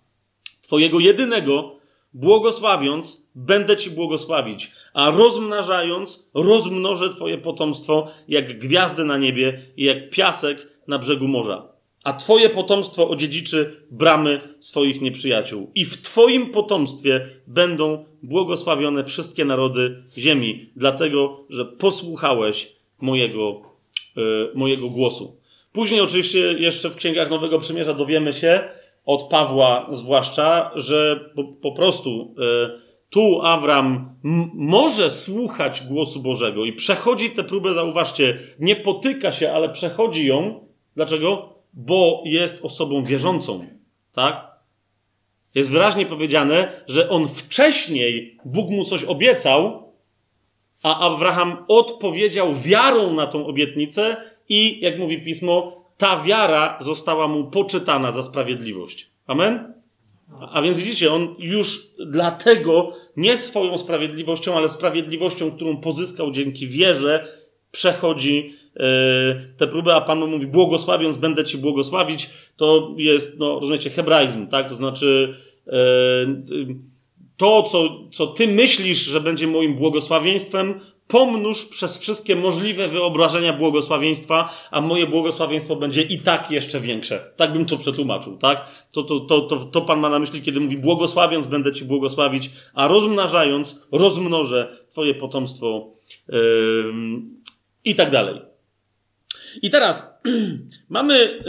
twojego jedynego, błogosławiąc, będę ci błogosławić, a rozmnażając, rozmnożę twoje potomstwo jak gwiazdy na niebie i jak piasek na brzegu morza a Twoje potomstwo odziedziczy bramy swoich nieprzyjaciół. I w Twoim potomstwie będą błogosławione wszystkie narody ziemi, dlatego że posłuchałeś mojego, yy, mojego głosu. Później, oczywiście, jeszcze w księgach Nowego Przymierza dowiemy się, od Pawła zwłaszcza, że po, po prostu yy, tu Awram może słuchać głosu Bożego i przechodzi tę próbę, zauważcie, nie potyka się, ale przechodzi ją. Dlaczego? Bo jest osobą wierzącą. Tak? Jest wyraźnie powiedziane, że on wcześniej, Bóg mu coś obiecał, a Abraham odpowiedział wiarą na tą obietnicę i, jak mówi pismo, ta wiara została mu poczytana za sprawiedliwość. Amen? A więc widzicie, on już dlatego nie swoją sprawiedliwością, ale sprawiedliwością, którą pozyskał dzięki wierze, przechodzi te próby, a Pan mówi, błogosławiąc, będę Ci błogosławić, to jest, no, rozumiecie, hebraizm, tak? To znaczy, e, to, co, co Ty myślisz, że będzie moim błogosławieństwem, pomnóż przez wszystkie możliwe wyobrażenia błogosławieństwa, a moje błogosławieństwo będzie i tak jeszcze większe. Tak bym to przetłumaczył, tak? To, to, to, to, to Pan ma na myśli, kiedy mówi błogosławiąc, będę Ci błogosławić, a rozmnażając, rozmnożę Twoje potomstwo yy, i tak dalej. I teraz mamy,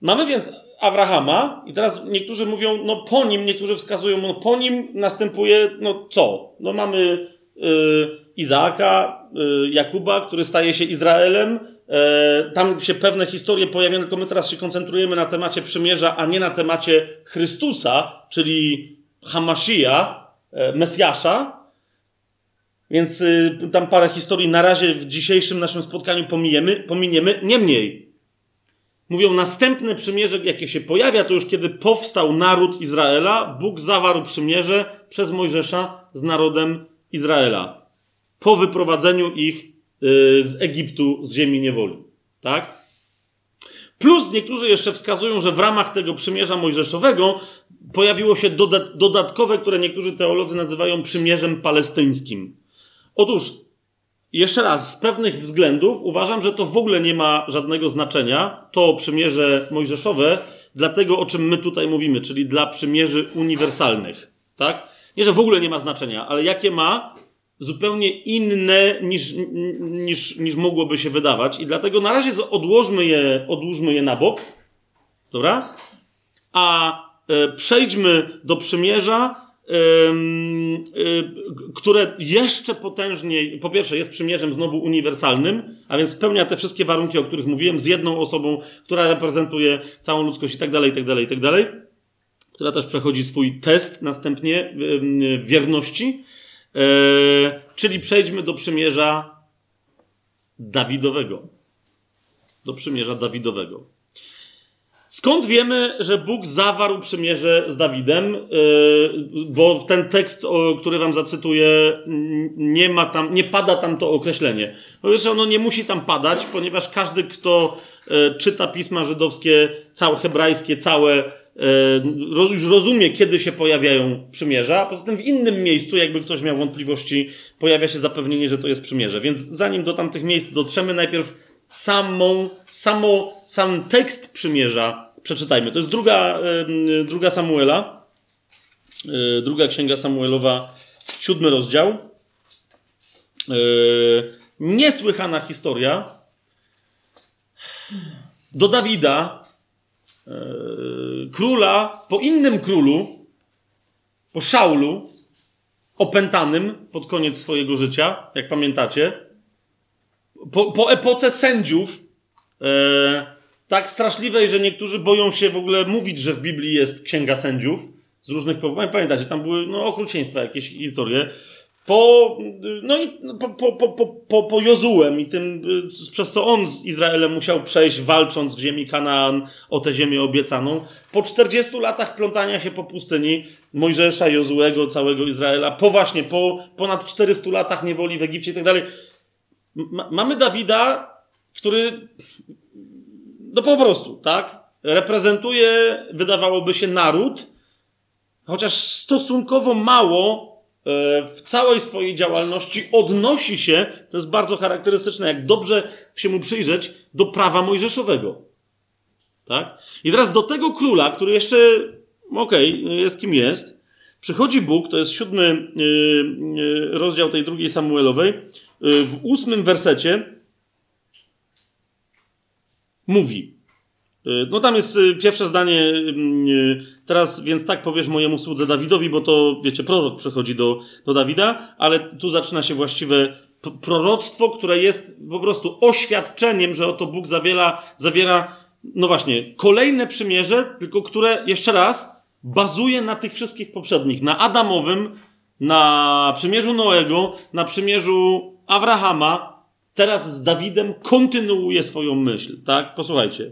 mamy więc Abrahama i teraz niektórzy mówią, no po nim, niektórzy wskazują, no po nim następuje, no co? No mamy yy, Izaaka, yy, Jakuba, który staje się Izraelem, e, tam się pewne historie pojawiają, tylko my teraz się koncentrujemy na temacie przymierza, a nie na temacie Chrystusa, czyli Hamashia, e, Mesjasza. Więc y, tam parę historii na razie w dzisiejszym naszym spotkaniu pominiemy, pominiemy. Niemniej, mówią, następne przymierze, jakie się pojawia, to już kiedy powstał naród Izraela, Bóg zawarł przymierze przez Mojżesza z narodem Izraela. Po wyprowadzeniu ich y, z Egiptu, z ziemi niewoli. Tak? Plus niektórzy jeszcze wskazują, że w ramach tego przymierza mojżeszowego pojawiło się dodatkowe, które niektórzy teolodzy nazywają przymierzem palestyńskim. Otóż, jeszcze raz, z pewnych względów uważam, że to w ogóle nie ma żadnego znaczenia, to przymierze mojżeszowe, dla tego, o czym my tutaj mówimy, czyli dla przymierzy uniwersalnych. Tak? Nie, że w ogóle nie ma znaczenia, ale jakie ma, zupełnie inne niż, niż, niż mogłoby się wydawać. I dlatego na razie odłożmy je, odłóżmy je na bok. Dobra? A e, przejdźmy do przymierza, które jeszcze potężniej, po pierwsze jest przymierzem znowu uniwersalnym, a więc spełnia te wszystkie warunki, o których mówiłem, z jedną osobą, która reprezentuje całą ludzkość i tak dalej, i tak dalej, i tak dalej, która też przechodzi swój test następnie wierności. E, czyli przejdźmy do przymierza Dawidowego. Do przymierza Dawidowego. Skąd wiemy, że Bóg zawarł przymierze z Dawidem? Yy, bo w ten tekst, który wam zacytuję, nie ma tam, nie pada tam to określenie. Po pierwsze, ono nie musi tam padać, ponieważ każdy, kto yy, czyta pisma żydowskie, całe hebrajskie, całe, yy, już rozumie, kiedy się pojawiają przymierza. Poza tym w innym miejscu, jakby ktoś miał wątpliwości, pojawia się zapewnienie, że to jest przymierze. Więc zanim do tamtych miejsc dotrzemy, najpierw samą, samo, sam tekst przymierza przeczytajmy. To jest druga, druga Samuela, e, druga księga Samuelowa, siódmy rozdział. E, niesłychana historia. Do Dawida, e, króla, po innym królu, po Szaulu, opętanym pod koniec swojego życia, jak pamiętacie. Po, po epoce sędziów, tak straszliwej, że niektórzy boją się w ogóle mówić, że w Biblii jest księga sędziów z różnych powodów. Pamiętacie, tam były no, okrucieństwa, jakieś historie. Po, no i po, po, po, po, po Jozułem i tym, przez co on z Izraelem musiał przejść, walcząc w ziemi Kanaan o tę ziemię obiecaną. Po 40 latach plątania się po pustyni Mojżesza, Jozuego, całego Izraela, po właśnie, po ponad 400 latach niewoli w Egipcie i tak dalej. Mamy Dawida, który no po prostu, tak? Reprezentuje, wydawałoby się, naród, chociaż stosunkowo mało e, w całej swojej działalności odnosi się, to jest bardzo charakterystyczne, jak dobrze się mu przyjrzeć, do prawa mojżeszowego. Tak? I teraz do tego króla, który jeszcze, okej, okay, jest kim jest, przychodzi Bóg, to jest siódmy e, e, rozdział tej drugiej Samuelowej, w ósmym wersecie mówi. Y, no tam jest y, pierwsze zdanie, y, teraz więc tak powiesz mojemu słudze Dawidowi, bo to, wiecie, prorok przechodzi do, do Dawida, ale tu zaczyna się właściwe proroctwo, które jest po prostu oświadczeniem, że oto Bóg zawiera, zawiera no właśnie, kolejne przymierze, tylko które, jeszcze raz, bazuje na tych wszystkich poprzednich. Na Adamowym, na przymierzu Noego, na przymierzu Abrahama, teraz z Dawidem kontynuuje swoją myśl, tak? Posłuchajcie.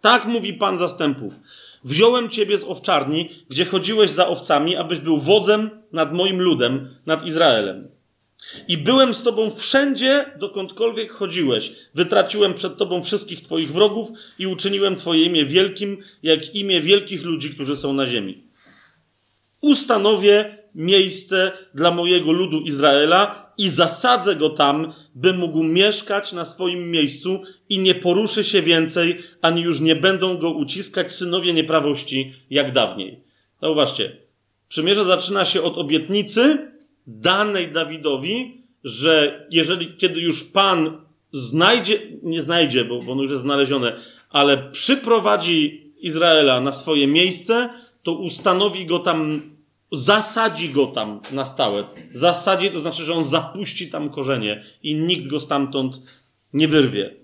Tak mówi Pan zastępów. Wziąłem ciebie z owczarni, gdzie chodziłeś za owcami, abyś był wodzem nad moim ludem, nad Izraelem. I byłem z tobą wszędzie, dokądkolwiek chodziłeś. Wytraciłem przed tobą wszystkich twoich wrogów i uczyniłem twoje imię wielkim, jak imię wielkich ludzi, którzy są na ziemi. Ustanowię miejsce dla mojego ludu Izraela i zasadzę go tam, by mógł mieszkać na swoim miejscu i nie poruszy się więcej, ani już nie będą go uciskać synowie nieprawości jak dawniej. Zauważcie, przymierze zaczyna się od obietnicy danej Dawidowi, że jeżeli, kiedy już Pan znajdzie, nie znajdzie, bo, bo ono już jest znalezione, ale przyprowadzi Izraela na swoje miejsce, to ustanowi go tam zasadzi go tam na stałe. Zasadzi to znaczy, że on zapuści tam korzenie i nikt go stamtąd nie wyrwie.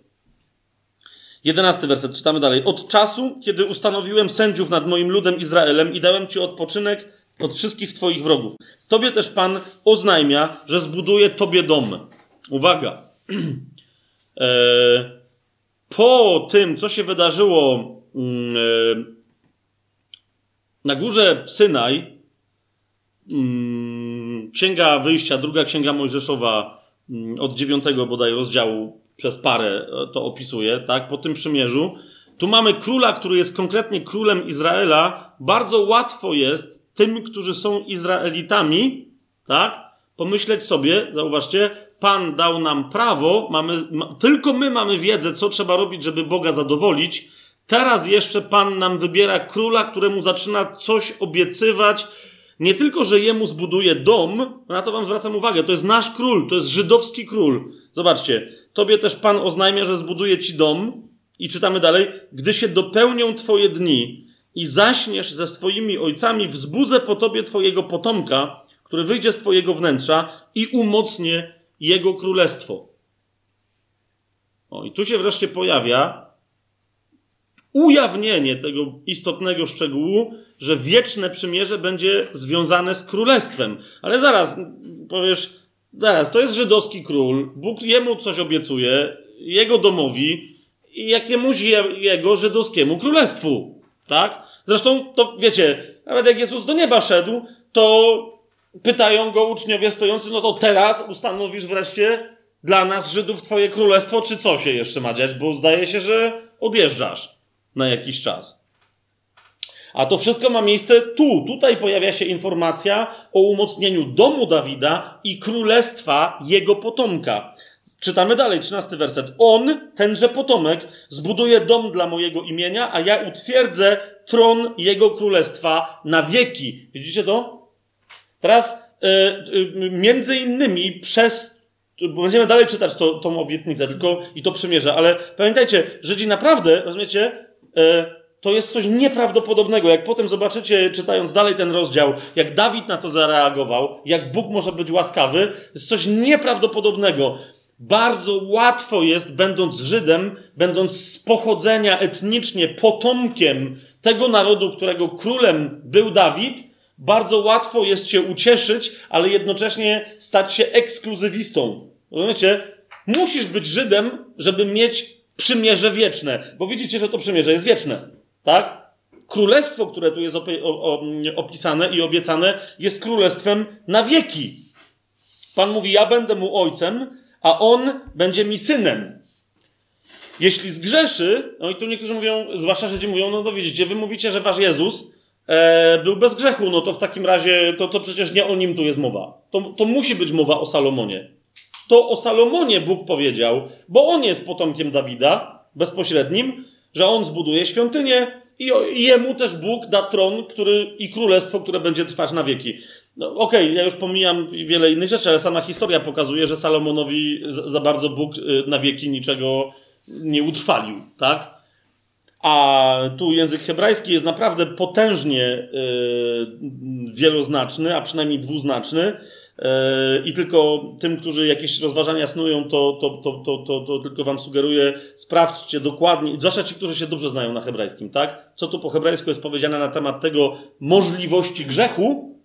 Jedenasty werset, czytamy dalej. Od czasu, kiedy ustanowiłem sędziów nad moim ludem Izraelem i dałem ci odpoczynek od wszystkich twoich wrogów. Tobie też Pan oznajmia, że zbuduje tobie dom. Uwaga. E, po tym, co się wydarzyło mm, e, na górze Synaj, księga Wyjścia, druga księga Mojżeszowa mm, od dziewiątego bodaj rozdziału przez parę e, to opisuje, tak? Po tym przymierzu. Tu mamy króla, który jest konkretnie królem Izraela. Bardzo łatwo jest tym, którzy są Izraelitami, tak? Pomyśleć sobie, zauważcie, Pan dał nam prawo, mamy, ma, tylko my mamy wiedzę, co trzeba robić, żeby Boga zadowolić. Teraz jeszcze Pan nam wybiera króla, któremu zaczyna coś obiecywać, nie tylko, że jemu zbuduje dom, na to wam zwracam uwagę, to jest nasz król, to jest żydowski król. Zobaczcie, tobie też Pan oznajmia, że zbuduje ci dom i czytamy dalej, gdy się dopełnią twoje dni i zaśniesz ze swoimi ojcami, wzbudzę po tobie twojego potomka, który wyjdzie z twojego wnętrza i umocnię jego królestwo. O, i tu się wreszcie pojawia ujawnienie tego istotnego szczegółu, że wieczne przymierze będzie związane z królestwem. Ale zaraz, powiesz, zaraz, to jest żydowski król, Bóg jemu coś obiecuje, jego domowi i jakiemuś je, jego żydowskiemu królestwu. Tak? Zresztą, to wiecie, nawet jak Jezus do nieba szedł, to pytają go uczniowie stojący, no to teraz ustanowisz wreszcie dla nas Żydów twoje królestwo, czy co się jeszcze ma dziać, bo zdaje się, że odjeżdżasz na jakiś czas. A to wszystko ma miejsce tu. Tutaj pojawia się informacja o umocnieniu domu Dawida i królestwa jego potomka. Czytamy dalej, 13 werset. On, tenże potomek, zbuduje dom dla mojego imienia, a ja utwierdzę tron jego królestwa na wieki. Widzicie to? Teraz yy, yy, między innymi przez Będziemy dalej czytać to, tą obietnicę, tylko i to przymierze, ale pamiętajcie, Żydzi naprawdę, rozumiecie, to jest coś nieprawdopodobnego. Jak potem zobaczycie, czytając dalej ten rozdział, jak Dawid na to zareagował, jak Bóg może być łaskawy, jest coś nieprawdopodobnego. Bardzo łatwo jest, będąc Żydem, będąc z pochodzenia etnicznie potomkiem tego narodu, którego królem był Dawid, bardzo łatwo jest się ucieszyć, ale jednocześnie stać się ekskluzywistą. Rozumiecie? Musisz być Żydem, żeby mieć przymierze wieczne, bo widzicie, że to przymierze jest wieczne. Tak? Królestwo, które tu jest opisane i obiecane, jest królestwem na wieki. Pan mówi: Ja będę mu ojcem, a on będzie mi synem. Jeśli zgrzeszy, no i tu niektórzy mówią, zwłaszcza Żydzi mówią, no to widzicie, wy mówicie, że wasz Jezus e, był bez grzechu, no to w takim razie, to, to przecież nie o nim tu jest mowa. To, to musi być mowa o Salomonie. To o Salomonie Bóg powiedział, bo on jest potomkiem Dawida, bezpośrednim, że on zbuduje świątynię i, jemu też Bóg da tron który, i królestwo, które będzie trwać na wieki. No, Okej, okay, ja już pomijam wiele innych rzeczy, ale sama historia pokazuje, że Salomonowi za, za bardzo Bóg y, na wieki niczego nie utrwalił, tak? A tu język hebrajski jest naprawdę potężnie yy, wieloznaczny, a przynajmniej dwuznaczny. I tylko tym, którzy jakieś rozważania snują, to, to, to, to, to, tylko wam sugeruję, sprawdźcie dokładnie, zwłaszcza ci, którzy się dobrze znają na hebrajskim, tak? Co tu po hebrajsku jest powiedziane na temat tego możliwości grzechu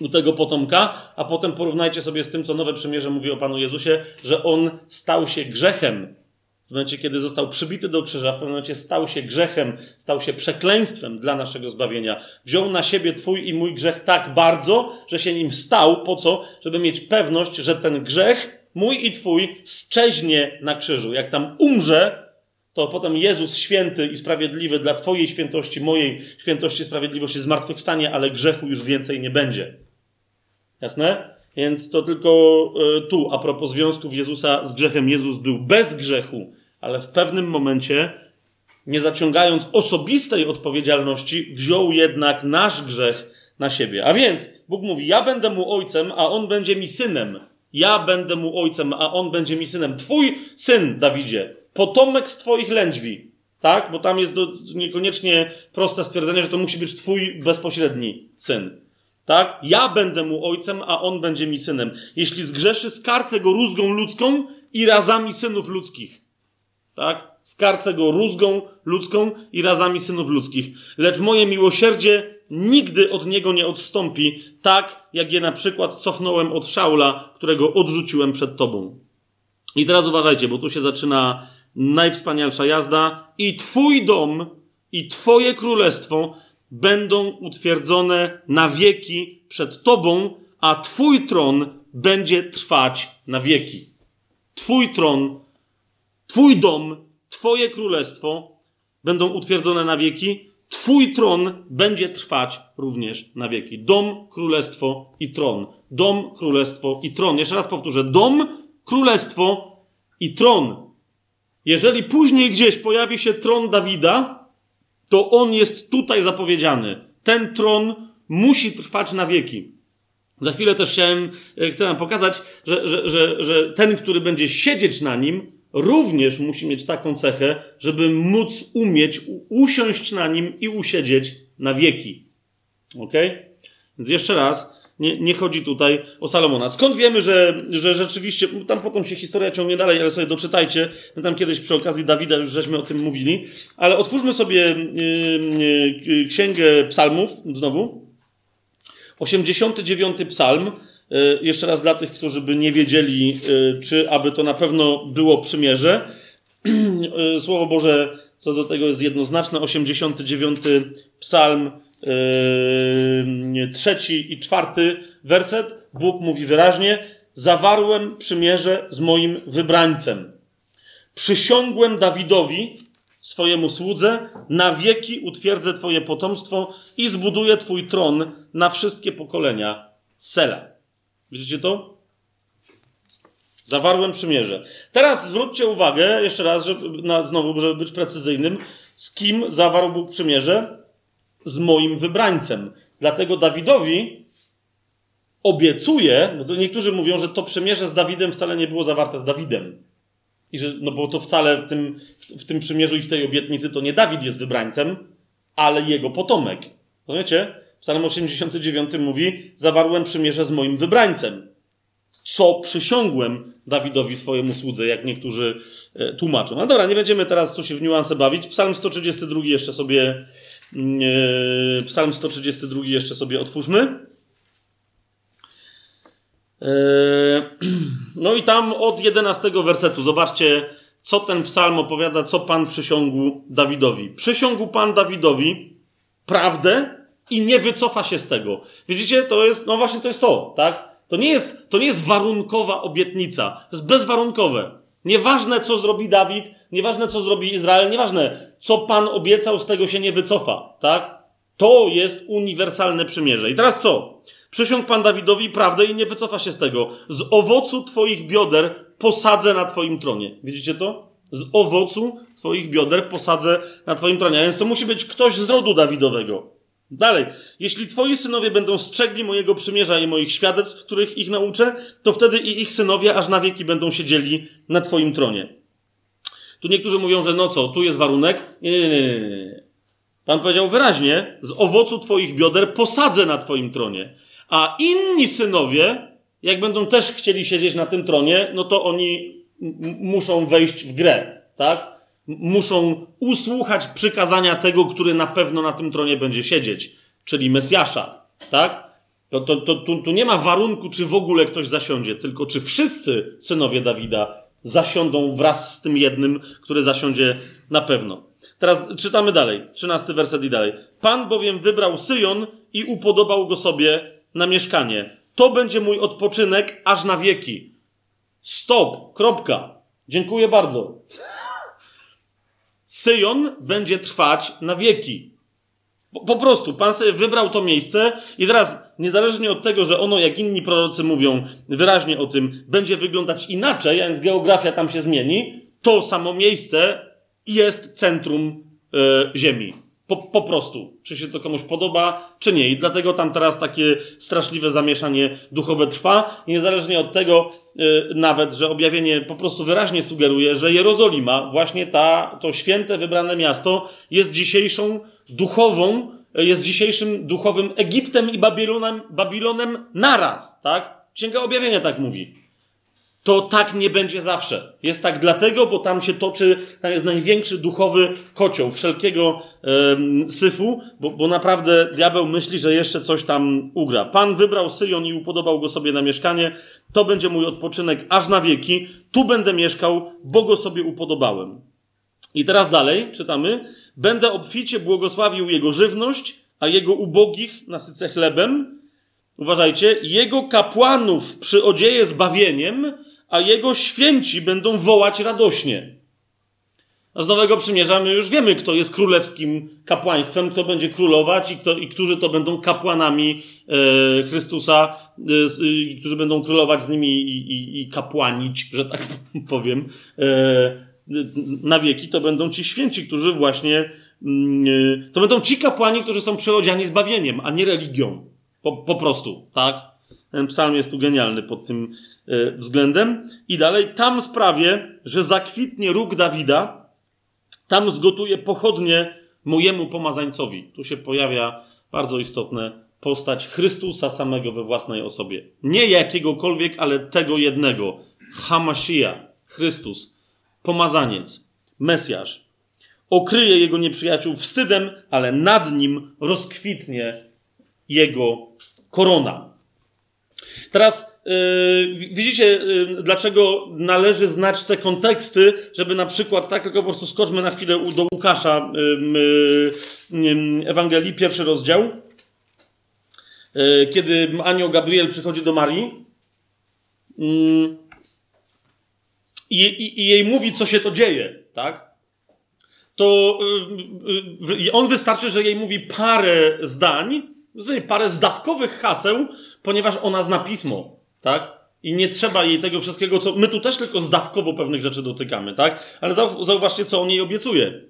u tego potomka, a potem porównajcie sobie z tym, co Nowe Przymierze mówi o Panu Jezusie, że On stał się grzechem momencie, kiedy został przybity do krzyża, w pewnym momencie stał się grzechem, stał się przekleństwem dla naszego zbawienia. Wziął na siebie Twój i mój grzech tak bardzo, że się nim stał. Po co? Żeby mieć pewność, że ten grzech, mój i Twój, szczeźnie na krzyżu. Jak tam umrze, to potem Jezus święty i sprawiedliwy dla Twojej świętości, mojej świętości, sprawiedliwości zmartwychwstanie, ale grzechu już więcej nie będzie. Jasne? Więc to tylko e, tu, a propos związków Jezusa z grzechem. Jezus był bez grzechu, ale w pewnym momencie, nie zaciągając osobistej odpowiedzialności, wziął jednak nasz grzech na siebie. A więc Bóg mówi: Ja będę mu ojcem, a on będzie mi synem. Ja będę mu ojcem, a on będzie mi synem. Twój syn, Dawidzie, potomek z twoich lędźwi. Tak? Bo tam jest do, niekoniecznie proste stwierdzenie, że to musi być twój bezpośredni syn. Tak? Ja będę mu ojcem, a on będzie mi synem. Jeśli zgrzeszy, skarcę go rózgą ludzką i razami synów ludzkich. Tak? Skarcę go rózgą ludzką i razami synów ludzkich. Lecz moje miłosierdzie nigdy od niego nie odstąpi, tak jak je na przykład cofnąłem od Szaula, którego odrzuciłem przed tobą. I teraz uważajcie, bo tu się zaczyna najwspanialsza jazda. I twój dom, i twoje królestwo będą utwierdzone na wieki przed Tobą, a Twój tron będzie trwać na wieki. Twój tron, Twój dom, Twoje królestwo będą utwierdzone na wieki. Twój tron będzie trwać również na wieki. Dom, królestwo i tron. Dom, królestwo i tron. Jeszcze raz powtórzę. Dom, królestwo i tron. Jeżeli później gdzieś pojawi się tron Dawida, to on jest tutaj zapowiedziany. Ten tron musi trwać na wieki. Za chwilę też chciałem, e, chcę wam pokazać, że, że, że, że ten, który będzie siedzieć na nim, również musi mieć taką cechę, żeby móc umieć usiąść na nim i usiedzieć na wieki. Ok? Więc jeszcze raz, nie, nie chodzi tutaj o Salomona. Skąd wiemy, że, że rzeczywiście, tam potem się historia ciągnie dalej, ale sobie doczytajcie. My tam kiedyś przy okazji Dawida już żeśmy o tym mówili. Ale otwórzmy sobie yy, yy, księgę psalmów znowu. 89 psalm. Yy, jeszcze raz dla tych, którzy by nie wiedzieli, y, czy aby to na pewno było przymierze. Y, Słowo Boże co do tego jest jednoznaczne. 89 psalm trzeci i czwarty werset, Bóg mówi wyraźnie: Zawarłem przymierze z moim wybrańcem. Przysiągłem Dawidowi, swojemu słudze, na wieki utwierdzę Twoje potomstwo i zbuduję Twój tron na wszystkie pokolenia. Sela. Widzicie to? Zawarłem przymierze. Teraz zwróćcie uwagę, jeszcze raz, żeby, na, znowu, żeby być precyzyjnym, z kim zawarł Bóg przymierze? Z moim wybrańcem. Dlatego Dawidowi obiecuje, bo niektórzy mówią, że to przymierze z Dawidem wcale nie było zawarte z Dawidem. I że, no bo to wcale w tym, w, w tym przymierzu i w tej obietnicy to nie Dawid jest wybrańcem, ale jego potomek. Rozumiecie? Psalm 89 mówi: Zawarłem przymierze z moim wybrańcem. Co przysiągłem Dawidowi swojemu słudze, jak niektórzy e, tłumaczą. No dobra, nie będziemy teraz tu się w niuanse bawić. Psalm 132 jeszcze sobie. Yy, Psalm 132 jeszcze sobie otwórzmy. Yy, no i tam od 11 wersetu zobaczcie, co ten psalm opowiada, co Pan przysiągł Dawidowi. Przysiągł Pan Dawidowi prawdę i nie wycofa się z tego. Widzicie, to jest, no właśnie to jest to, tak? To nie jest, to nie jest warunkowa obietnica. To jest bezwarunkowe. Nieważne, co zrobi Dawid, nieważne, co zrobi Izrael, nieważne, co Pan obiecał, z tego się nie wycofa, tak? To jest uniwersalne przymierze. I teraz co? Przysiąg Pan Dawidowi prawdę i nie wycofa się z tego. Z owocu Twoich bioder posadzę na Twoim tronie. Widzicie to? Z owocu Twoich bioder posadzę na Twoim tronie. A więc to musi być ktoś z rodu Dawidowego. Dalej. Jeśli twoi synowie będą strzegli mojego przymierza i moich świadectw, których ich nauczę, to wtedy i ich synowie aż na wieki będą siedzieli na twoim tronie. Tu niektórzy mówią, że no co, tu jest warunek. Nie, nie, nie, nie. Pan powiedział wyraźnie, z owocu twoich bioder posadzę na twoim tronie. A inni synowie, jak będą też chcieli siedzieć na tym tronie, no to oni muszą wejść w grę, tak? Muszą usłuchać przykazania tego, który na pewno na tym tronie będzie siedzieć, czyli Mesjasza, tak? To, to, to, tu, tu nie ma warunku, czy w ogóle ktoś zasiądzie, tylko czy wszyscy synowie Dawida zasiądą wraz z tym jednym, który zasiądzie na pewno. Teraz czytamy dalej, trzynasty werset i dalej. Pan bowiem wybrał Syjon i upodobał go sobie na mieszkanie. To będzie mój odpoczynek aż na wieki. Stop, kropka. Dziękuję bardzo. Syjon będzie trwać na wieki. Po, po, prostu, Pan sobie wybrał to miejsce i teraz, niezależnie od tego, że ono, jak inni prorocy mówią wyraźnie o tym, będzie wyglądać inaczej, a więc geografia tam się zmieni, to samo miejsce jest centrum y, Ziemi. Po, po prostu. Czy się to komuś podoba, czy nie. I dlatego tam teraz takie straszliwe zamieszanie duchowe trwa. Niezależnie od tego, yy, nawet, że objawienie po prostu wyraźnie sugeruje, że Jerozolima, właśnie ta, to święte, wybrane miasto, jest dzisiejszą duchową, jest dzisiejszym duchowym Egiptem i Babilonem, Babilonem naraz, tak? Księga Objawienia tak mówi to tak nie będzie zawsze. Jest tak dlatego, bo tam się toczy, tam jest największy duchowy kocioł wszelkiego um, syfu, bo, bo naprawdę diabeł myśli, że jeszcze coś tam ugra. Pan wybrał Syjon i upodobał go sobie na mieszkanie. To będzie mój odpoczynek aż na wieki. Tu będę mieszkał, bo go sobie upodobałem. I teraz dalej czytamy. Będę obficie błogosławił jego żywność, a jego ubogich nasycę chlebem. Uważajcie, jego kapłanów przyodzieje zbawieniem, a jego święci będą wołać radośnie. A z Nowego Przymierza my już wiemy, kto jest królewskim kapłaństwem, kto będzie królować i, kto, i którzy to będą kapłanami e, Chrystusa, e, którzy będą królować z nimi i, i, i kapłanić, że tak powiem, e, na wieki. To będą ci święci, którzy właśnie. Mm, e, to będą ci kapłani, którzy są przeodziani zbawieniem, a nie religią. Po, po prostu, tak? Ten psalm jest tu genialny pod tym względem. I dalej, tam sprawię, że zakwitnie róg Dawida, tam zgotuję pochodnie mojemu pomazańcowi. Tu się pojawia bardzo istotne postać Chrystusa samego we własnej osobie. Nie jakiegokolwiek, ale tego jednego. Hamashia, Chrystus, pomazaniec, Mesjasz. Okryje jego nieprzyjaciół wstydem, ale nad nim rozkwitnie jego korona. Teraz widzicie, yy, dlaczego należy znać te konteksty, żeby na przykład, tak, tylko po prostu skoczmy na chwilę do Łukasza yy, Ewangelii, pierwszy rozdział, kiedy anioł Gabriel przychodzi do Marii i jej mówi, co się to dzieje, tak? To on wystarczy, że jej mówi parę zdań, parę zdawkowych haseł, ponieważ ona zna pismo tak? I nie trzeba jej tego wszystkiego, co. My tu też tylko zdawkowo pewnych rzeczy dotykamy, tak? Ale zauważcie, co on jej obiecuje.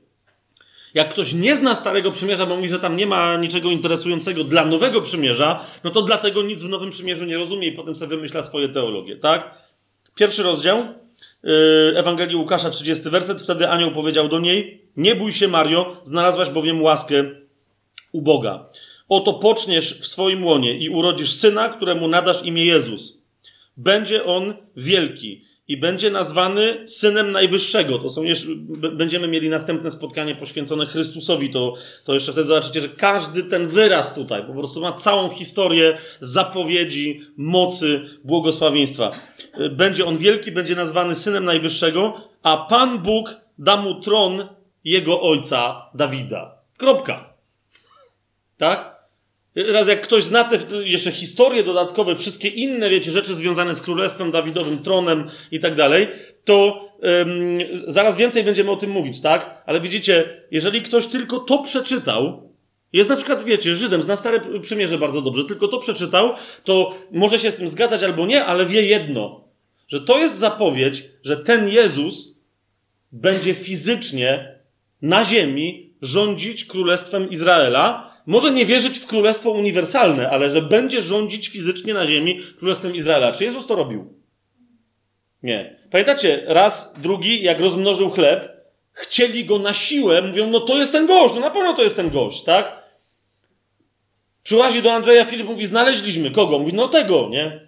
Jak ktoś nie zna Starego Przymierza, bo mówi, że tam nie ma niczego interesującego dla Nowego Przymierza, no to dlatego nic w Nowym Przymierzu nie rozumie i potem sobie wymyśla swoje teologie, tak? Pierwszy rozdział yy, Ewangelii Łukasza, 30 werset. Wtedy anioł powiedział do niej: Nie bój się, Mario, znalazłaś bowiem łaskę u Boga. Oto poczniesz w swoim łonie i urodzisz syna, któremu nadasz imię Jezus. Będzie on wielki i będzie nazwany synem Najwyższego. To są jeszcze, będziemy mieli następne spotkanie poświęcone Chrystusowi. To, to jeszcze wtedy zobaczycie, że każdy ten wyraz tutaj po prostu ma całą historię zapowiedzi, mocy, błogosławieństwa. Będzie on wielki, będzie nazwany synem Najwyższego, a Pan Bóg da mu tron jego ojca Dawida. Kropka. Tak? Raz jak ktoś zna te jeszcze historie dodatkowe, wszystkie inne, wiecie, rzeczy związane z królestwem Dawidowym, tronem i tak dalej, to ym, zaraz więcej będziemy o tym mówić, tak? Ale widzicie, jeżeli ktoś tylko to przeczytał, jest na przykład, wiecie, Żydem, zna Stare Przymierze bardzo dobrze, tylko to przeczytał, to może się z tym zgadzać albo nie, ale wie jedno, że to jest zapowiedź, że ten Jezus będzie fizycznie na ziemi rządzić królestwem Izraela, może nie wierzyć w królestwo uniwersalne, ale że będzie rządzić fizycznie na ziemi królestwem Izraela. Czy Jezus to robił? Nie. Pamiętacie, raz, drugi, jak rozmnożył chleb, chcieli go na siłę, mówią, no to jest ten gość, no na pewno to jest ten gość, tak? Przyłazi do Andrzeja, Filip mówi, znaleźliśmy. Kogo? Mówi, no tego, nie?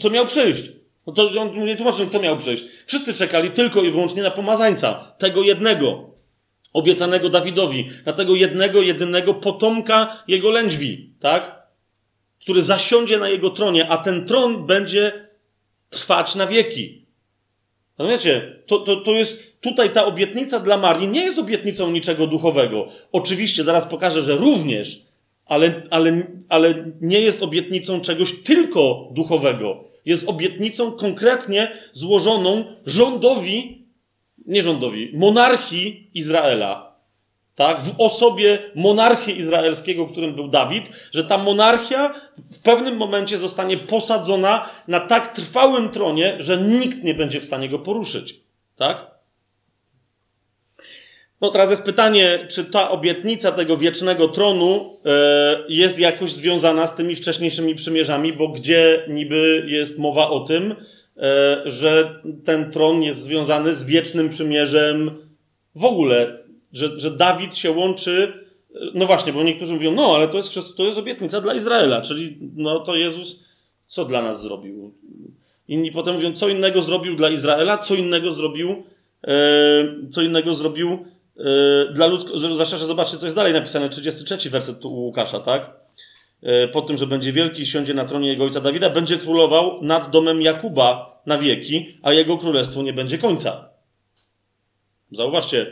Co miał przyjść. No to on nie tłumaczy, kto miał przyjść. Wszyscy czekali tylko i wyłącznie na pomazańca. Tego jednego obiecanego Dawidowi, na tego jednego, jedynego potomka jego lędźwi, tak? Który zasiądzie na jego tronie, a ten tron będzie trwać na wieki. Rozumiecie? To, to, to jest tutaj ta obietnica dla Marii nie jest obietnicą niczego duchowego. Oczywiście, zaraz pokażę, że również, ale, ale, ale nie jest obietnicą czegoś tylko duchowego. Jest obietnicą konkretnie złożoną rządowi nie rządowi, monarchii Izraela, tak, w osobie monarchy izraelskiego, którym był Dawid, że ta monarchia w pewnym momencie zostanie posadzona na tak trwałym tronie, że nikt nie będzie w stanie go poruszyć. Tak? No teraz jest pytanie, czy ta obietnica tego wiecznego tronu e, jest jakoś związana z tymi wcześniejszymi przymierzami, bo gdzie niby jest mowa o tym, że ten tron jest związany z wiecznym przymierzem w ogóle, że, że Dawid się łączy. No właśnie, bo niektórzy mówią, no ale to jest to jest obietnica dla Izraela, czyli no to Jezus co dla nas zrobił? Inni potem mówią, co innego zrobił dla Izraela, co innego zrobił, e, co innego zrobił e, dla ludzkości. Zwłaszcza, że zobaczcie, co jest dalej napisane, 33 werset u Łukasza, tak? E, po tym, że będzie wielki i siądzie na tronie jego ojca Dawida, będzie królował nad domem Jakuba na wieki, a jego królestwu nie będzie końca. Zauważcie,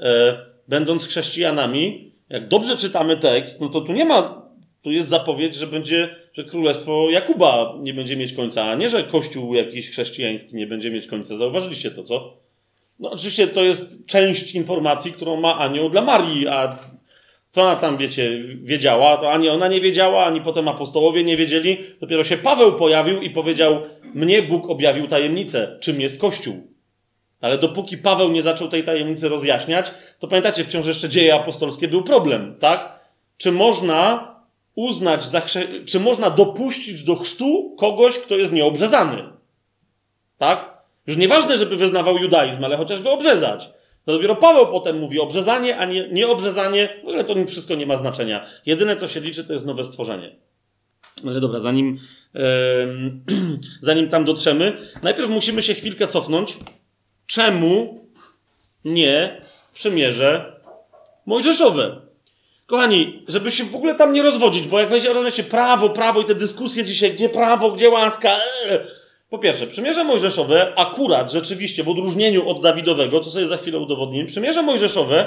e, będąc chrześcijanami, jak dobrze czytamy tekst, no to tu nie ma, tu jest zapowiedź, że będzie, że królestwo Jakuba nie będzie mieć końca, a nie, że kościół jakiś chrześcijański nie będzie mieć końca. Zauważyliście to, co? No oczywiście to jest część informacji, którą ma anioł dla Marii, a co ona tam, wiecie, wiedziała? To ani ona nie wiedziała, ani potem apostołowie nie wiedzieli. Dopiero się Paweł pojawił i powiedział: Mnie Bóg objawił tajemnicę, czym jest Kościół. Ale dopóki Paweł nie zaczął tej tajemnicy rozjaśniać, to pamiętacie, wciąż jeszcze dzieje apostolskie był problem, tak? Czy można uznać, za chrze- czy można dopuścić do chrztu kogoś, kto jest nieobrzezany? Tak? Już nieważne, żeby wyznawał judaizm, ale chociaż go obrzezać. To dopiero Paweł potem mówi obrzezanie, a nie, nie obrzezanie. W ogóle to wszystko nie ma znaczenia. Jedyne, co się liczy, to jest nowe stworzenie. Ale dobra, zanim, yy, zanim tam dotrzemy, najpierw musimy się chwilkę cofnąć. Czemu nie przymierze mojżeszowe? Kochani, żeby się w ogóle tam nie rozwodzić, bo jak wejdzie, prawo, prawo i te dyskusje dzisiaj, gdzie prawo, gdzie łaska, ee, po pierwsze, przymierze mojżeszowe akurat rzeczywiście w odróżnieniu od Dawidowego, co sobie za chwilę udowodnimy, przymierze mojżeszowe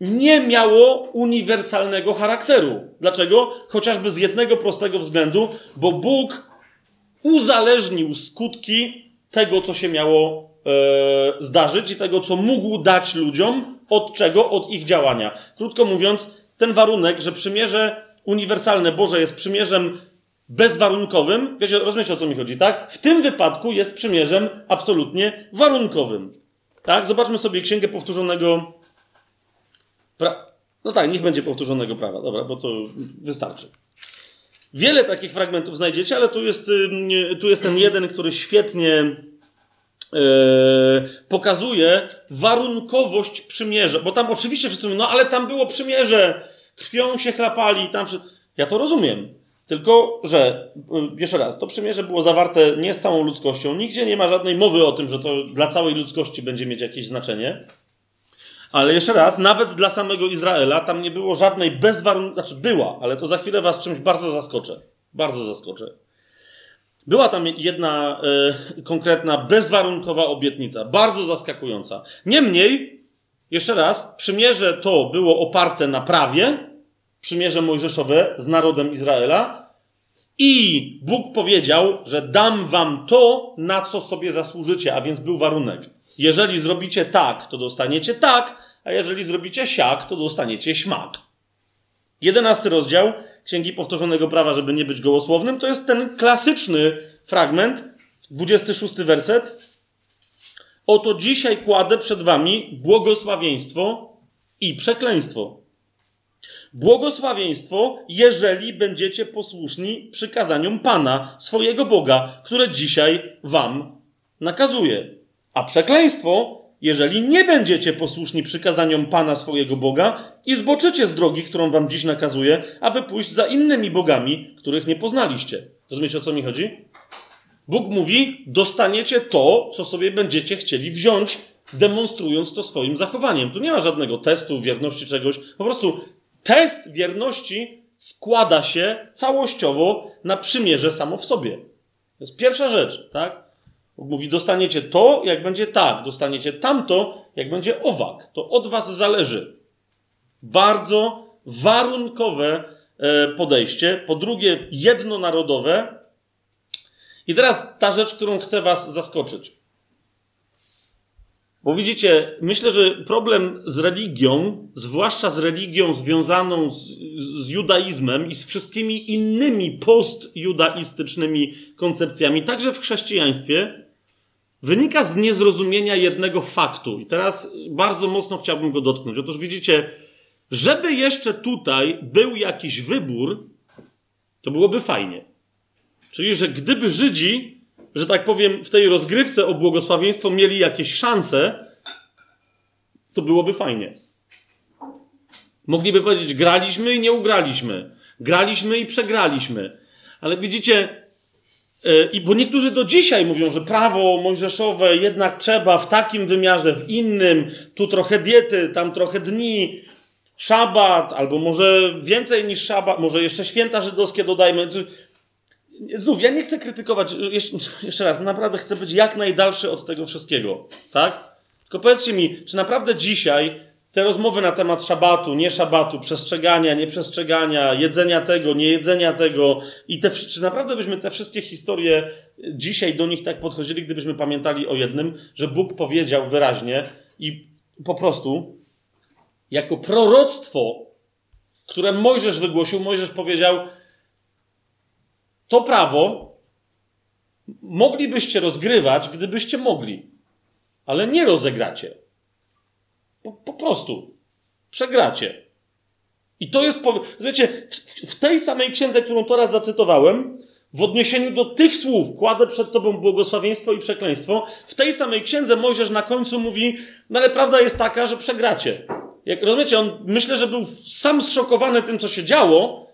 nie miało uniwersalnego charakteru. Dlaczego? Chociażby z jednego prostego względu, bo Bóg uzależnił skutki tego, co się miało e, zdarzyć i tego, co mógł dać ludziom, od czego? Od ich działania. Krótko mówiąc, ten warunek, że przymierze uniwersalne Boże jest przymierzem bezwarunkowym. Wiecie, rozumiecie o co mi chodzi, tak? W tym wypadku jest przymierzem absolutnie warunkowym. Tak? Zobaczmy sobie Księgę Powtórzonego pra... No tak, niech będzie powtórzonego prawa, dobra, bo to wystarczy. Wiele takich fragmentów znajdziecie, ale tu jest, tu jest ten jeden, który świetnie yy, pokazuje warunkowość przymierza. Bo tam oczywiście wszyscy mówią, no ale tam było przymierze, krwią się chlapali, tam Ja to rozumiem. Tylko, że y, jeszcze raz, to przymierze było zawarte nie z całą ludzkością. Nigdzie nie ma żadnej mowy o tym, że to dla całej ludzkości będzie mieć jakieś znaczenie. Ale jeszcze raz, nawet dla samego Izraela tam nie było żadnej bezwarunkowej, znaczy była, ale to za chwilę was czymś bardzo zaskoczę. Bardzo zaskoczę. Była tam jedna y, konkretna, bezwarunkowa obietnica, bardzo zaskakująca. Niemniej, jeszcze raz, przymierze to było oparte na prawie, przymierze mojżeszowe z narodem Izraela, i Bóg powiedział, że dam wam to, na co sobie zasłużycie, a więc był warunek. Jeżeli zrobicie tak, to dostaniecie tak, a jeżeli zrobicie siak, to dostaniecie śmak. Jedenasty rozdział Księgi Powtórzonego Prawa, żeby nie być gołosłownym, to jest ten klasyczny fragment, 26 werset. Oto dzisiaj kładę przed wami błogosławieństwo i przekleństwo. Błogosławieństwo, jeżeli będziecie posłuszni przykazaniom Pana, swojego Boga, które dzisiaj wam nakazuje. A przekleństwo, jeżeli nie będziecie posłuszni przykazaniom Pana swojego Boga i zboczycie z drogi, którą wam dziś nakazuje, aby pójść za innymi bogami, których nie poznaliście. Rozumiecie, o co mi chodzi? Bóg mówi, dostaniecie to, co sobie będziecie chcieli wziąć, demonstrując to swoim zachowaniem. Tu nie ma żadnego testu wierności czegoś. Po prostu test wierności składa się całościowo na przymierze samo w sobie. To jest pierwsza rzecz, tak? Mówi, dostaniecie to, jak będzie tak, dostaniecie tamto, jak będzie owak. To od was zależy. Bardzo warunkowe e, podejście. Po drugie, jednonarodowe. I teraz ta rzecz, którą chcę was zaskoczyć. Bo widzicie, myślę, że problem z religią, zwłaszcza z religią związaną z, z judaizmem i z wszystkimi innymi postjudaistycznymi koncepcjami, także w chrześcijaństwie, wynika z niezrozumienia jednego faktu. I teraz bardzo mocno chciałbym go dotknąć. Otóż widzicie, żeby jeszcze tutaj był jakiś wybór, to byłoby fajnie. Czyli, że gdyby Żydzi że tak powiem, w tej rozgrywce o błogosławieństwo mieli jakieś szanse, to byłoby fajnie. Mogliby powiedzieć, graliśmy i nie ugraliśmy. Graliśmy i przegraliśmy. Ale widzicie, yy, i bo niektórzy do dzisiaj mówią, że prawo mojżeszowe jednak trzeba w takim wymiarze, w innym, tu trochę diety, tam trochę dni, szabat, albo może więcej niż szabat, może jeszcze święta żydowskie dodajmy. Znów, ja nie chcę krytykować, jeszcze raz, naprawdę chcę być jak najdalszy od tego wszystkiego, tak? Tylko powiedzcie mi, czy naprawdę dzisiaj te rozmowy na temat szabatu, nie szabatu, przestrzegania, nieprzestrzegania, jedzenia tego, nie jedzenia tego i te, czy naprawdę byśmy te wszystkie historie dzisiaj do nich tak podchodzili, gdybyśmy pamiętali o jednym, że Bóg powiedział wyraźnie i po prostu jako proroctwo, które Mojżesz wygłosił, Mojżesz powiedział, to prawo moglibyście rozgrywać, gdybyście mogli, ale nie rozegracie. Po, po prostu. Przegracie. I to jest. Wiecie, w tej samej księdze, którą teraz zacytowałem, w odniesieniu do tych słów, kładę przed Tobą błogosławieństwo i przekleństwo, w tej samej księdze Mojżesz na końcu mówi, no ale prawda jest taka, że przegracie. Jak rozumiecie, on myślę, że był sam zszokowany tym, co się działo,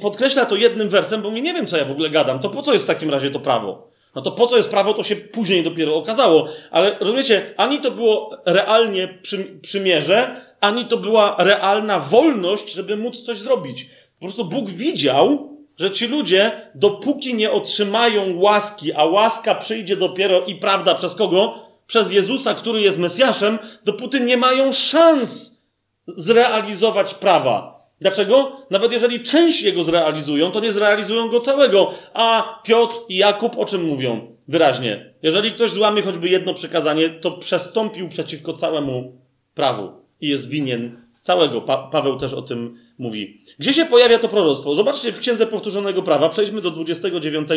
Podkreśla to jednym wersem, bo mi nie wiem, co ja w ogóle gadam. To po co jest w takim razie to prawo? No to po co jest prawo, to się później dopiero okazało. Ale rozumiecie, ani to było realnie przy, przymierze, ani to była realna wolność, żeby móc coś zrobić. Po prostu Bóg widział, że ci ludzie, dopóki nie otrzymają łaski, a łaska przyjdzie dopiero i prawda przez kogo? Przez Jezusa, który jest Mesjaszem, dopóty nie mają szans zrealizować prawa. Dlaczego? Nawet jeżeli część jego zrealizują, to nie zrealizują go całego. A Piotr i Jakub o czym mówią? Wyraźnie. Jeżeli ktoś złamie choćby jedno przykazanie, to przestąpił przeciwko całemu prawu i jest winien Całego. Pa Paweł też o tym mówi. Gdzie się pojawia to proroctwo? Zobaczcie w Księdze Powtórzonego Prawa. Przejdźmy do 29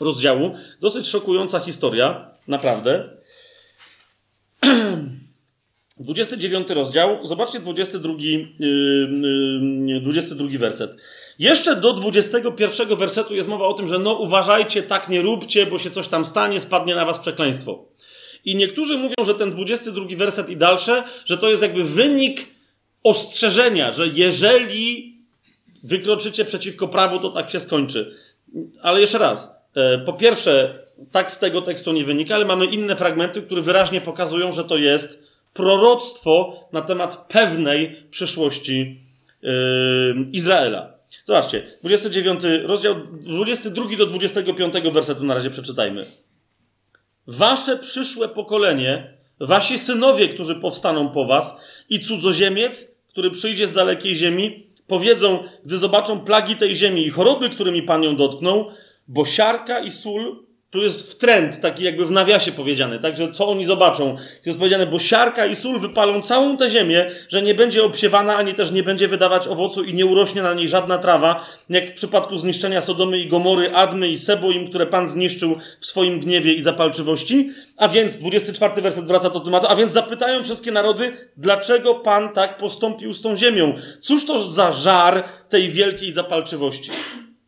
rozdziału. Dosyć szokująca historia, naprawdę. 29 rozdział, zobaczcie 22, yy, 22 werset. Jeszcze do 21 wersetu jest mowa o tym, że no uważajcie, tak nie róbcie, bo się coś tam stanie, spadnie na was przekleństwo. I niektórzy mówią, że ten 22 werset i dalsze, że to jest jakby wynik ostrzeżenia, że jeżeli wykroczycie przeciwko prawu, to tak się skończy. Ale jeszcze raz, e, po pierwsze, tak z tego tekstu nie wynika, ale mamy inne fragmenty, które wyraźnie pokazują, że to jest proroctwo na temat pewnej przyszłości yy, Izraela. Zobaczcie, 29 rozdział, 22 do 25 wersetu na razie przeczytajmy. Wasze przyszłe pokolenie, wasi synowie, którzy powstaną po was i cudzoziemiec, który przyjdzie z dalekiej ziemi, powiedzą, gdy zobaczą plagi tej ziemi i choroby, którymi Pan ją dotknął, bo siarka i sól tu jest w trend, taki jakby w nawiasie powiedziane, także co oni zobaczą. Jest powiedziane, bo siarka i sól wypalą całą tę ziemię, że nie będzie obsiewana, ani też nie będzie wydawać owocu i nie urośnie na niej żadna trawa, jak w przypadku zniszczenia Sodomy i Gomory, Admy i Seboim, które Pan zniszczył w swoim gniewie i zapalczywości. A więc, 24 werset wraca do tematu, a więc zapytają wszystkie narody, dlaczego Pan tak postąpił z tą ziemią? Cóż to za żar tej wielkiej zapalczywości?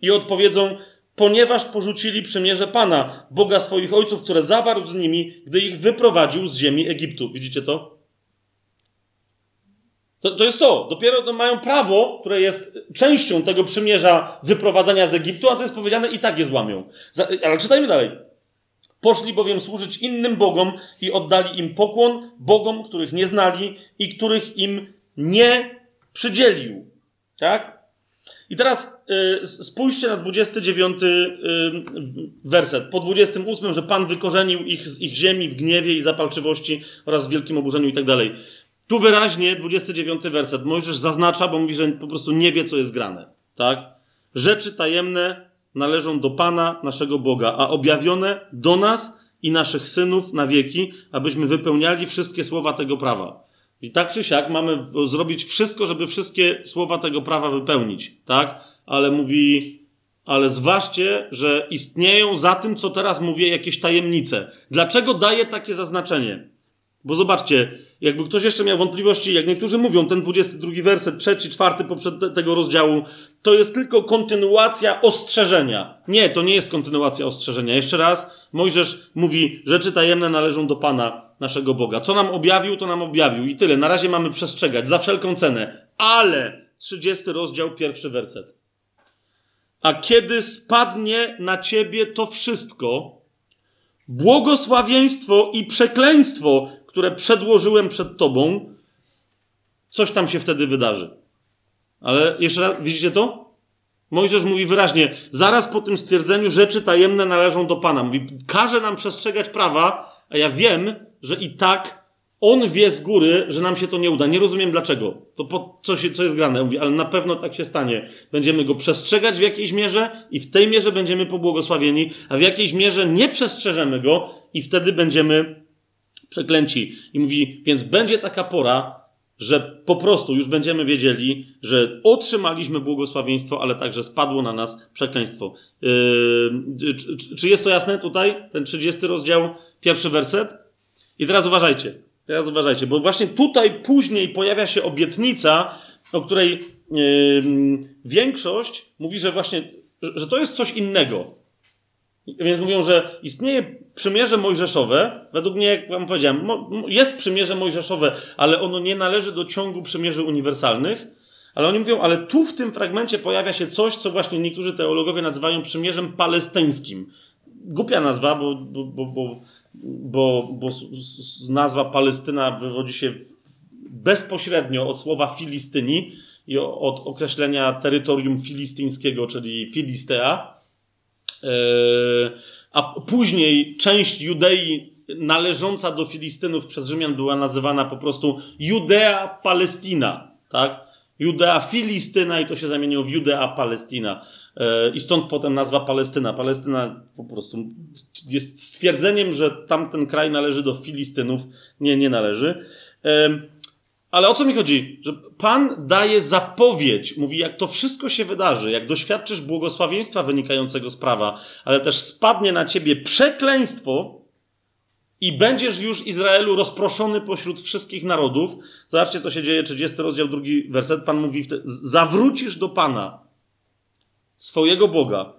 I odpowiedzą, ponieważ porzucili przymierze Pana, Boga swoich ojców, które zawarł z nimi, gdy ich wyprowadził z ziemi Egiptu. Widzicie to? To, to jest to. Dopiero no, mają prawo, które jest częścią tego przymierza wyprowadzenia z Egiptu, a to jest powiedziane i tak je złamią. Ale czytajmy dalej. Poszli bowiem służyć innym bogom i oddali im pokłon, bogom, których nie znali i których im nie przydzielił. Tak? I teraz spójrzcie na 29 y, werset. Po 28, że Pan wykorzenił ich z ich ziemi w gniewie i zapalczywości oraz w wielkim oburzeniu i tak dalej. Tu wyraźnie 29 werset Mojżesz zaznacza, bo mówi, że po prostu nie wie, co jest grane. Tak? Rzeczy tajemne należą do Pana, naszego Boga, a objawione do nas i naszych synów na wieki, abyśmy wypełniali wszystkie słowa tego prawa. I tak czy siak mamy zrobić wszystko, żeby wszystkie słowa tego prawa wypełnić, tak? Ale mówi, ale zważcie, że istnieją za tym, co teraz mówię, jakieś tajemnice. Dlaczego daję takie zaznaczenie? Bo zobaczcie, jakby ktoś jeszcze miał wątpliwości, jak niektórzy mówią, ten 22 werset, trzeci, czwarty poprzed tego rozdziału, to jest tylko kontynuacja ostrzeżenia. Nie, to nie jest kontynuacja ostrzeżenia. Jeszcze raz, Mojżesz mówi, rzeczy tajemne należą do Pana, naszego Boga. Co nam objawił, to nam objawił. I tyle. Na razie mamy przestrzegać za wszelką cenę. Ale 30 rozdział, pierwszy werset. A kiedy spadnie na ciebie to wszystko, błogosławieństwo i przekleństwo, które przedłożyłem przed tobą, coś tam się wtedy wydarzy. Ale jeszcze raz, widzicie to? Mojżesz mówi wyraźnie, zaraz po tym stwierdzeniu rzeczy tajemne należą do Pana. Mówi, każe nam przestrzegać prawa, a ja wiem, że i tak on wie z góry, że nam się to nie uda. Nie rozumiem dlaczego. To po co, się, co jest grane? Mówi, ale na pewno tak się stanie. Będziemy go przestrzegać w jakiejś mierze i w tej mierze będziemy pobłogosławieni, a w jakiejś mierze nie przestrzeżemy go i wtedy będziemy przeklęci. I mówi, więc będzie taka pora, że po prostu już będziemy wiedzieli, że otrzymaliśmy błogosławieństwo, ale także spadło na nas przekleństwo. Yy, czy, czy jest to jasne tutaj? Ten 30 rozdział, pierwszy werset? I teraz uważajcie. Teraz uważajcie, bo właśnie tutaj później pojawia się obietnica, o której yy, większość mówi, że właśnie, że to jest coś innego. Więc mówią, że istnieje przymierze mojżeszowe. Według mnie, jak wam powiedziałem, jest przymierze mojżeszowe, ale ono nie należy do ciągu przymierzy uniwersalnych. Ale oni mówią, ale tu w tym fragmencie pojawia się coś, co właśnie niektórzy teologowie nazywają przymierzem palestyńskim. Głupia nazwa, bo, bo, bo, bo, bo, bo nazwa Palestyna wywodzi się bezpośrednio od słowa Filistyni i od określenia terytorium filistyńskiego, czyli Filistea. E, a później część Judei należąca do Filistynów przez Rzymian była nazywana po prostu Judea Palestina, tak? Judea Filistyna i to się zamieniło w Judea Palestina. E, I stąd potem nazwa Palestyna. Palestyna po prostu jest stwierdzeniem, że tamten kraj należy do Filistynów. Nie, nie należy. Ale o co mi chodzi? Że Pan daje zapowiedź, mówi, jak to wszystko się wydarzy, jak doświadczysz błogosławieństwa wynikającego z prawa, ale też spadnie na ciebie przekleństwo i będziesz już Izraelu rozproszony pośród wszystkich narodów. Zobaczcie, co się dzieje, 30 rozdział, drugi werset. Pan mówi, zawrócisz do Pana, swojego Boga,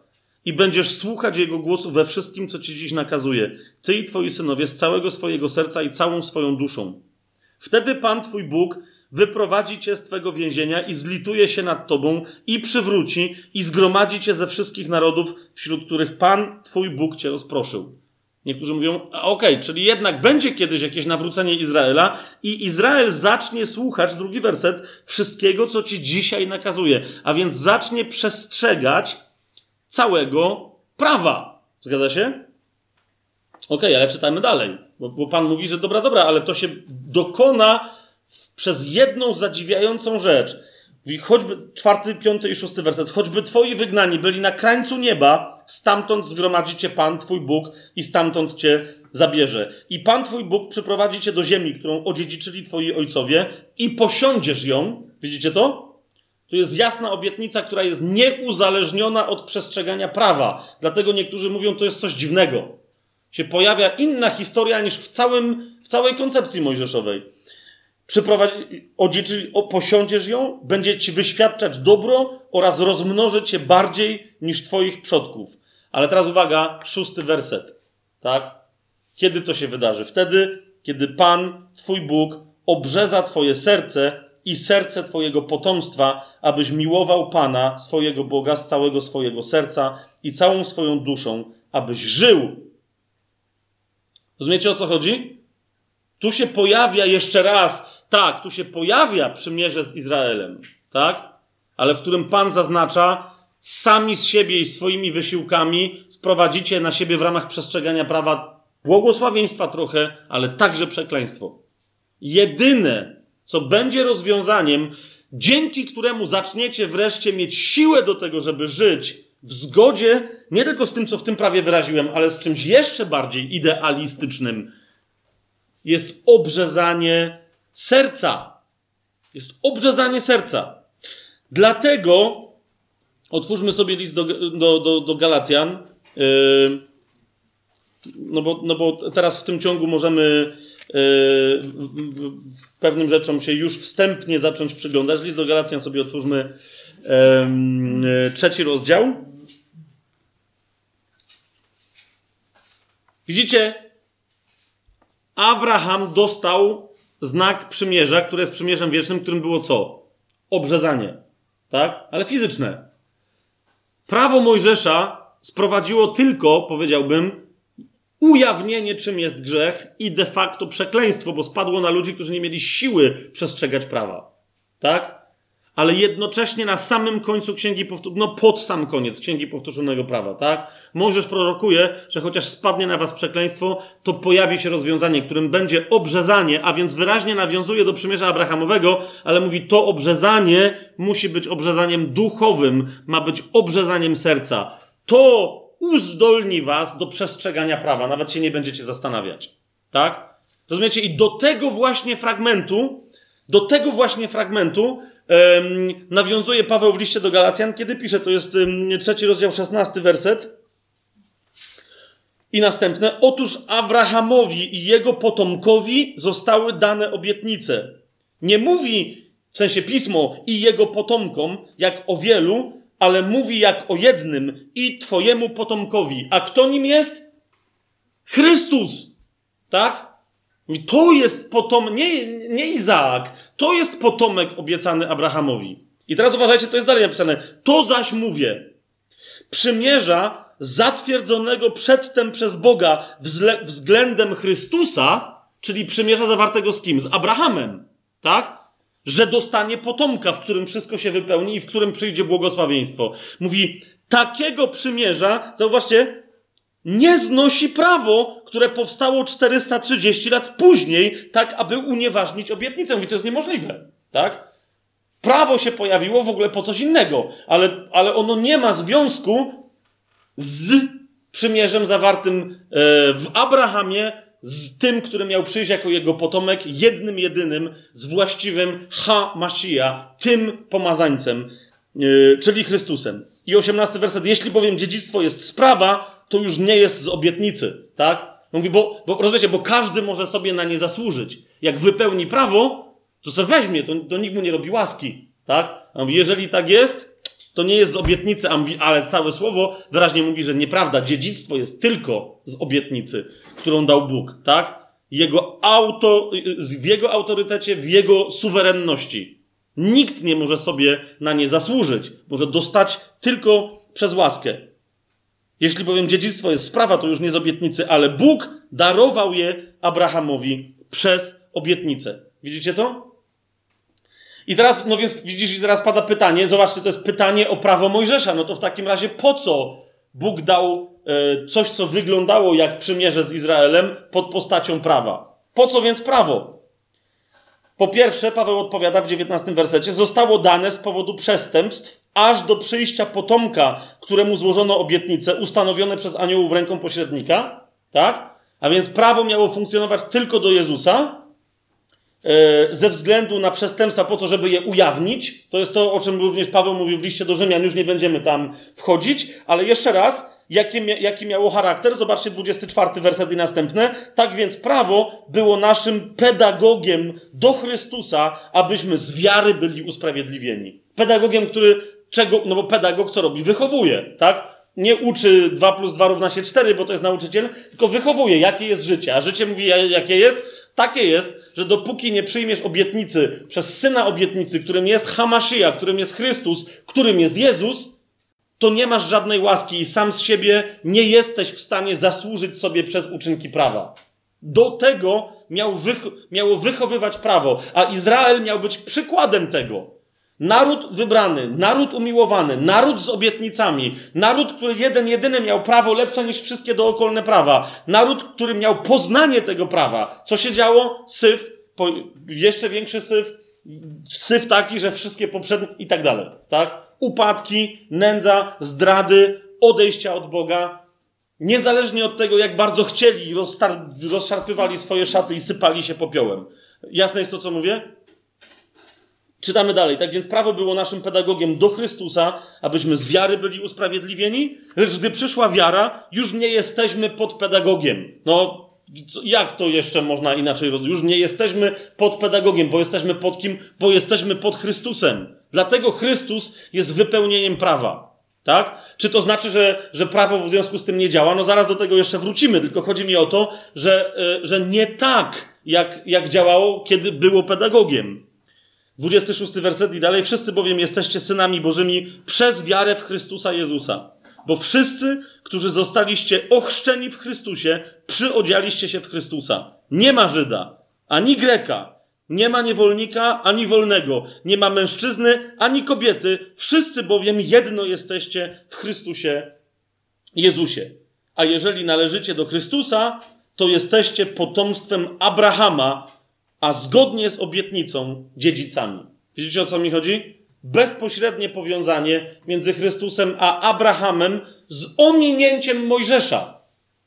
i będziesz słuchać Jego głosu we wszystkim, co Ci dziś nakazuje. Ty i Twoi synowie z całego swojego serca i całą swoją duszą. Wtedy Pan Twój Bóg wyprowadzi Cię z Twego więzienia i zlituje się nad Tobą i przywróci i zgromadzi Cię ze wszystkich narodów, wśród których Pan Twój Bóg Cię rozproszył. Niektórzy mówią, okej, okay, czyli jednak będzie kiedyś jakieś nawrócenie Izraela i Izrael zacznie słuchać, drugi werset, wszystkiego, co ci dzisiaj nakazuje. A więc zacznie przestrzegać całego prawa. Zgadza się? Okej, okay, ale czytajmy dalej, bo, bo Pan mówi, że dobra, dobra, ale to się dokona w, przez jedną zadziwiającą rzecz. Mówi, choćby czwarty, piąty i szósty werset. Choćby twoi wygnani byli na krańcu nieba, stamtąd zgromadzi cię Pan, twój Bóg, i stamtąd cię zabierze. I Pan, twój Bóg, przyprowadzi cię do ziemi, którą odziedziczyli twoi ojcowie, i posiądziesz ją. Widzicie to? To jest jasna obietnica, która jest nieuzależniona od przestrzegania prawa. Dlatego niektórzy mówią, to jest coś dziwnego. Się pojawia inna historia niż w, całym, w całej koncepcji mojżeszowej. Odzieczy, posiądziesz ją, będzie ci wyświadczać dobro oraz rozmnoży cię bardziej niż twoich przodków. Ale teraz uwaga, szósty werset. Tak? Kiedy to się wydarzy? Wtedy, kiedy Pan, Twój Bóg, obrzeza Twoje serce i serce Twojego potomstwa, abyś miłował Pana, swojego Boga, z całego swojego serca i całą swoją duszą, abyś żył. Rozumiecie o co chodzi? Tu się pojawia jeszcze raz, tak, tu się pojawia przymierze z Izraelem, tak? Ale w którym Pan zaznacza, sami z siebie i swoimi wysiłkami sprowadzicie na siebie w ramach przestrzegania prawa błogosławieństwa trochę, ale także przekleństwo. Jedyne, co będzie rozwiązaniem, dzięki któremu zaczniecie wreszcie mieć siłę do tego, żeby żyć w zgodzie nie tylko z tym, co w tym prawie wyraziłem, ale z czymś jeszcze bardziej idealistycznym, jest obrzezanie serca. Jest obrzezanie serca. Dlatego otwórzmy sobie list do, do, do, do Galacjan. Yy, no, bo, no bo teraz w tym ciągu możemy w pewnym rzeczom się już wstępnie zacząć przyglądać. List do Galacjan sobie otwórzmy trzeci rozdział. Widzicie, Abraham dostał znak przymierza, które jest przymierzem wiecznym, którym było co? Obrzezanie. Tak? Ale fizyczne. Prawo Mojżesza sprowadziło tylko, powiedziałbym, ujawnienie, czym jest grzech i de facto przekleństwo, bo spadło na ludzi, którzy nie mieli siły przestrzegać prawa. Tak? Ale jednocześnie na samym końcu księgi no pod sam koniec księgi powtórzonego prawa, tak? Mojżesz prorokuje, że chociaż spadnie na was przekleństwo, to pojawi się rozwiązanie, którym będzie obrzezanie, a więc wyraźnie nawiązuje do przymierza Abrahamowego, ale mówi, to obrzezanie musi być obrzezaniem duchowym, ma być obrzezaniem serca. To uzdolni was do przestrzegania prawa, nawet się nie będziecie zastanawiać. Tak? Rozumiecie? I do tego właśnie fragmentu, do tego właśnie fragmentu nawiązuje Paweł w liście do Galacjan, kiedy pisze, to jest trzeci rozdział, szesnasty werset. I następne. Otóż Abrahamowi i jego potomkowi zostały dane obietnice. Nie mówi w sensie pismo i jego potomkom, jak o wielu, ale mówi jak o jednym i Twojemu potomkowi. A kto nim jest? Chrystus. Tak? I to jest potomek, nie, nie Izaak, to jest potomek obiecany Abrahamowi. I teraz uważajcie, co jest dalej napisane. To zaś mówię. Przymierza zatwierdzonego przedtem przez Boga względem Chrystusa, czyli przymierza zawartego z kim? Z Abrahamem. Tak? że dostanie potomka, w którym wszystko się wypełni i w którym przyjdzie błogosławieństwo. Mówi, takiego przymierza, zauważcie, nie znosi prawo, które powstało 430 lat później, tak aby unieważnić obietnicę. Mówi, to jest niemożliwe, tak? Prawo się pojawiło w ogóle po coś innego, ale, ale ono nie ma związku z przymierzem zawartym e, w Abrahamie z tym, który miał przyjść jako jego potomek, jednym, jedynym, z właściwym Ha-Masija, tym pomazańcem, yy, czyli Chrystusem. I osiemnasty werset. Jeśli bowiem dziedzictwo jest sprawa, to już nie jest z obietnicy, tak? Mówi, bo, bo rozumiecie, bo każdy może sobie na nie zasłużyć. Jak wypełni prawo, to se weźmie, to, to nikt mu nie robi łaski, tak? A mówi, jeżeli tak jest, to nie jest z obietnicy, a mówi, ale całe słowo wyraźnie mówi, że nieprawda. Dziedzictwo jest tylko z obietnicy, którą dał Bóg, tak? Jego auto, w jego autorytecie, w jego suwerenności. Nikt nie może sobie na nie zasłużyć. Może dostać tylko przez łaskę. Jeśli bowiem dziedzictwo jest sprawa, to już nie z obietnicy, ale Bóg darował je Abrahamowi przez obietnicę. Widzicie to? I teraz, no więc widzisz, i teraz pada pytanie, zobaczcie, to jest pytanie o prawo Mojżesza. No to w takim razie po co Bóg dał e, coś, co wyglądało jak przymierze z Izraelem pod postacią prawa? Po co więc prawo? Po pierwsze, Paweł odpowiada w 19 wersecie, zostało dane z powodu przestępstw, aż do przyjścia potomka, któremu złożono obietnice, ustanowione przez aniołów ręką pośrednika, tak? A więc prawo miało funkcjonować tylko do Jezusa, E, ze względu na przestępstwa po to, żeby je ujawnić. To jest to, o czym również Paweł mówił w liście do Rzymian. Już nie będziemy tam wchodzić, ale jeszcze raz, jaki, jaki miało charakter? Zobaczcie 24 werset i następne. Tak więc prawo było naszym pedagogiem do Chrystusa, abyśmy z wiary byli usprawiedliwieni. Pedagogiem, który czego, no bo pedagog co robi? Wychowuje, tak? Nie uczy 2 plus 2 równa się 4, bo to jest nauczyciel, tylko wychowuje, jakie jest życie. A życie mówi, jakie jest? Takie jest, że dopóki nie przyjmiesz obietnicy przez syna obietnicy, którym jest Hamashia, którym jest Chrystus, którym jest Jezus, to nie masz żadnej łaski i sam z siebie nie jesteś w stanie zasłużyć sobie przez uczynki prawa. Do tego miał wych miało wychowywać prawo, a Izrael miał być przykładem tego. Naród wybrany, naród umiłowany, naród z obietnicami, naród, który jeden, jedyny miał prawo lepsze niż wszystkie dookolne prawa, naród, który miał poznanie tego prawa. Co się działo? Syf, jeszcze większy syf, syf taki, że wszystkie poprzednie i tak dalej, tak? Upadki, nędza, zdrady, odejścia od Boga. Niezależnie od tego, jak bardzo chcieli, rozszarpywali swoje szaty i sypali się popiołem. Jasne jest to, co mówię? Czytamy dalej. Tak więc prawo było naszym pedagogiem do Chrystusa, abyśmy z wiary byli usprawiedliwieni, lecz gdy przyszła wiara, już nie jesteśmy pod pedagogiem. No, jak to jeszcze można inaczej rozumieć? Już nie jesteśmy pod pedagogiem, bo jesteśmy pod kim? Bo jesteśmy pod Chrystusem. Dlatego Chrystus jest wypełnieniem prawa. Tak? Czy to znaczy, że, że prawo w związku z tym nie działa? No zaraz do tego jeszcze wrócimy, tylko chodzi mi o to, że, e, że nie tak, jak, jak działało, kiedy było pedagogiem. 26 werset i dalej. Wszyscy bowiem jesteście synami Bożymi przez wiarę w Chrystusa Jezusa. Bo wszyscy, którzy zostaliście ochrzczeni w Chrystusie, przyodzialiście się w Chrystusa. Nie ma Żyda, ani Greka, nie ma niewolnika, ani wolnego, nie ma mężczyzny, ani kobiety. Wszyscy bowiem jedno jesteście w Chrystusie Jezusie. A jeżeli należycie do Chrystusa, to jesteście potomstwem Abrahama a zgodnie z obietnicą dziedzicami. Widzicie o co mi chodzi? Bezpośrednie powiązanie między Chrystusem a Abrahamem z ominięciem Mojżesza,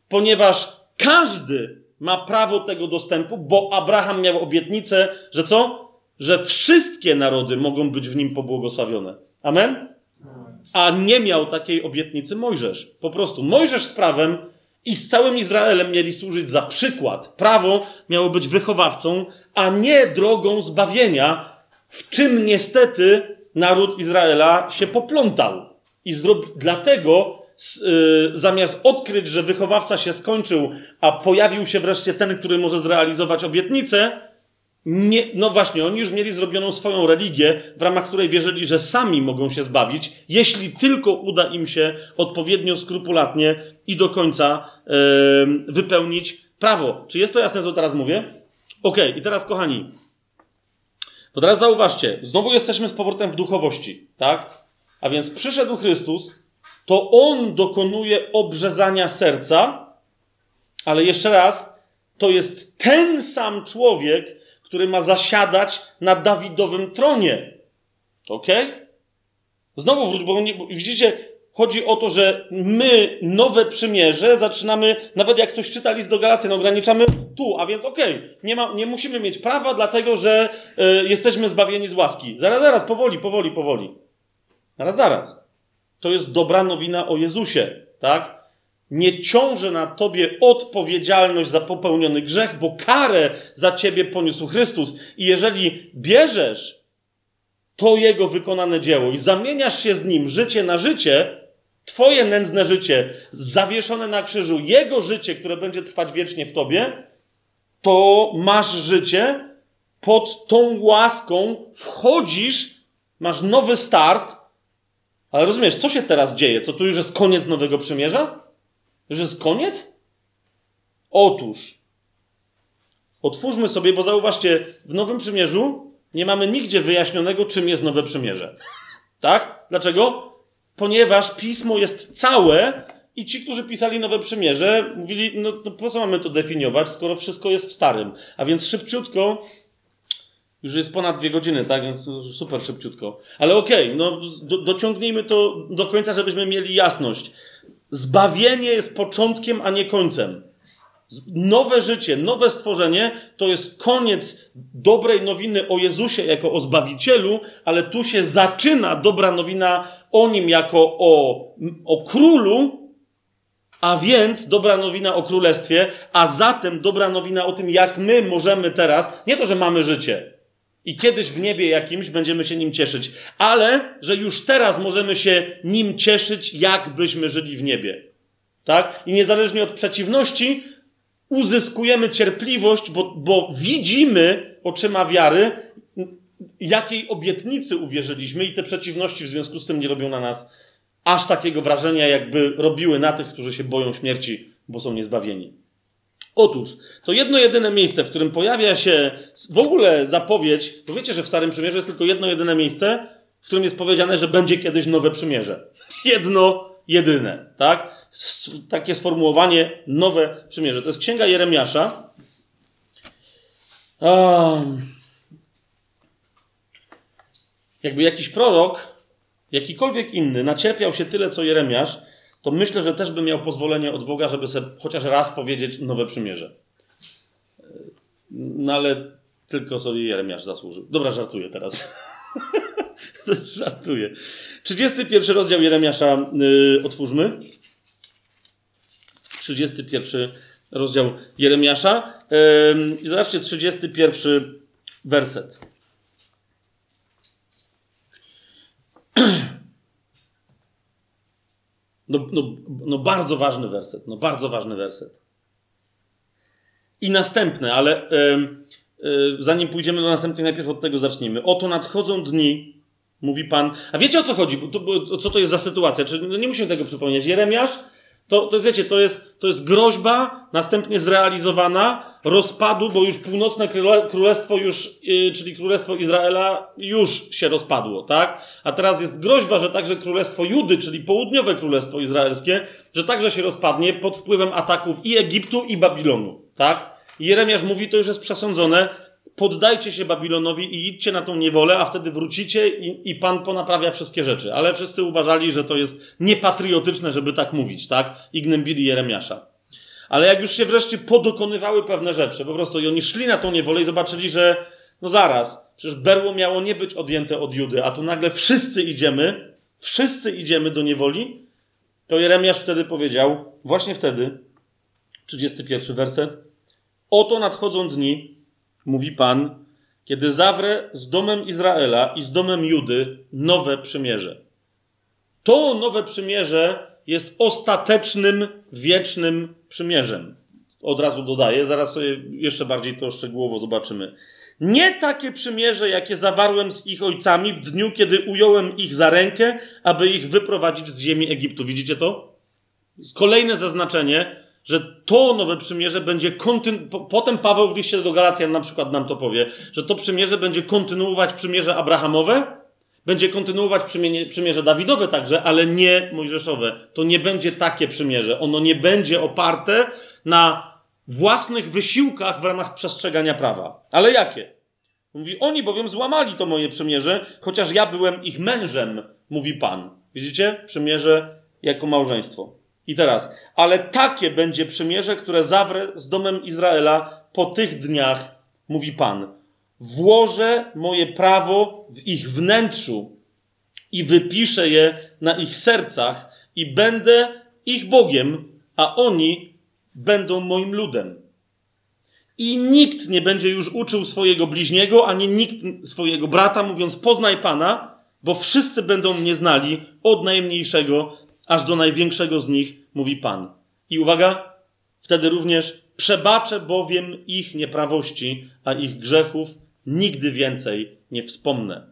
ponieważ każdy ma prawo tego dostępu, bo Abraham miał obietnicę, że co? Że wszystkie narody mogą być w nim pobłogosławione. Amen? A nie miał takiej obietnicy Mojżesz. Po prostu Mojżesz z prawem i z całym Izraelem mieli służyć za przykład. Prawo miało być wychowawcą, a nie drogą zbawienia, w czym niestety naród Izraela się poplątał. I zrobi... dlatego yy, zamiast odkryć, że wychowawca się skończył, a pojawił się wreszcie ten, który może zrealizować obietnicę, nie, no właśnie, oni już mieli zrobioną swoją religię, w ramach której wierzyli, że sami mogą się zbawić, jeśli tylko uda im się odpowiednio skrupulatnie i do końca yy, wypełnić prawo. Czy jest to jasne, co teraz mówię? Ok, i teraz, kochani, to teraz zauważcie, znowu jesteśmy z powrotem w duchowości, tak? A więc przyszedł Chrystus, to On dokonuje obrzezania serca, ale jeszcze raz, to jest ten sam człowiek, który ma zasiadać na Dawidowym tronie. Ok? Znowu bo, nie, bo widzicie, chodzi o to, że my nowe przymierze zaczynamy, nawet jak ktoś czyta list do Galacjan, ograniczamy tu, a więc okej, nie, nie musimy mieć prawa, dlatego że y, jesteśmy zbawieni z łaski. Zaraz, zaraz, powoli, powoli, powoli. Zaraz, zaraz. To jest dobra nowina o Jezusie, tak? Nie ciąży na tobie odpowiedzialność za popełniony grzech, bo karę za ciebie poniósł Chrystus. I jeżeli bierzesz to jego wykonane dzieło i zamieniasz się z nim życie na życie, twoje nędzne życie zawieszone na krzyżu, jego życie, które będzie trwać wiecznie w tobie, to masz życie pod tą łaską, wchodzisz, masz nowy start. Ale rozumiesz, co się teraz dzieje? Co tu już jest koniec Nowego Przymierza? Już jest koniec? Otóż, otwórzmy sobie, bo zauważcie, w Nowym Przymierzu nie mamy nigdzie wyjaśnionego, czym jest Nowe Przymierze. Tak? Dlaczego? Ponieważ pismo jest całe i ci, którzy pisali Nowe Przymierze, mówili, no, no po co mamy to definiować, skoro wszystko jest w Starym. A więc szybciutko, już jest ponad dwie godziny, tak? Więc super szybciutko. Ale okej, okay, no do, dociągnijmy to do końca, żebyśmy mieli jasność. Zbawienie jest początkiem, a nie końcem. Nowe życie, nowe stworzenie to jest koniec dobrej nowiny o Jezusie jako o Zbawicielu, ale tu się zaczyna dobra nowina o Nim jako o, o Królu, a więc dobra nowina o Królestwie, a zatem dobra nowina o tym, jak my możemy teraz, nie to, że mamy życie, i kiedyś w niebie jakimś będziemy się nim cieszyć, ale że już teraz możemy się nim cieszyć, jakbyśmy żyli w niebie. Tak? I niezależnie od przeciwności, uzyskujemy cierpliwość, bo, bo widzimy oczyma wiary, jakiej obietnicy uwierzyliśmy, i te przeciwności w związku z tym nie robią na nas aż takiego wrażenia, jakby robiły na tych, którzy się boją śmierci, bo są niezbawieni. Otóż, to jedno jedyne miejsce, w którym pojawia się w ogóle zapowiedź, bo wiecie, że w Starym Przymierzu jest tylko jedno jedyne miejsce, w którym jest powiedziane, że będzie kiedyś nowe przymierze. Jedno jedyne, tak? Takie sformułowanie, nowe przymierze. To jest Księga Jeremiasza. Um, jakby jakiś prorok, jakikolwiek inny, nacierpiał się tyle, co Jeremiasz, to myślę, że też by miał pozwolenie od Boga, żeby sobie chociaż raz powiedzieć nowe przymierze. No ale tylko sobie Jeremiasz zasłużył. Dobra, żartuję teraz. żartuję. 31 rozdział Jeremiasza yy, otwórzmy. 31 rozdział Jeremiasza. Yy, I zobaczcie, 31 werset. No, no, no bardzo ważny werset, no bardzo ważny werset. I następne, ale zanim pójdziemy do następnej, najpierw od tego zacznijmy. Oto nadchodzą dni, mówi Pan. A wiecie o co chodzi? To, co to jest za sytuacja? Czy, no nie musimy tego przypomnieć. Jeremiasz to, to wiecie, to jest, to jest groźba, następnie zrealizowana, rozpadu, bo już północne królestwo już, yy, czyli królestwo Izraela już się rozpadło, tak? A teraz jest groźba, że także królestwo Judy, czyli południowe królestwo izraelskie, że także się rozpadnie pod wpływem ataków i Egiptu, i Babilonu, tak? Jeremiasz mówi, to już jest przesądzone, poddajcie się Babilonowi i idźcie na tą niewolę, a wtedy wrócicie i, i Pan ponaprawia wszystkie rzeczy. Ale wszyscy uważali, że to jest niepatriotyczne, żeby tak mówić, tak? I gnębili Jeremiasza. Ale jak już się wreszcie podokonywały pewne rzeczy, po prostu i oni szli na tą niewolę i zobaczyli, że no zaraz, przecież berło miało nie być odjęte od Judy, a tu nagle wszyscy idziemy, wszyscy idziemy do niewoli, to Jeremiasz wtedy powiedział, właśnie wtedy, 31 werset, oto nadchodzą dni, mówi Pan, kiedy zawrę z domem Izraela i z domem Judy nowe przymierze. To nowe przymierze jest ostatecznym, wiecznym przymierzem. Od razu dodaję, zaraz sobie jeszcze bardziej to szczegółowo zobaczymy. Nie takie przymierze, jakie zawarłem z ich ojcami w dniu, kiedy ująłem ich za rękę, aby ich wyprowadzić z ziemi Egiptu. Widzicie to? Kolejne zaznaczenie, że to nowe przymierze będzie kontynu- potem Paweł w liście do Galacjan na przykład nam to powie, że to przymierze będzie kontynuować przymierze Abrahamowe, będzie kontynuować przymierze, przymierze Dawidowe także, ale nie Mojżeszowe. To nie będzie takie przymierze. Ono nie będzie oparte na własnych wysiłkach w ramach przestrzegania prawa. Ale jakie? Mówi, oni bowiem złamali to moje przymierze, chociaż ja byłem ich mężem, mówi Pan. Widzicie? Przymierze jako małżeństwo. I teraz, ale takie będzie przymierze, które zawrę z domem Izraela po tych dniach, mówi Pan. Włożę moje prawo w ich wnętrzu i wypiszę je na ich sercach i będę ich Bogiem, a oni będą moim ludem. I nikt nie będzie już uczył swojego bliźniego, ani nikt swojego brata, mówiąc: Poznaj Pana, bo wszyscy będą mnie znali, od najmniejszego aż do największego z nich, mówi Pan. I uwaga, wtedy również przebaczę bowiem ich nieprawości, a ich grzechów nigdy więcej nie wspomnę.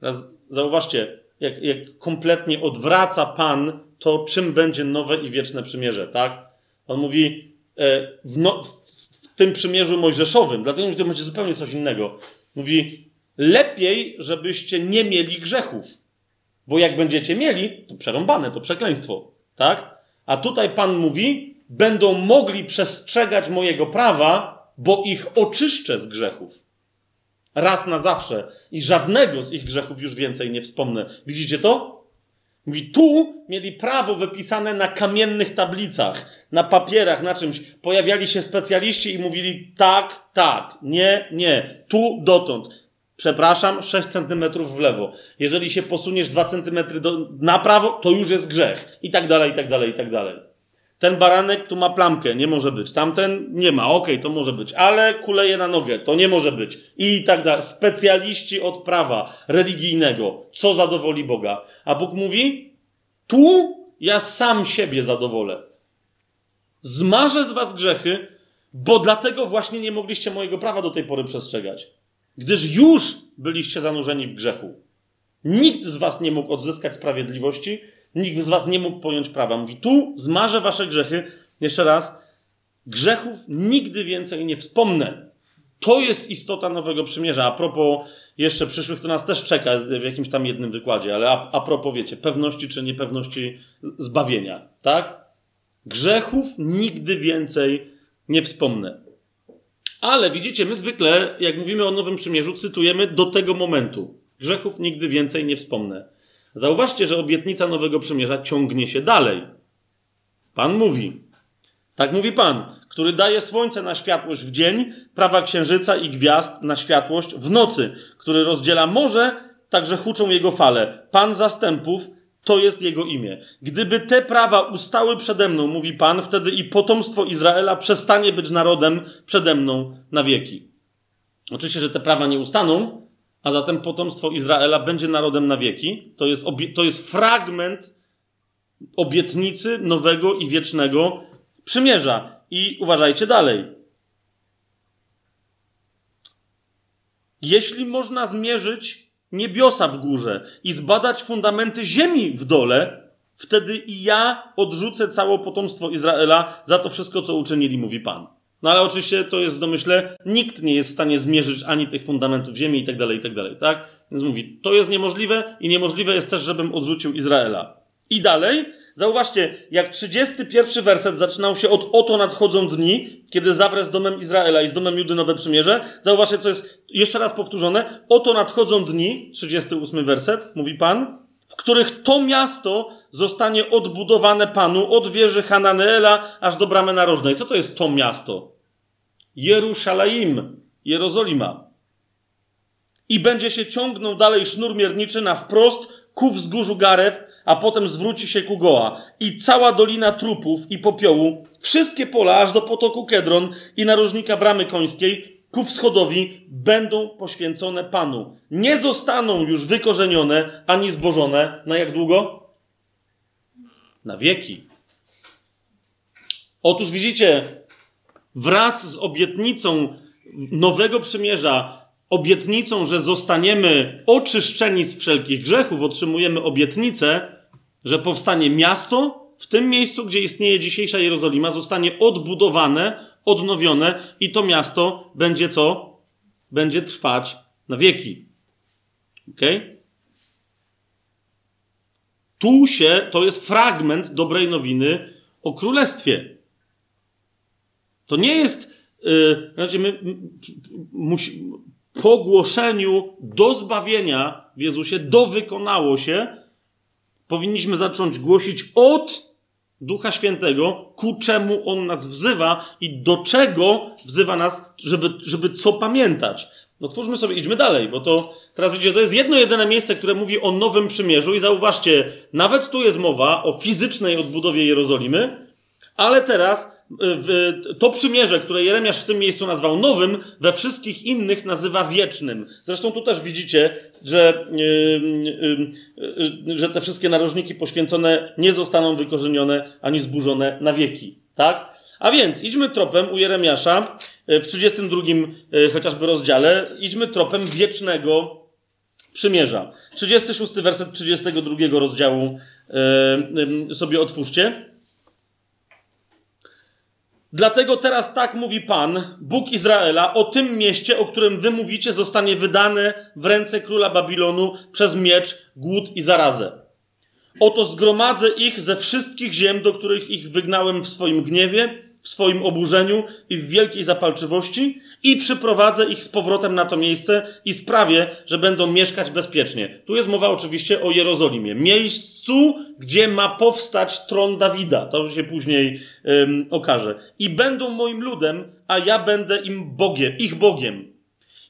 Teraz zauważcie, jak, jak kompletnie odwraca Pan to, czym będzie nowe i wieczne przymierze, tak? On mówi e, w, no, w tym przymierzu mojżeszowym, dlatego że to będzie zupełnie coś innego. Mówi, lepiej, żebyście nie mieli grzechów. Bo jak będziecie mieli, to przerąbane, to przekleństwo. Tak? A tutaj Pan mówi, będą mogli przestrzegać mojego prawa, bo ich oczyszczę z grzechów. Raz na zawsze. I żadnego z ich grzechów już więcej nie wspomnę. Widzicie to? Mówi, tu mieli prawo wypisane na kamiennych tablicach, na papierach, na czymś. Pojawiali się specjaliści i mówili tak, tak, nie, nie, tu dotąd przepraszam, 6 cm w lewo. Jeżeli się posuniesz 2 cm do, na prawo, to już jest grzech. I tak dalej, i tak dalej, i tak dalej. Ten baranek tu ma plamkę, nie może być. Tamten nie ma, okej, okay, to może być. Ale kuleje na nogę, to nie może być. I tak dalej. Specjaliści od prawa religijnego. Co zadowoli Boga? A Bóg mówi, tu ja sam siebie zadowolę. Zmarzę z was grzechy, bo dlatego właśnie nie mogliście mojego prawa do tej pory przestrzegać gdyż już byliście zanurzeni w grzechu. Nikt z was nie mógł odzyskać sprawiedliwości, nikt z was nie mógł pojąć prawa. Mówi, tu zmarzę wasze grzechy. Jeszcze raz, grzechów nigdy więcej nie wspomnę. To jest istota nowego przymierza. A propos jeszcze przyszłych, to nas też czeka w jakimś tam jednym wykładzie, ale a, a propos, wiecie, pewności czy niepewności zbawienia, tak? Grzechów nigdy więcej nie wspomnę. Ale widzicie, my zwykle, jak mówimy o Nowym Przymierzu, cytujemy do tego momentu. Grzechów nigdy więcej nie wspomnę. Zauważcie, że obietnica Nowego Przymierza ciągnie się dalej. Pan mówi, tak mówi Pan, który daje słońce na światłość w dzień, prawa księżyca i gwiazd na światłość w nocy, który rozdziela morze, także huczą jego fale. Pan zastępów, to jest jego imię. Gdyby te prawa ustały przede mną, mówi Pan, wtedy i potomstwo Izraela przestanie być narodem przede mną na wieki. Oczywiście, że te prawa nie ustaną, a zatem potomstwo Izraela będzie narodem na wieki. To jest, to jest fragment obietnicy nowego i wiecznego przymierza. I uważajcie dalej. Jeśli można zmierzyć niebiosa w górze i zbadać fundamenty ziemi w dole, wtedy i ja odrzucę całe potomstwo Izraela za to wszystko, co uczynili, mówi Pan. No ale oczywiście to jest w domyśle, nikt nie jest w stanie zmierzyć ani tych fundamentów ziemi i tak dalej, i tak dalej, tak? Więc mówi, to jest niemożliwe i niemożliwe jest też, żebym odrzucił Izraela. I dalej, zauważcie, jak 31 werset zaczynał się od oto nadchodzą dni, kiedy zawrę z domem Izraela i z domem Judy nowe przymierze. Zauważcie, co jest jeszcze raz powtórzone. Oto nadchodzą dni, 38 werset, mówi Pan, w których to miasto zostanie odbudowane Panu od wieży Hananeela aż do bramy narożnej. Co to jest to miasto? Jeruszalaim, Jerozolima. I będzie się ciągnął dalej sznur mierniczy na wprost ku wzgórzu Garew, a potem zwróci się ku Goa. I cała dolina trupów i popiołu, wszystkie pola aż do potoku Kedron i narożnika bramy końskiej, ku wschodowi, będą poświęcone Panu. Nie zostaną już wykorzenione ani zbożone. Na jak długo? Na wieki. Otóż widzicie, wraz z obietnicą nowego przymierza obietnicą, że zostaniemy oczyszczeni z wszelkich grzechów, otrzymujemy obietnicę, że powstanie miasto w tym miejscu, gdzie istnieje dzisiejsza Jerozolima, zostanie odbudowane, odnowione i to miasto będzie co? Będzie trwać na wieki. Ok? Tu się, to jest fragment dobrej nowiny o królestwie. To nie jest. Yy, znaczy my, musi, po głoszeniu do zbawienia w Jezusie dowykonało się powinniśmy zacząć głosić od Ducha Świętego, ku czemu On nas wzywa i do czego wzywa nas, żeby, żeby co pamiętać. No twórzmy sobie, idźmy dalej, bo to teraz widzicie, to jest jedno jedyne miejsce, które mówi o nowym przymierzu i zauważcie, nawet tu jest mowa o fizycznej odbudowie Jerozolimy, ale teraz to przymierze, które Jeremiasz w tym miejscu nazwał nowym, we wszystkich innych nazywa wiecznym. Zresztą tu też widzicie, że, yy, yy, że te wszystkie narożniki poświęcone nie zostaną wykorzenione ani zburzone na wieki. Tak? A więc idźmy tropem u Jeremiasza w 32 chociażby rozdziale, idźmy tropem wiecznego przymierza. 36 werset 32 rozdziału sobie otwórzcie. Dlatego teraz tak mówi Pan, Bóg Izraela, o tym mieście, o którym wy mówicie, zostanie wydane w ręce króla Babilonu przez miecz, głód i zarazę. Oto zgromadzę ich ze wszystkich ziem, do których ich wygnałem w swoim gniewie, w swoim oburzeniu i w wielkiej zapalczywości i przyprowadzę ich z powrotem na to miejsce i sprawię, że będą mieszkać bezpiecznie. Tu jest mowa oczywiście o Jerozolimie. Miejscu, gdzie ma powstać tron Dawida. To się później okaże. I będą moim ludem, a ja będę im Bogiem, ich Bogiem.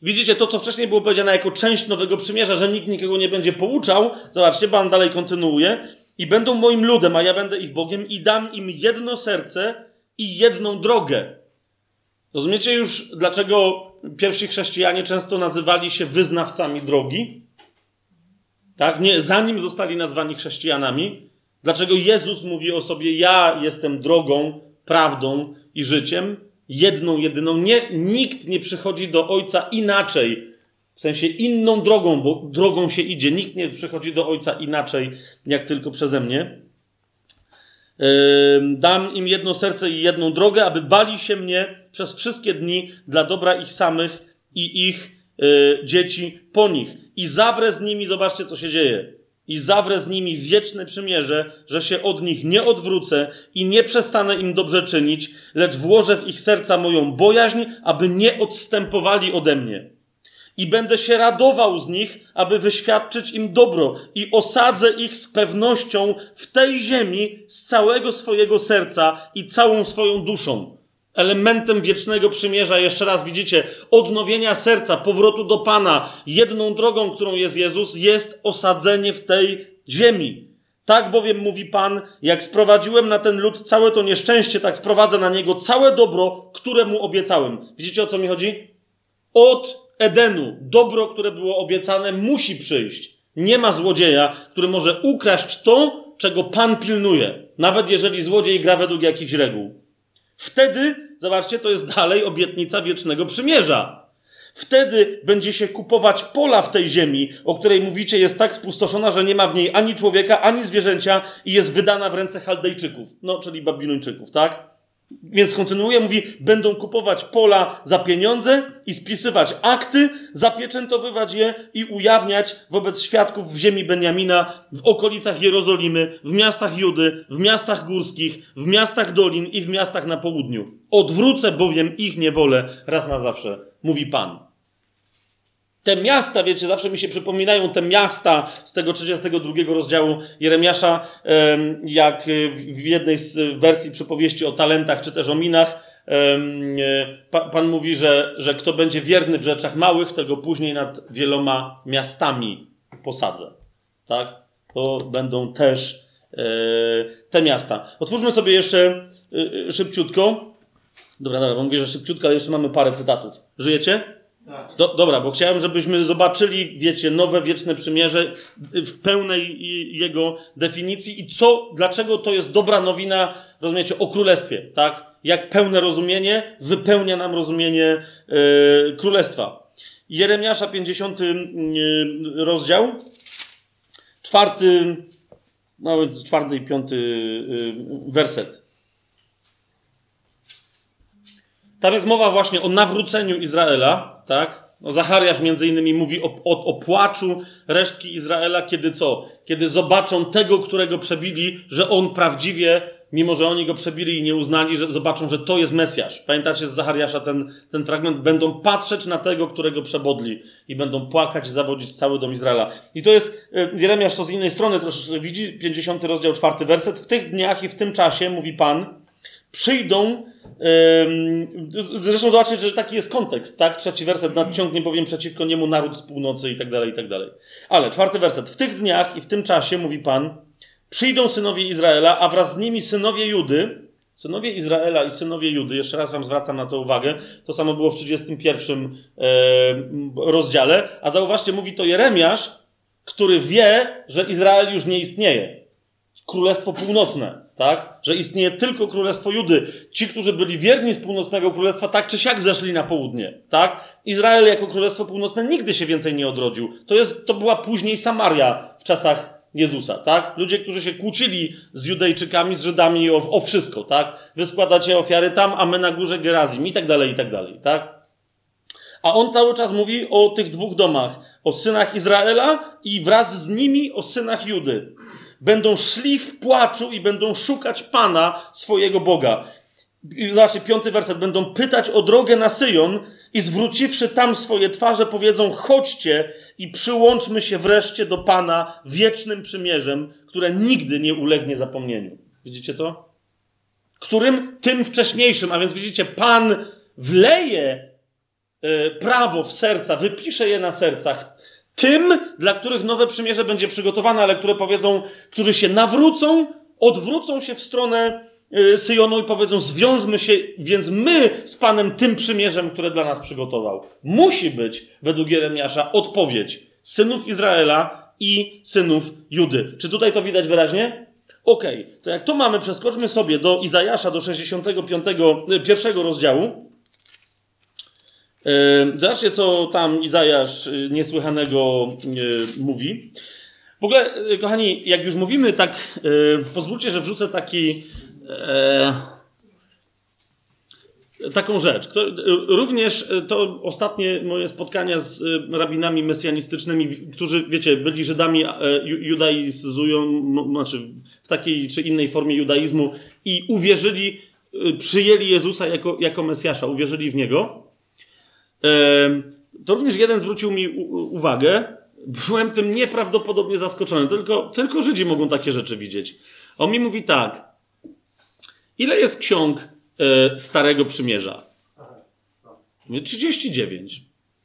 Widzicie to, co wcześniej było powiedziane jako część Nowego Przymierza, że nikt nikogo nie będzie pouczał. Zobaczcie, Pan dalej kontynuuje. I będą moim ludem, a ja będę ich Bogiem i dam im jedno serce, i jedną drogę. Rozumiecie już, dlaczego pierwsi chrześcijanie często nazywali się wyznawcami drogi? Tak? Nie, zanim zostali nazwani chrześcijanami. Dlaczego Jezus mówi o sobie: Ja jestem drogą, prawdą i życiem, jedną, jedyną. Nie, nikt nie przychodzi do Ojca inaczej, w sensie inną drogą, bo drogą się idzie. Nikt nie przychodzi do Ojca inaczej, jak tylko przeze mnie. Dam im jedno serce i jedną drogę, aby bali się mnie przez wszystkie dni dla dobra ich samych i ich y, dzieci po nich. I zawrę z nimi, zobaczcie co się dzieje. I zawrę z nimi wieczne przymierze, że się od nich nie odwrócę i nie przestanę im dobrze czynić, lecz włożę w ich serca moją bojaźń, aby nie odstępowali ode mnie i będę się radował z nich, aby wyświadczyć im dobro i osadzę ich z pewnością w tej ziemi z całego swojego serca i całą swoją duszą. Elementem wiecznego przymierza, jeszcze raz widzicie, odnowienia serca, powrotu do Pana, jedną drogą, którą jest Jezus, jest osadzenie w tej ziemi. Tak bowiem mówi Pan, jak sprowadziłem na ten lud całe to nieszczęście, tak sprowadzę na niego całe dobro, które mu obiecałem. Widzicie o co mi chodzi? Od Edenu, dobro, które było obiecane, musi przyjść. Nie ma złodzieja, który może ukraść to, czego Pan pilnuje, nawet jeżeli złodziej gra według jakichś reguł. Wtedy, zobaczcie, to jest dalej obietnica wiecznego przymierza. Wtedy będzie się kupować pola w tej ziemi, o której mówicie jest tak spustoszona, że nie ma w niej ani człowieka, ani zwierzęcia i jest wydana w ręce Chaldejczyków, no czyli Babilończyków, tak? Więc kontynuuje, mówi, będą kupować pola za pieniądze i spisywać akty, zapieczętowywać je i ujawniać wobec świadków w ziemi Beniamina, w okolicach Jerozolimy, w miastach Judy, w miastach górskich, w miastach dolin i w miastach na południu. Odwrócę bowiem ich niewolę raz na zawsze, mówi Pan. Te miasta, wiecie, zawsze mi się przypominają te miasta z tego 32 rozdziału Jeremiasza, jak w jednej z wersji przypowieści o talentach czy też o minach. Pan mówi, że, że kto będzie wierny w rzeczach małych, tego później nad wieloma miastami posadzę. Tak? To będą też e, te miasta. Otwórzmy sobie jeszcze e, szybciutko. Dobra, dobra, bo mówię, że szybciutko, ale jeszcze mamy parę cytatów. Żyjecie? Tak. Do, dobra, bo chciałem, żebyśmy zobaczyli, wiecie, nowe wieczne przymierze w pełnej jego definicji i co, dlaczego to jest dobra nowina, rozumiecie, o królestwie, tak? Jak pełne rozumienie wypełnia nam rozumienie yy, królestwa. Jeremiasza 50 yy, rozdział, czwarty, no, czwarty i piąty yy, werset. Tam jest mowa właśnie o nawróceniu Izraela, tak? No Zachariasz między innymi mówi o, o, o, płaczu resztki Izraela, kiedy co? Kiedy zobaczą tego, którego przebili, że on prawdziwie mimo że oni go przebili i nie uznali, że zobaczą, że to jest Mesjasz. Pamiętacie z Zachariasza ten, ten fragment? Będą patrzeć na tego, którego przebodli i będą płakać i zawodzić cały dom Izraela. I to jest, e, Jeremiasz to z innej strony troszeczkę widzi, 50 rozdział, czwarty werset. W tych dniach i w tym czasie, mówi Pan, przyjdą, zresztą zobaczcie, że taki jest kontekst, tak? Trzeci werset, nadciągnie bowiem przeciwko niemu naród z północy i tak dalej, i tak dalej. Ale czwarty werset, w tych dniach i w tym czasie, mówi Pan, Przyjdą synowie Izraela, a wraz z nimi synowie Judy. Synowie Izraela i synowie Judy, jeszcze raz wam zwracam na to uwagę, to samo było w 31 e, rozdziale, a zauważcie, mówi to Jeremiasz, który wie, że Izrael już nie istnieje. Królestwo Północne, tak? Że istnieje tylko Królestwo Judy. Ci, którzy byli wierni z Północnego Królestwa, tak czy siak zeszli na południe, tak? Izrael jako Królestwo Północne nigdy się więcej nie odrodził. To, jest, to była później Samaria w czasach Jezusa, tak? Ludzie, którzy się kłócili z Judejczykami, z Żydami o, o wszystko, tak? Wy składacie ofiary tam, a my na górze Gerazim i tak dalej, i tak dalej, tak? A on cały czas mówi o tych dwóch domach, o synach Izraela i wraz z nimi o synach Judy. Będą szli w płaczu i będą szukać Pana, swojego Boga. I zobaczcie, piąty werset. Będą pytać o drogę na Syjon i zwróciwszy tam swoje twarze, powiedzą: chodźcie i przyłączmy się wreszcie do Pana wiecznym przymierzem, które nigdy nie ulegnie zapomnieniu. Widzicie to? Którym tym wcześniejszym, a więc widzicie, Pan wleje e, prawo w serca, wypisze je na sercach. Tym, dla których nowe przymierze będzie przygotowane, ale które powiedzą, którzy się nawrócą, odwrócą się w stronę Y, Syjonu i powiedzą: Zwiążmy się więc my z Panem tym przymierzem, które dla nas przygotował. Musi być, według Jeremiasza, odpowiedź synów Izraela i synów Judy. Czy tutaj to widać wyraźnie? Okej, okay. to jak to mamy, przeskoczmy sobie do Izajasza, do 65, y, pierwszego rozdziału. Zobaczcie, co tam Izajasz y, niesłychanego mówi. W ogóle, kochani, jak już mówimy tak, pozwólcie, że wrzucę taki e, taką rzecz. również to ostatnie moje spotkania z rabinami mesjanistycznymi, którzy, wiecie, byli Żydami, e, judaizują, znaczy w takiej czy innej formie judaizmu i uwierzyli, przyjęli Jezusa jako, jako Mesjasza, uwierzyli w Niego. To również jeden zwrócił mi uwagę. Byłem tym nieprawdopodobnie zaskoczony. Tylko, tylko Żydzi mogą takie rzeczy widzieć. On mi mówi tak. Ile jest ksiąg e, Starego Przymierza? Mówię, 39.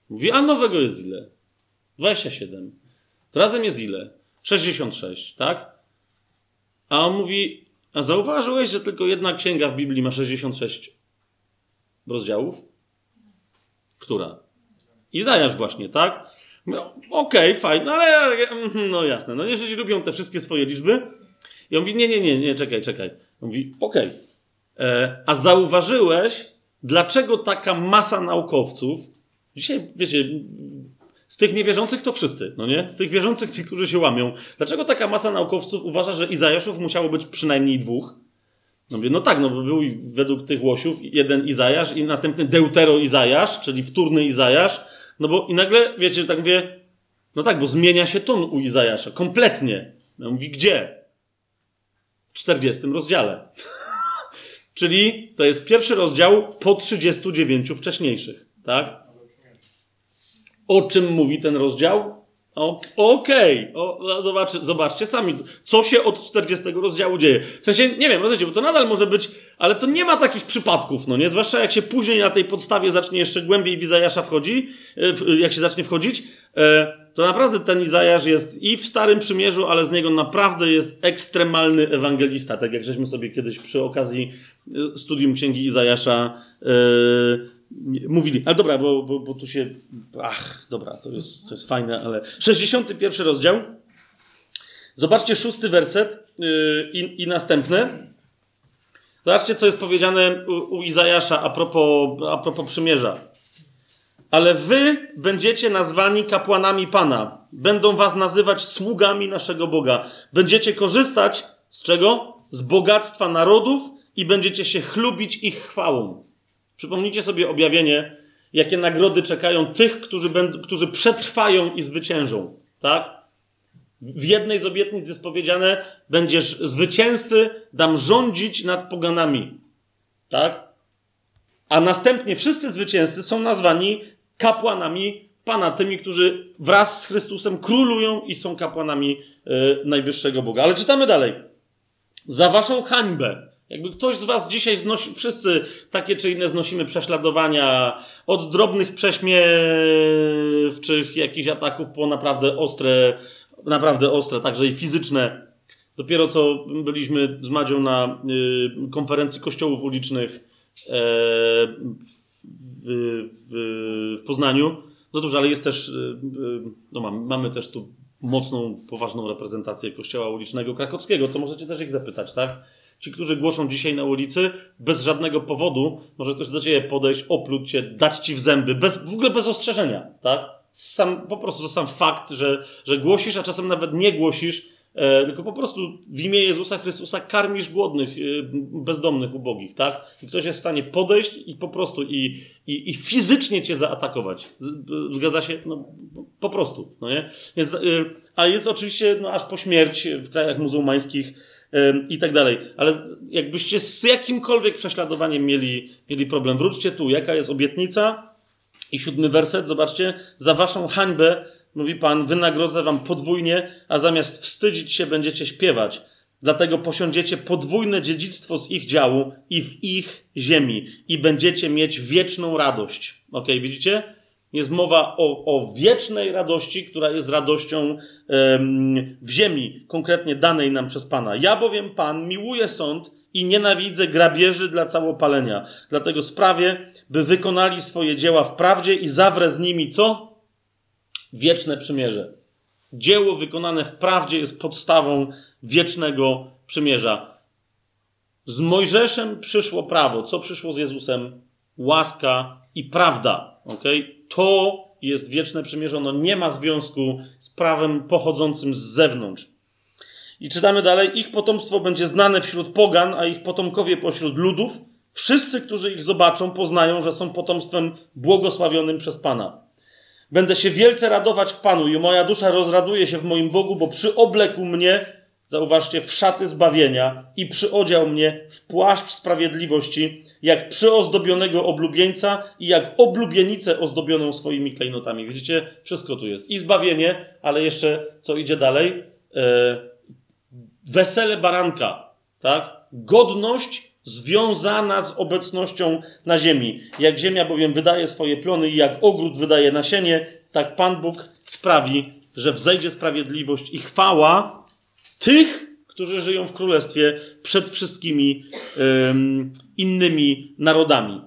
Mówi, a nowego jest ile? 27. To razem jest ile? 66, tak? A on mówi, a zauważyłeś, że tylko jedna księga w Biblii ma 66 rozdziałów? Która? Izajasz właśnie, tak? No, Okej, okay, fajnie, no ale mhm, no jasne. No jeżeli lubią te wszystkie swoje liczby. I on mówi, nie, nie, nie, nie, czekaj, czekaj. Mówi, okej. Okay. E, a zauważyłeś, dlaczego taka masa naukowców, dzisiaj, wiecie, z tych niewierzących to wszyscy, no nie? Z tych wierzących, ci, którzy się łamią. Dlaczego taka masa naukowców uważa, że Izajaszów musiało być przynajmniej dwóch? No mówię, no tak, no bo był według tych łosiów jeden Izajasz i następny Deutero Izajasz, czyli wtórny Izajasz. No bo i nagle, wiecie, tak mówię, no tak, bo zmienia się ton u Izajasza, kompletnie. No mówi, gdzie? 40 rozdziale. Czyli to jest pierwszy rozdział po 39 wcześniejszych, tak? O czym mówi ten rozdział? Okej, okay. zobaczcie, zobaczcie sami, co się od 40 rozdziału dzieje. W sensie, nie wiem, rozumiecie, bo to nadal może być, ale to nie ma takich przypadków, no nie? Zwłaszcza jak się później na tej podstawie zacznie jeszcze głębiej w Izajasza wchodzi, e, jak się zacznie wchodzić, e, to naprawdę ten Izajasz jest i w Starym Przymierzu, ale z niego naprawdę jest ekstremalny ewangelista, tak jak żeśmy sobie kiedyś przy okazji e, studium Księgi Izajasza mówili. Ale dobra, bo, bo, bo tu się. Ach, dobra, to jest, to jest fajne, ale. 61 rozdział. Zobaczcie szósty werset yy, i, i następny. Zobaczcie, co jest powiedziane u, u Izajasza a propos, a propos przymierza. Ale wy będziecie nazwani kapłanami Pana. Będą was nazywać sługami naszego Boga. Będziecie korzystać z czego? Z bogactwa narodów i będziecie się chlubić ich chwałą. Przypomnijcie sobie objawienie, jakie nagrody czekają tych, którzy, będą, którzy przetrwają i zwyciężą. Tak? W jednej z obietnic jest powiedziane, będziesz zwycięzcy, dam rządzić nad poganami. Tak? A następnie wszyscy zwycięzcy są nazwani kapłanami Pana, tymi, którzy wraz z Chrystusem królują i są kapłanami e, najwyższego Boga. Ale czytamy dalej. Za waszą hańbę. Jakby ktoś z was dzisiaj znosi, wszyscy takie czy inne znosimy prześladowania, od drobnych prześmiewczych jakichś ataków po naprawdę ostre, naprawdę ostre, także i fizyczne. Dopiero co byliśmy z Madzią na y, konferencji kościołów ulicznych e, w, w, w Poznaniu. No dobrze, ale jest też, y, y, no mamy, mamy też tu mocną, poważną reprezentację kościoła ulicznego krakowskiego, to możecie też ich zapytać, tak? Ci, którzy głoszą dzisiaj na ulicy, bez żadnego powodu, może ktoś do ciebie podejść, opluć cię, dać ci w zęby, bez, w ogóle bez ostrzeżenia, tak? Sam, po prostu sam fakt, że, że głosisz, a czasem nawet nie głosisz, E, tylko po prostu w imię Jezusa Chrystusa karmisz głodnych, e, bezdomnych, ubogich, tak? I ktoś jest w stanie podejść i po prostu i, i, i fizycznie cię zaatakować. Zgadza się? No, po prostu, no nie? Więc, e, a jest oczywiście no, aż po śmierć w krajach muzułmańskich i tak dalej. Ale jakbyście z jakimkolwiek prześladowaniem mieli, mieli problem, wróćcie tu, jaka jest obietnica i siódmy werset, zobaczcie, za waszą hańbę mówi Pan, wynagrodzę wam podwójnie, a zamiast wstydzić się będziecie śpiewać. Dlatego posiądziecie podwójne dziedzictwo z ich działu i w ich ziemi i będziecie mieć wieczną radość. Ok, widzicie? Jest mowa o, o wiecznej radości, która jest radością w ziemi, konkretnie danej nam przez Pana. Ja bowiem Pan miłuję sąd i nienawidzę grabieży dla całopalenia. Dlatego sprawię, by wykonali swoje dzieła w prawdzie i zawrę z nimi co? wieczne przymierze. Dzieło wykonane w prawdzie jest podstawą wiecznego przymierza. Z Mojżeszem przyszło prawo. Co przyszło z Jezusem? Łaska i prawda. Okay? To jest wieczne przymierze. Ono nie ma związku z prawem pochodzącym z zewnątrz. I czytamy dalej: Ich potomstwo będzie znane wśród pogan, a ich potomkowie pośród ludów. Wszyscy, którzy ich zobaczą, poznają, że są potomstwem błogosławionym przez Pana. Będę się wielce radować w Panu i moja dusza rozraduje się w moim Bogu, bo przyoblekł mnie, zauważcie, w szaty zbawienia i przyodział mnie w płaszcz sprawiedliwości, jak przyozdobionego oblubieńca i jak oblubienicę ozdobioną swoimi klejnotami. Widzicie? Wszystko tu jest. I zbawienie, ale jeszcze co idzie dalej? E, wesele baranka, tak? Godność związana z obecnością na ziemi. Jak ziemia bowiem wydaje swoje plony i jak ogród wydaje nasienie, tak Pan Bóg sprawi, że wzejdzie sprawiedliwość i chwała tych, którzy żyją w królestwie przed wszystkimi um, innymi narodami.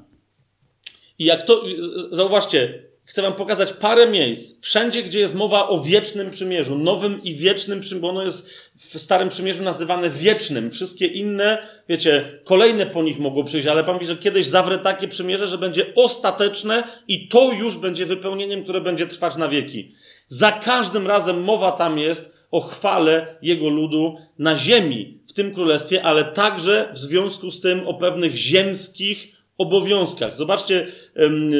I jak to, zauważcie, chcę wam pokazać parę miejsc. Wszędzie, gdzie jest mowa o wiecznym przymierzu, nowym i wiecznym przymierzu, bo ono jest w Starym Przymierzu nazywane wiecznym. Wszystkie inne, wiecie, kolejne po nich mogło przyjść, ale Pan mówi, że kiedyś zawrę takie przymierze, że będzie ostateczne i to już będzie wypełnieniem, które będzie trwać na wieki. Za każdym razem mowa tam jest o chwale Jego ludu na ziemi, w tym królestwie, ale także w związku z tym o pewnych ziemskich obowiązkach. Zobaczcie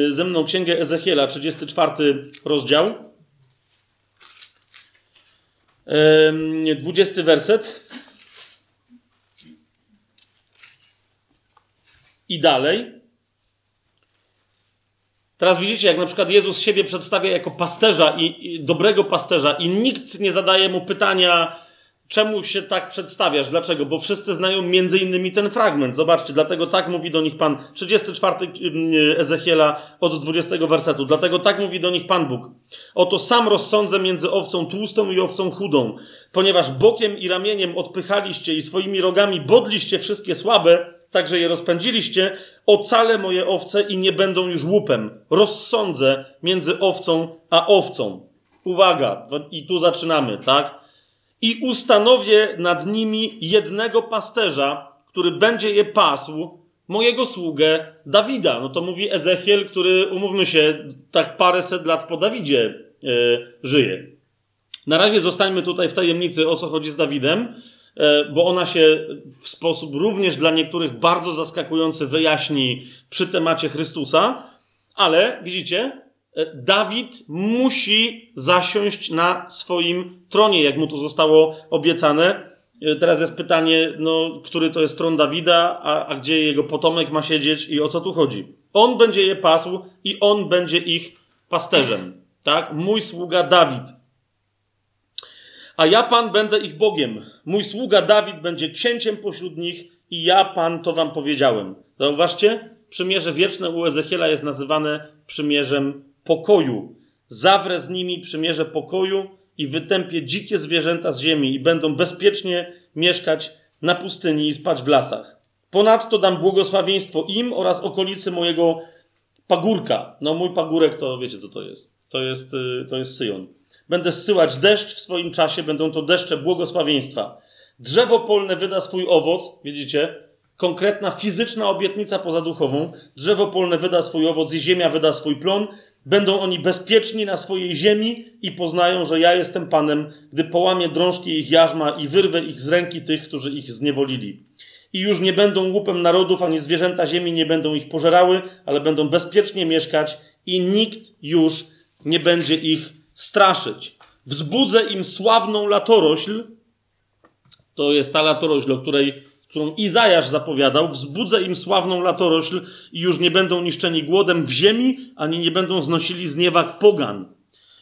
ze mną księgę Ezechiela, 34 rozdział. 20 werset. I dalej. Teraz widzicie, jak na przykład Jezus siebie przedstawia jako pasterza i, i dobrego pasterza, i nikt nie zadaje mu pytania, Czemu się tak przedstawiasz? Dlaczego? Bo wszyscy znają między innymi ten fragment. Zobaczcie, dlatego tak mówi do nich Pan. 34 mm, Ezechiela od 20 wersetu. Dlatego tak mówi do nich Pan Bóg. Oto sam rozsądzę między owcą tłustą i owcą chudą, ponieważ bokiem i ramieniem odpychaliście i swoimi rogami bodliście wszystkie słabe, także je rozpędziliście, ocalę moje owce i nie będą już łupem. Rozsądzę między owcą a owcą. Uwaga, i tu zaczynamy, tak? i ustanowię nad nimi jednego pasterza, który będzie je pasł, mojego sługę Dawida. No to mówi Ezechiel, który, umówmy się, tak paręset lat po Dawidzie yy, żyje. Na razie zostańmy tutaj w tajemnicy, o co chodzi z Dawidem, bo ona się w sposób również dla niektórych bardzo zaskakujący wyjaśni przy temacie Chrystusa, ale widzicie, e, Dawid musi zasiąść na swoim tronie, jak mu to zostało obiecane. E, teraz jest pytanie, no, który to jest tron Dawida, a, a gdzie jego potomek ma siedzieć i o co tu chodzi. On będzie je pasł i on będzie ich pasterzem. Tak? Mój sługa Dawid. A ja, Pan, będę ich Bogiem. Mój sługa Dawid będzie księciem pośród nich i ja, Pan, to wam powiedziałem. Zauważcie, przymierze wieczne u Ezechiela jest nazywane przymierzem pokoju. Zawrę z nimi przymierze pokoju i wytępię dzikie zwierzęta z ziemi i będą bezpiecznie mieszkać na pustyni i spać w lasach. Ponadto dam błogosławieństwo im oraz okolicy mojego pagórka. No mój pagórek to wiecie co to jest. To jest, y, to jest Syjon. Będę zsyłać deszcz w swoim czasie, będą to deszcze błogosławieństwa. Drzewo polne wyda swój owoc, widzicie? Konkretna fizyczna obietnica pozaduchową. Drzewo polne wyda swój owoc i ziemia wyda swój plon. Będą oni bezpieczni na swojej ziemi i poznają, że ja jestem Panem, gdy połamię drążki ich jarzma i wyrwę ich z ręki tych, którzy ich zniewolili. I już nie będą łupem narodów, ani zwierzęta ziemi nie będą ich pożerały, ale będą bezpiecznie mieszkać i nikt już nie będzie ich straszyć. Wzbudzę im sławną latorośl, to jest ta latorośl, o której, którą Izajasz zapowiadał, wzbudzę im sławną latorośl i już nie będą niszczeni głodem w ziemi, ani nie będą znosili zniewag pogan.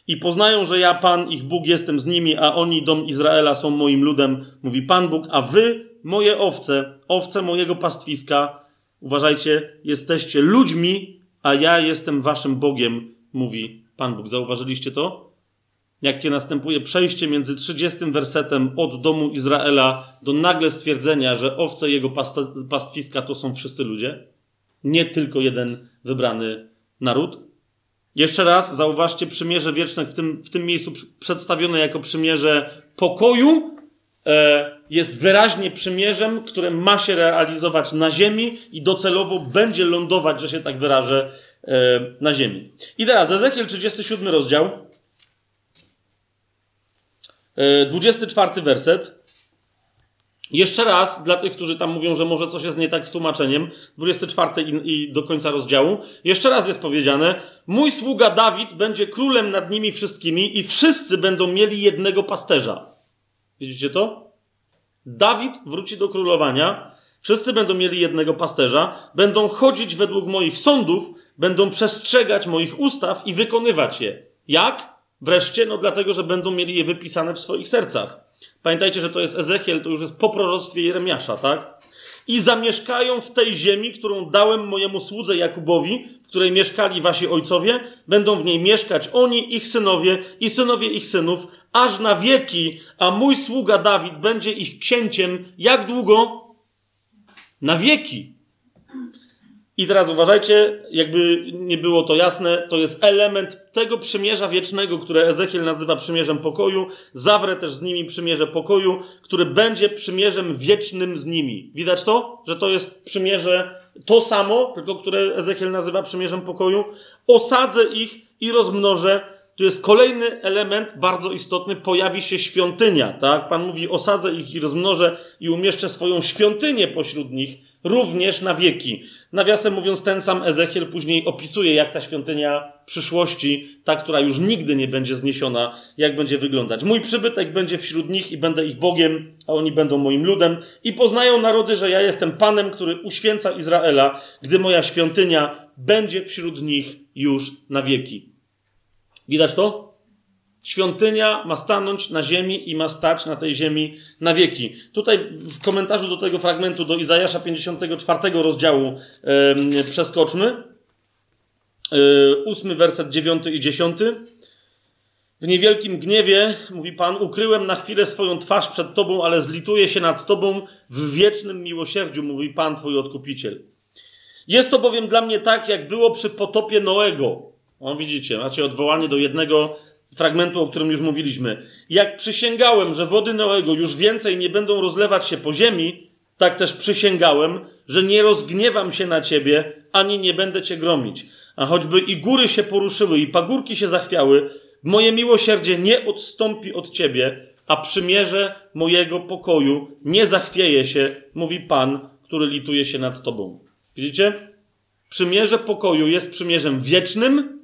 I poznają, że ja, Pan, ich Bóg, jestem z nimi, a oni, dom Izraela, są moim ludem, mówi Pan Bóg, a wy, moje owce, owce mojego pastwiska, uważajcie, jesteście ludźmi, a ja jestem waszym Bogiem, mówi Pan Bóg. Zauważyliście to? Jakie następuje przejście między 30 wersetem od domu Izraela do nagle stwierdzenia, że owce jego pastwiska to są wszyscy ludzie, nie tylko jeden wybrany naród. Jeszcze raz zauważcie przymierze wieczne w tym, w tym miejscu przedstawione jako przymierze pokoju, e, jest wyraźnie przymierzem, które ma się realizować na ziemi i docelowo będzie lądować, że się tak wyrażę, na ziemi. I teraz Ezechiel 37 rozdział, 24 e, werset. Jeszcze raz, dla tych, którzy tam mówią, że może coś jest nie tak z tłumaczeniem, 24 i, i, do końca rozdziału, jeszcze raz jest powiedziane: Mój sługa Dawid będzie królem nad nimi wszystkimi i wszyscy będą mieli jednego pasterza. Widzicie to? Dawid wróci do królowania, wszyscy będą mieli jednego pasterza, będą chodzić według moich sądów, będą przestrzegać moich ustaw i wykonywać je. Jak? Wreszcie, no dlatego, że będą mieli je wypisane w swoich sercach. Pamiętajcie, że to jest Ezechiel, to już jest po proroctwie Jeremiasza, tak? I zamieszkają w tej ziemi, którą dałem mojemu słudze Jakubowi, w której mieszkali wasi ojcowie, będą w niej mieszkać oni, ich synowie i synowie ich synów, aż na wieki, a mój sługa Dawid będzie ich księciem. Jak długo? Na wieki. I teraz uważajcie, jakby nie było to jasne, to jest element tego przymierza wiecznego, które Ezechiel nazywa przymierzem pokoju. Zawrę też z nimi przymierze pokoju, który będzie przymierzem wiecznym z nimi. Widać to? Że to jest przymierze to samo, tylko które Ezechiel nazywa przymierzem pokoju. Osadzę ich i rozmnożę. Tu jest kolejny element bardzo istotny, pojawi się świątynia, tak? Pan mówi, osadzę ich i rozmnożę i umieszczę swoją świątynię pośród nich również na wieki. Nawiasem mówiąc, ten sam Ezechiel później opisuje, jak ta świątynia przyszłości, ta, która już nigdy nie będzie zniesiona, jak będzie wyglądać. Mój przybytek będzie wśród nich i będę ich Bogiem, a oni będą moim ludem. I poznają narody, że ja jestem Panem, który uświęca Izraela, gdy moja świątynia będzie wśród nich już na wieki. Widać to? Świątynia ma stanąć na ziemi i ma stać na tej ziemi na wieki. Tutaj w komentarzu do tego fragmentu, do Izajasza 54 rozdziału yy, przeskoczmy. Yy, werset, dziewiąty i dziesiąty. W niewielkim gniewie, mówi Pan, ukryłem na chwilę swoją twarz przed Tobą, ale zlituję się nad Tobą w wiecznym miłosierdziu, mówi Pan, Twój Odkupiciel. Jest to bowiem dla mnie tak, jak było przy potopie Noego. O, widzicie, macie odwołanie do jednego fragmentu, o którym już mówiliśmy. Jak przysięgałem, że wody Noego już więcej nie będą rozlewać się po ziemi, tak też przysięgałem, że nie rozgniewam się na ciebie, ani nie będę cię gromić. A choćby i góry się poruszyły, i pagórki się zachwiały, moje miłosierdzie nie odstąpi od ciebie, a przymierze mojego pokoju nie zachwieje się, mówi Pan, który lituje się nad tobą. Widzicie? Przymierze pokoju jest przymierzem wiecznym,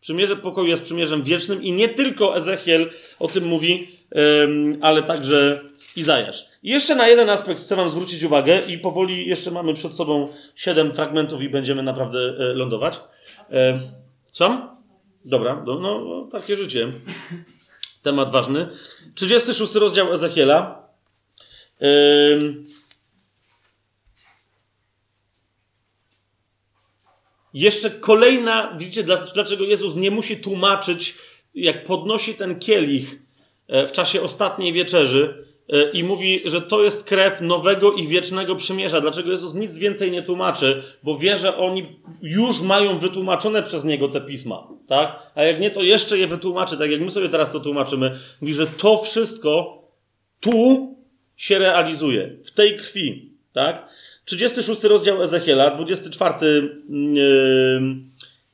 Przymierze pokoju jest przymierzem wiecznym i nie tylko Ezechiel o tym mówi, ale także Izajasz. I jeszcze na jeden aspekt chcę Wam zwrócić uwagę i powoli jeszcze mamy przed sobą siedem fragmentów i będziemy naprawdę e, lądować. Co? Dobra, no, no takie życie. Temat ważny. 36 rozdział Ezechiela. Jeszcze kolejna, widzicie, dlaczego Jezus nie musi tłumaczyć, jak podnosi ten kielich e, w czasie ostatniej wieczerzy e, i mówi, że to jest krew nowego i wiecznego przymierza. Dlaczego Jezus nic więcej nie tłumaczy? Bo wie, że oni już mają wytłumaczone przez Niego te pisma, tak? A jak nie, to jeszcze je wytłumaczy, tak jak my sobie teraz to tłumaczymy. Mówi, że to wszystko tu się realizuje, w tej krwi, tak? 36 rozdział Ezechiela, 24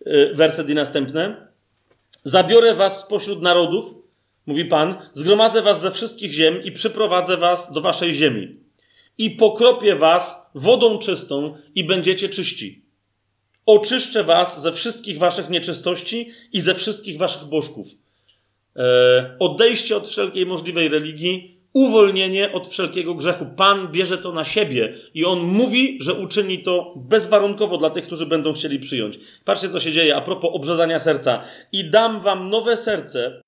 yy, werset i następne. Zabiorę was spośród narodów, mówi Pan, zgromadzę was ze wszystkich ziem i przyprowadzę was do waszej ziemi. I pokropię was wodą czystą i będziecie czyści. Oczyszczę was ze wszystkich waszych nieczystości i ze wszystkich waszych bożków. E, odejście od wszelkiej możliwej religii, uwolnienie od wszelkiego grzechu. Pan bierze to na siebie i on mówi, że uczyni to bezwarunkowo dla tych, którzy będą chcieli przyjąć. Patrzcie, co się dzieje a propos obrzezania serca. I dam wam nowe serce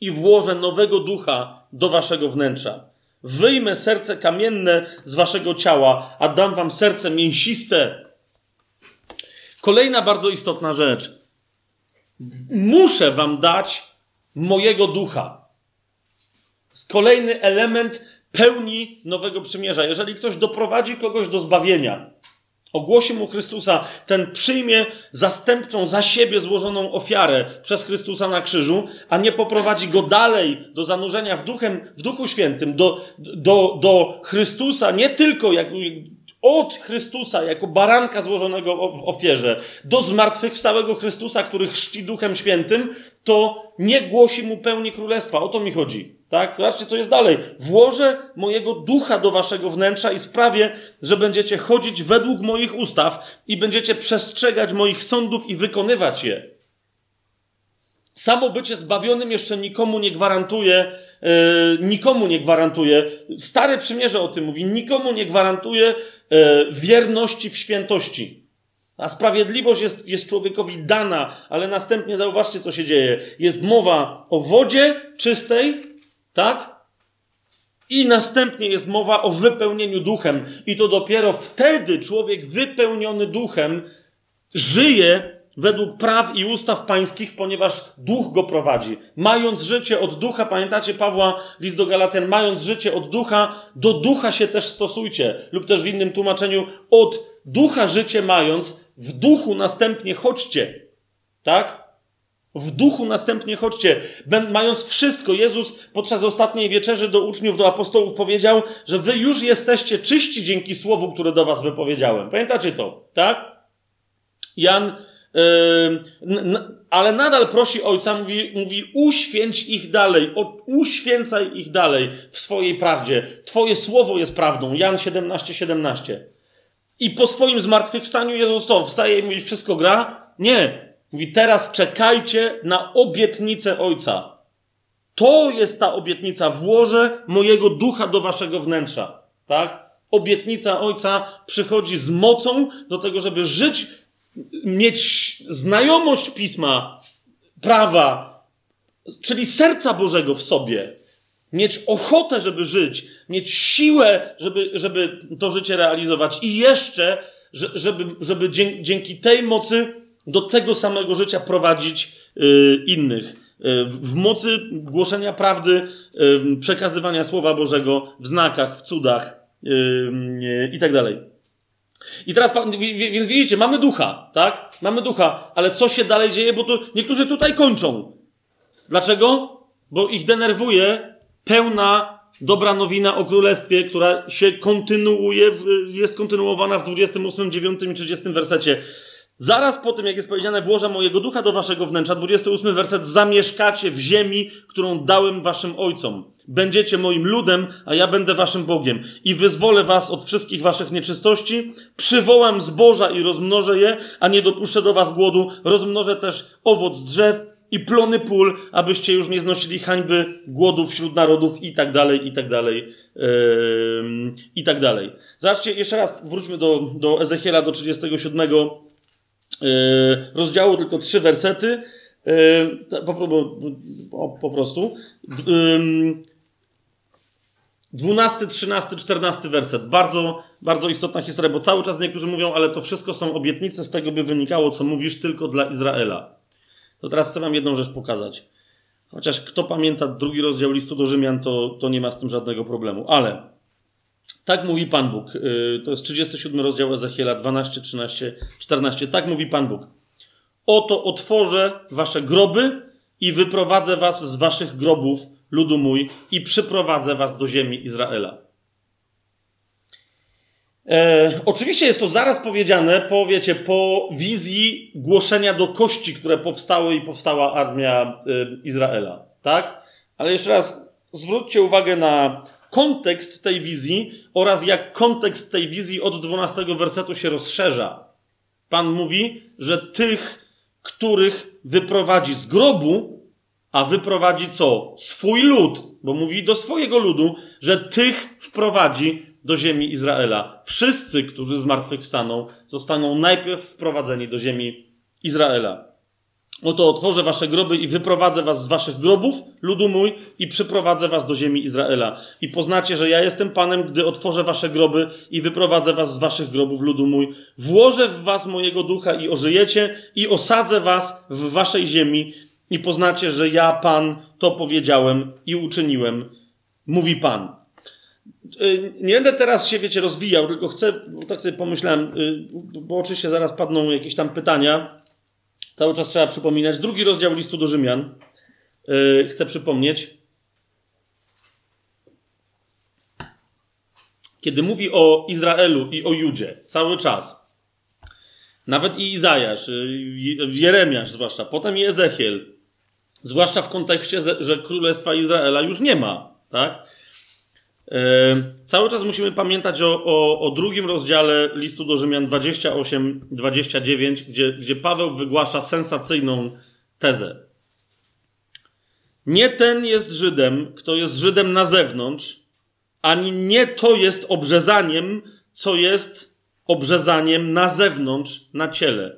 i włożę nowego ducha do waszego wnętrza. Wyjmę serce kamienne z waszego ciała, a dam wam serce mięsiste. Kolejna bardzo istotna rzecz. Muszę wam dać mojego ducha kolejny element pełni nowego przymierza. Jeżeli ktoś doprowadzi kogoś do zbawienia, ogłosi mu Chrystusa, ten przyjmie zastępczą za siebie złożoną ofiarę przez Chrystusa na krzyżu, a nie poprowadzi go dalej do zanurzenia w, duchem, w Duchu Świętym, do, do, do Chrystusa, nie tylko jak, od Chrystusa jako baranka złożonego w ofierze do zmartwychwstałego Chrystusa, który chrzci Duchem Świętym, to nie głosi mu pełni królestwa. O to mi chodzi. Tak? Zobaczcie, co jest dalej. Włożę mojego ducha do waszego wnętrza i sprawię, że będziecie chodzić według moich ustaw i będziecie przestrzegać moich sądów i wykonywać je. Samo bycie zbawionym jeszcze nikomu nie gwarantuje, yy, nikomu nie gwarantuje, Stare Przymierze o tym mówi, nikomu nie gwarantuje yy, wierności w świętości. A sprawiedliwość jest, jest człowiekowi dana, ale następnie zauważcie, co się dzieje. Jest mowa o wodzie czystej, tak? I następnie jest mowa o wypełnieniu duchem. I to dopiero wtedy człowiek wypełniony duchem żyje według praw i ustaw pańskich, ponieważ duch go prowadzi. Mając życie od ducha, pamiętacie Pawła, list do Galacjan, mając życie od ducha, do ducha się też stosujcie. Lub też w innym tłumaczeniu, od ducha życie mając, w duchu następnie chodźcie. Tak? W duchu następnie chodźcie. Mając wszystko, Jezus podczas ostatniej wieczerzy do uczniów, do apostołów powiedział, że wy już jesteście czyści dzięki słowu, które do was wypowiedziałem. Pamiętacie to, tak? Jan, ale nadal prosi Ojca, mówi, mówi uświęć ich dalej, uświęcaj ich dalej w swojej prawdzie. Twoje słowo jest prawdą. Jan 17, 17. I po swoim zmartwychwstaniu Jezus co? Wstaje i mówi, wszystko gra? Nie. Mówi, teraz czekajcie na obietnicę Ojca. To jest ta obietnica. Włożę mojego ducha do waszego wnętrza. Tak? Obietnica Ojca przychodzi z mocą do tego, żeby żyć, mieć znajomość pisma, prawa, czyli serca Bożego w sobie. Mieć ochotę, żeby żyć, mieć siłę, żeby, żeby to życie realizować i jeszcze, żeby, żeby dzięki tej mocy do tego samego życia prowadzić y, innych. Y, w mocy głoszenia prawdy, y, przekazywania Słowa Bożego w znakach, w cudach i tak. I teraz, więc widzicie, mamy ducha, tak? Mamy ducha, ale co się dalej dzieje? Bo niektórzy tutaj kończą. Dlaczego? Bo ich denerwuje pełna dobra nowina o królestwie, która się kontynuuje, jest kontynuowana w 28, 9 i 30 wersecie. Zaraz po tym, jak jest powiedziane, włożę mojego ducha do waszego wnętrza, 28 werset, zamieszkacie w ziemi, którą dałem waszym ojcom. Będziecie moim ludem, a ja będę waszym Bogiem. I wyzwolę was od wszystkich waszych nieczystości, przywołam zboża i rozmnożę je, a nie dopuszczę do was głodu, rozmnożę też owoc drzew i plony pól, abyście już nie znosili hańby głodu wśród narodów i tak dalej, i tak dalej, yy, i tak dalej. Zobaczcie, jeszcze raz wróćmy do, do Ezechiela, do 37 Yy, rozdziału, tylko trzy wersety. Yy, po, po prostu. 12, 13, 14 werset. Bardzo, bardzo istotna historia, bo cały czas niektórzy mówią, ale to wszystko są obietnice, z tego by wynikało, co mówisz, tylko dla Izraela. To teraz chcę wam jedną rzecz pokazać. Chociaż kto pamięta drugi rozdział listu do Rzymian, to, to nie ma z tym żadnego problemu. Ale tak mówi Pan Bóg. Y, to jest 37 rozdział Ezechiela 12, 13, 14. Tak mówi Pan Bóg. Oto otworzę wasze groby i wyprowadzę was z waszych grobów, ludu mój, i przyprowadzę was do ziemi Izraela. E, oczywiście jest to zaraz powiedziane po, wiecie, po wizji głoszenia do kości, które powstały i powstała armia y, Izraela. Tak? Ale jeszcze raz zwróćcie uwagę na kontekst tej wizji oraz jak kontekst tej wizji od 12 wersetu się rozszerza. Pan mówi, że tych, których wyprowadzi z grobu, a wyprowadzi co? Swój lud, bo mówi do swojego ludu, że tych wprowadzi do ziemi Izraela. Wszyscy, którzy zmartwychwstaną, zostaną najpierw wprowadzeni do ziemi Izraela. Oto otworzę wasze groby i wyprowadzę was z waszych grobów, ludu mój, i przyprowadzę was do ziemi Izraela. I poznacie, że ja jestem Panem, gdy otworzę wasze groby i wyprowadzę was z waszych grobów, ludu mój. Włożę w was mojego ducha i ożyjecie i osadzę was w waszej ziemi i poznacie, że ja, Pan, to powiedziałem i uczyniłem, mówi Pan. Y, nie będę teraz się, wiecie, rozwijał, tylko chcę, bo tak sobie pomyślałem, y, bo oczywiście zaraz padną jakieś tam pytania, Cały czas trzeba przypominać. Drugi rozdział listu do Rzymian. Yy, chcę przypomnieć. Kiedy mówi o Izraelu i o Judzie, cały czas. Nawet i Izajasz, Jeremiasz zwłaszcza, potem i Ezechiel. Zwłaszcza w kontekście, że Królestwa Izraela już nie ma. Tak? Cały czas musimy pamiętać o, o, o, drugim rozdziale listu do Rzymian 28-29, gdzie, gdzie Paweł wygłasza sensacyjną tezę. Nie ten jest Żydem, kto jest Żydem na zewnątrz, ani nie to jest obrzezaniem, co jest obrzezaniem na zewnątrz, na ciele.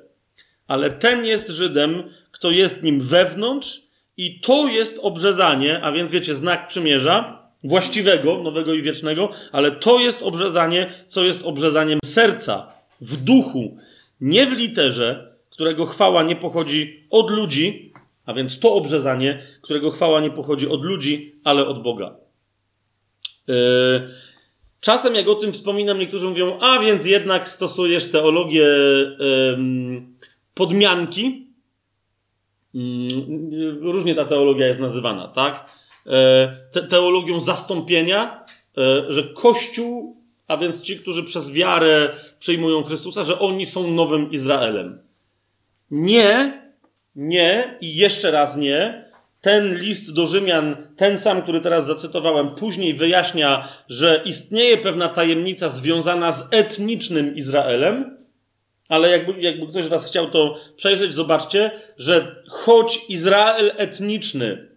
Ale ten jest Żydem, kto jest nim wewnątrz, i to jest obrzezanie, a więc wiecie, znak przymierza, właściwego, nowego i wiecznego, ale to jest obrzezanie, co jest obrzezaniem serca, w duchu, nie w literze, którego chwała nie pochodzi od ludzi, a więc to obrzezanie, którego chwała nie pochodzi od ludzi, ale od Boga. Yy, czasem, jak o tym wspominam, niektórzy mówią, a więc jednak stosujesz teologię podmianki. Yy, różnie ta teologia jest nazywana, tak? E, te teologią zastąpienia, e, że Kościół, a więc ci, którzy przez wiarę przyjmują Chrystusa, że oni są nowym Izraelem. Nie, nie i jeszcze raz nie. Ten list do Rzymian, ten sam, który teraz zacytowałem, później wyjaśnia, że istnieje pewna tajemnica związana z etnicznym Izraelem, ale jakby, jakby ktoś z Was chciał to przejrzeć, zobaczcie, że choć Izrael etniczny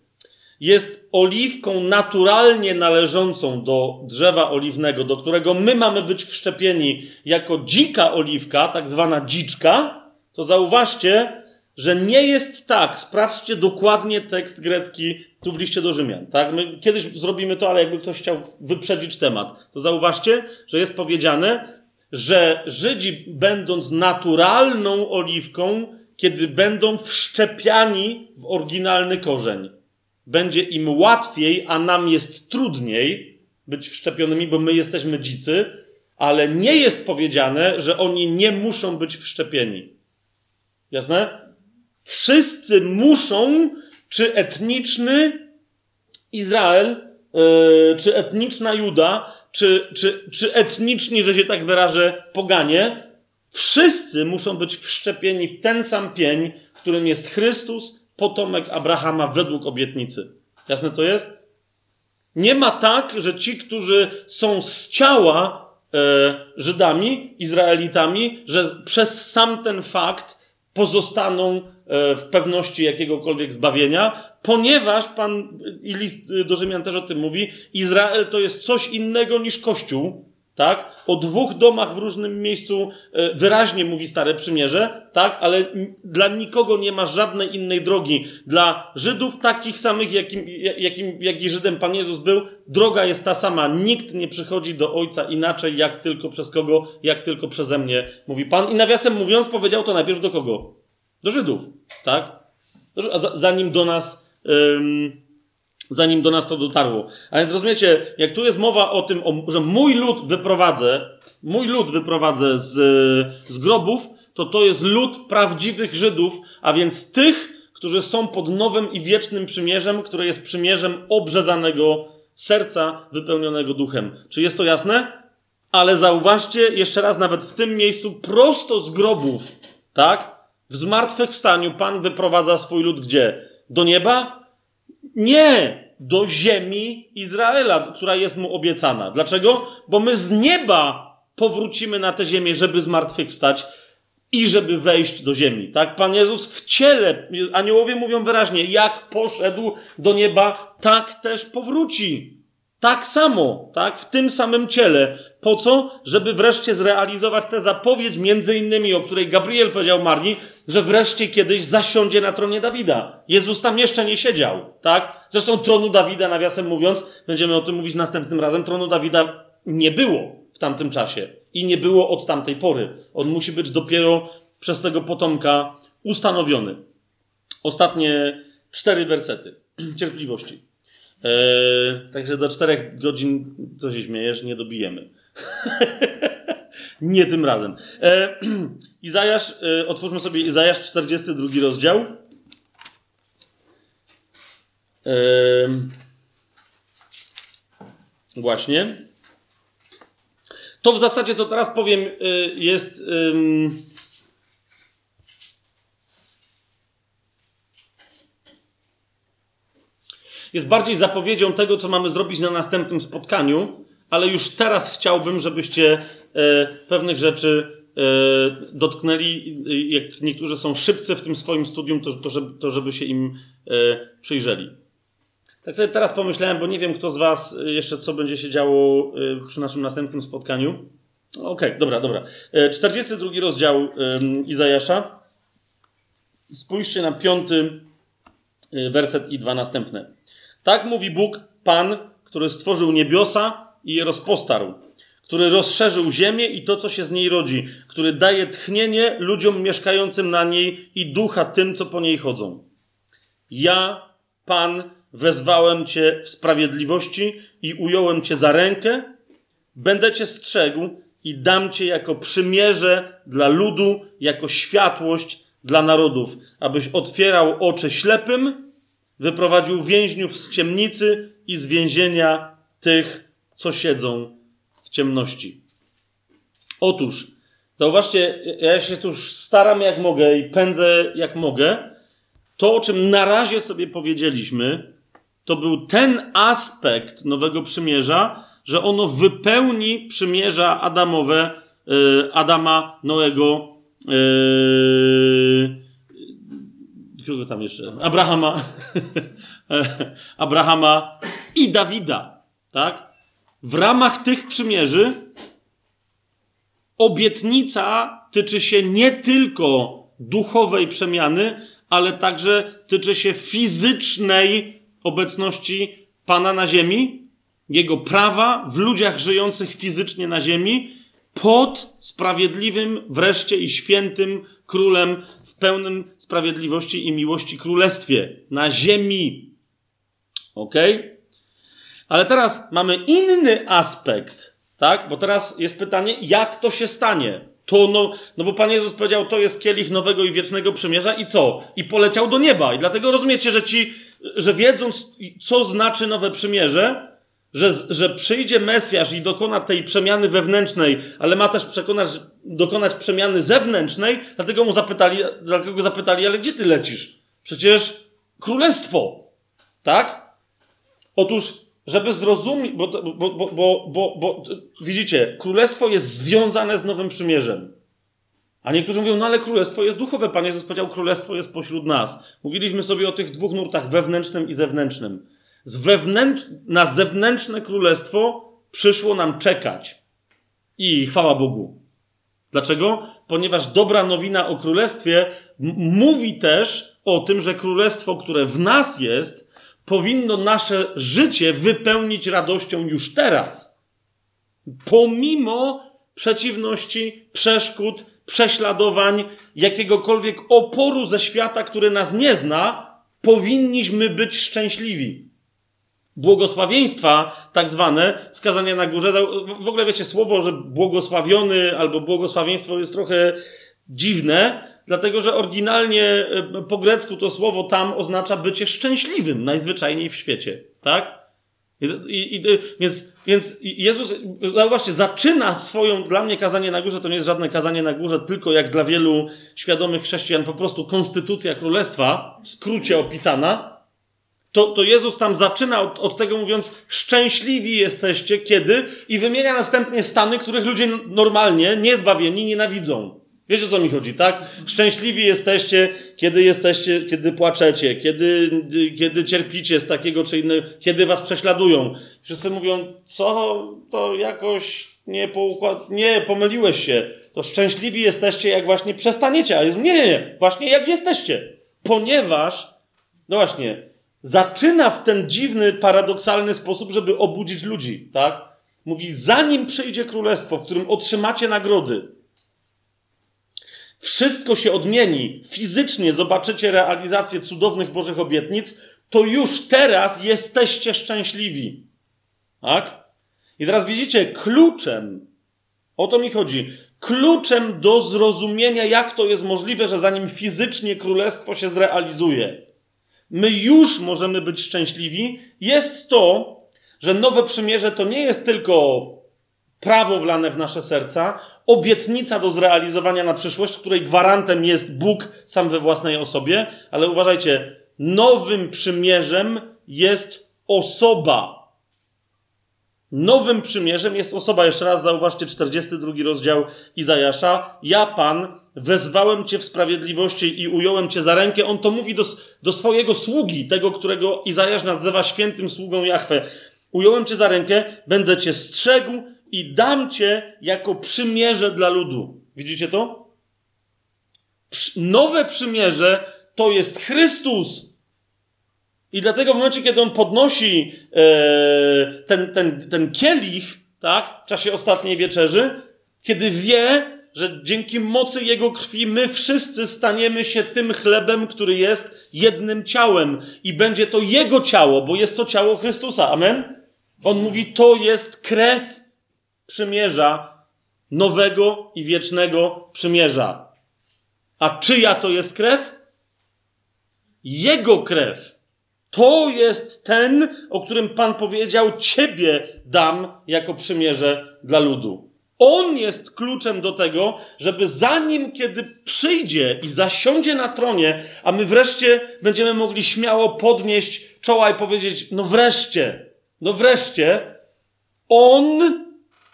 jest oliwką naturalnie należącą do drzewa oliwnego, do którego my mamy być wszczepieni jako dzika oliwka, tak zwana dziczka, to zauważcie, że nie jest tak. Sprawdźcie dokładnie tekst grecki tu w liście do Rzymian. Tak? My kiedyś zrobimy to, ale jakby ktoś chciał wyprzedzić temat, to zauważcie, że jest powiedziane, że Żydzi, będąc naturalną oliwką, kiedy będą wszczepiani w oryginalny korzeń będzie im łatwiej, a nam jest trudniej być wszczepionymi, bo my jesteśmy dzicy, ale nie jest powiedziane, że oni nie muszą być wszczepieni. Jasne? Wszyscy muszą, czy etniczny Izrael, yy, czy etniczna Juda, czy, czy, czy etniczni, że się tak wyrażę, poganie, Wszyscy muszą być wszczepieni w ten sam pień, którym jest Chrystus, potomek Abrahama według obietnicy. Jasne to jest? Nie ma tak, że ci, którzy są z ciała e, Żydami, Izraelitami, że przez sam ten fakt pozostaną e, w pewności jakiegokolwiek zbawienia, ponieważ Pan i list do Rzymian też o tym mówi, Izrael to jest coś innego niż Kościół, tak? O dwóch domach w różnym miejscu e, wyraźnie mówi Stare Przymierze, tak? Ale dla nikogo nie ma żadnej innej drogi. Dla Żydów takich samych, jakim, jakim, jaki Żydem Pan Jezus był, droga jest ta sama. Nikt nie przychodzi do Ojca inaczej, jak tylko przez kogo, jak tylko przeze mnie, mówi Pan. I nawiasem mówiąc, powiedział to najpierw do kogo? Do Żydów, tak? Zanim do nas... Zanim do nas to dotarło. A więc rozumiecie, jak tu jest mowa o tym, że mój lud wyprowadzę, mój lud wyprowadzę z, z grobów, to to jest lud prawdziwych Żydów, a więc tych, którzy są pod nowym i wiecznym przymierzem, które jest przymierzem obrzezanego serca wypełnionego duchem. Czy jest to jasne? Ale zauważcie jeszcze raz, nawet w tym miejscu, prosto z grobów, tak? W zmartwychwstaniu Pan wyprowadza swój lud gdzie? Do nieba? Nie! Do ziemi Izraela, która jest mu obiecana. Dlaczego? Bo my z nieba powrócimy na tę ziemię, żeby zmartwychwstać i żeby wejść do ziemi. Tak? Pan Jezus w ciele, aniołowie mówią wyraźnie, jak poszedł do nieba, tak też powróci. Tak samo, tak? W tym samym ciele. Po co? Żeby wreszcie zrealizować tę zapowiedź, między innymi, o której Gabriel powiedział Marii, że wreszcie kiedyś zasiądzie na tronie Dawida. Jezus tam jeszcze nie siedział, tak? Zresztą tronu Dawida, nawiasem mówiąc, będziemy o tym mówić następnym razem, tronu Dawida nie było w tamtym czasie i nie było od tamtej pory. On musi być dopiero przez tego potomka ustanowiony. Ostatnie cztery wersety cierpliwości. Eee, także do czterech godzin, co się śmiejesz, nie dobijemy. nie tym razem. Eee, Izajasz, e, otwórzmy sobie Izajasz 42 rozdział. Eee, właśnie. To w zasadzie, co teraz powiem, e, jest jest bardziej zapowiedzią tego, co mamy zrobić na następnym spotkaniu, ale już teraz chciałbym, żebyście e, pewnych rzeczy e, dotknęli. Jak niektórzy są szybcy w tym swoim studium, to, to, żeby, to żeby się im e, przyjrzeli. Tak sobie teraz pomyślałem, bo nie wiem, kto z Was jeszcze co będzie się działo przy naszym następnym spotkaniu. Okej, okay, dobra, dobra. 42 e, rozdział Izajasza. Spójrzcie na piąty werset i dwa następne. Tak mówi Bóg, Pan, który stworzył niebiosa i je rozpostarł, który rozszerzył ziemię i to, co się z niej rodzi, który daje tchnienie ludziom mieszkającym na niej i ducha tym, co po niej chodzą. Ja, Pan, wezwałem Cię w sprawiedliwości i ująłem Cię za rękę, będę Cię strzegł i dam Cię jako przymierze dla ludu, jako światłość dla narodów, abyś otwierał oczy ślepym, Wyprowadził więźniów z ciemnicy i z więzienia tych, co siedzą w ciemności. Otóż, zauważcie, ja się tu już staram jak mogę i pędzę jak mogę. To, o czym na razie sobie powiedzieliśmy, to był ten aspekt Nowego Przymierza, że ono wypełni przymierza Adamowe, yy, Adama, Noego, yy, kogo tam jeszcze? Abrahama, Abrahama i Dawida, tak? W ramach tych przymierzy obietnica tyczy się nie tylko duchowej przemiany, ale także tyczy się fizycznej obecności Pana na ziemi, Jego prawa w ludziach żyjących fizycznie na ziemi, pod sprawiedliwym wreszcie i świętym królem w pełnym sprawiedliwości i miłości królestwie na ziemi. Ok? Ale teraz mamy inny aspekt, tak? Bo teraz jest pytanie, jak to się stanie? To no, no bo Pan Jezus powiedział, to jest kielich nowego i wiecznego przymierza i co? I poleciał do nieba. I dlatego rozumiecie, że ci, że wiedząc, co znaczy nowe przymierze, że, że przyjdzie Mesjasz i dokona tej przemiany wewnętrznej, ale ma też przekonać, dokonać przemiany zewnętrznej, dlatego mu zapytali, dlatego go zapytali, ale gdzie ty lecisz? Przecież królestwo, tak? Otóż, żeby zrozumieć, bo, bo, bo, bo, widzicie, królestwo jest związane z Nowym Przymierzem. A niektórzy mówią, no ale królestwo jest duchowe. Pan Jezus powiedział, królestwo jest pośród nas. Mówiliśmy sobie o tych dwóch nurtach, wewnętrznym i zewnętrznym. Z wewnętrz... Na zewnętrzne królestwo przyszło nam czekać. I chwała Bogu. Dlaczego? Ponieważ dobra nowina o królestwie mówi też o tym, że królestwo, które w nas jest, powinno nasze życie wypełnić radością już teraz. Pomimo przeciwności, przeszkód, prześladowań, jakiegokolwiek oporu ze świata, który nas nie zna, powinniśmy być szczęśliwi. Błogosławieństwa, tak zwane, skazania na górze. W ogóle wiecie, słowo, że błogosławiony albo błogosławieństwo jest trochę dziwne, dlatego że oryginalnie e, po grecku to słowo tam oznacza bycie szczęśliwym najzwyczajniej w świecie, tak? I, i, i, więc, więc Jezus, zauważcie, zaczyna swoją, dla mnie kazanie na górze to nie jest żadne kazanie na górze, tylko jak dla wielu świadomych chrześcijan po prostu konstytucja królestwa, w skrócie opisana, to, to Jezus tam zaczyna od, od tego mówiąc, szczęśliwi jesteście, kiedy i wymienia następnie stany, których ludzie normalnie, niezbawieni, nienawidzą. Wiecie o co mi chodzi, tak? Szczęśliwi jesteście, kiedy jesteście, kiedy płaczecie, kiedy, kiedy cierpicie z takiego czy innego, kiedy was prześladują. Wszyscy mówią, co to jakoś nie poukład... Nie, pomyliłeś się. To szczęśliwi jesteście, jak właśnie przestaniecie. A jest, nie, nie, nie, właśnie jak jesteście. Ponieważ, no właśnie, zaczyna w ten dziwny, paradoksalny sposób, żeby obudzić ludzi, tak? Mówi, zanim przyjdzie królestwo, w którym otrzymacie nagrody, wszystko się odmieni, fizycznie zobaczycie realizację cudownych Bożych obietnic, to już teraz jesteście szczęśliwi. Tak? I teraz widzicie, kluczem, o to mi chodzi, kluczem do zrozumienia, jak to jest możliwe, że zanim fizycznie królestwo się zrealizuje, my już możemy być szczęśliwi, jest to, że nowe przymierze to nie jest tylko prawo wlane w nasze serca, obietnica do zrealizowania na przyszłość, której gwarantem jest Bóg sam we własnej osobie, ale uważajcie, nowym przymierzem jest osoba. Nowym przymierzem jest osoba. Jeszcze raz zauważcie 42 rozdział Izajasza. Ja, Pan, wezwałem Cię w sprawiedliwości i ująłem Cię za rękę. On to mówi do, do swojego sługi, tego, którego Izajasz nazywa świętym sługą Jahwe. Ująłem Cię za rękę, będę Cię strzegł i dam cię jako przymierze dla ludu. Widzicie to? Nowe przymierze to jest Chrystus. I dlatego w momencie, kiedy on podnosi e, ten, ten, ten kielich, tak, w czasie ostatniej wieczerzy, kiedy wie, że dzięki mocy Jego krwi my wszyscy staniemy się tym chlebem, który jest jednym ciałem i będzie to Jego ciało, bo jest to ciało Chrystusa. Amen? On mówi, to jest krew przymierza, nowego i wiecznego przymierza. A czyja to jest krew? Jego krew. To jest ten, o którym Pan powiedział: Ciebie dam jako przymierze dla ludu. On jest kluczem do tego, żeby zanim kiedy przyjdzie i zasiądzie na tronie, a my wreszcie będziemy mogli śmiało podnieść czoła i powiedzieć: No wreszcie, no wreszcie, On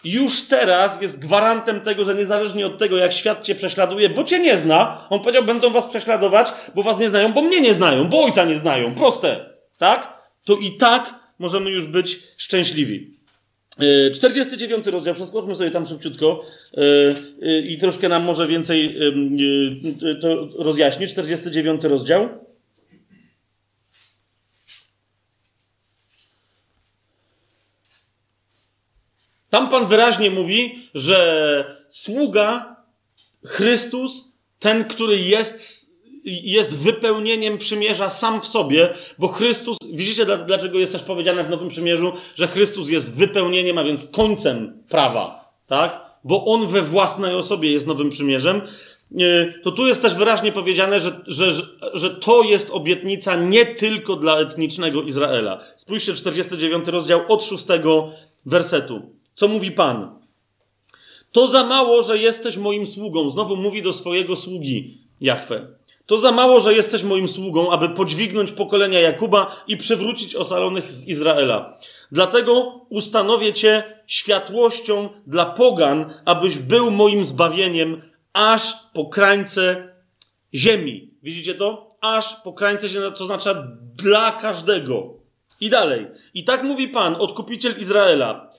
już teraz jest gwarantem tego, że niezależnie od tego, jak świat cię prześladuje, bo cię nie zna, on powiedział, będą was prześladować, bo was nie znają, bo mnie nie znają, bo ojca nie znają. Proste. Tak? To i tak możemy już być szczęśliwi. 49 e, rozdział, przeskoczmy sobie tam szybciutko e, e, i troszkę nam może więcej to rozjaśni. 49 rozdział. Tam Pan wyraźnie mówi, że sługa Chrystus, ten, który jest, jest wypełnieniem przymierza sam w sobie, bo Chrystus, widzicie dlaczego jest też powiedziane w Nowym Przymierzu, że Chrystus jest wypełnieniem, a więc końcem prawa, tak? Bo On we własnej osobie jest Nowym Przymierzem. to tu jest też wyraźnie powiedziane, że, że, że to jest obietnica nie tylko dla etnicznego Izraela. Spójrzcie, 49 rozdział od 6 wersetu. Co mówi Pan? To za mało, że jesteś moim sługą. Znowu mówi do swojego sługi Jahwe. To za mało, że jesteś moim sługą, aby podźwignąć pokolenia Jakuba i przywrócić ocalonych z Izraela. Dlatego ustanowię cię światłością dla pogan, abyś był moim zbawieniem aż po krańce ziemi. Widzicie to? Aż po krańce ziemi, to znaczy dla każdego. I dalej. I tak mówi Pan, odkupiciel Izraela,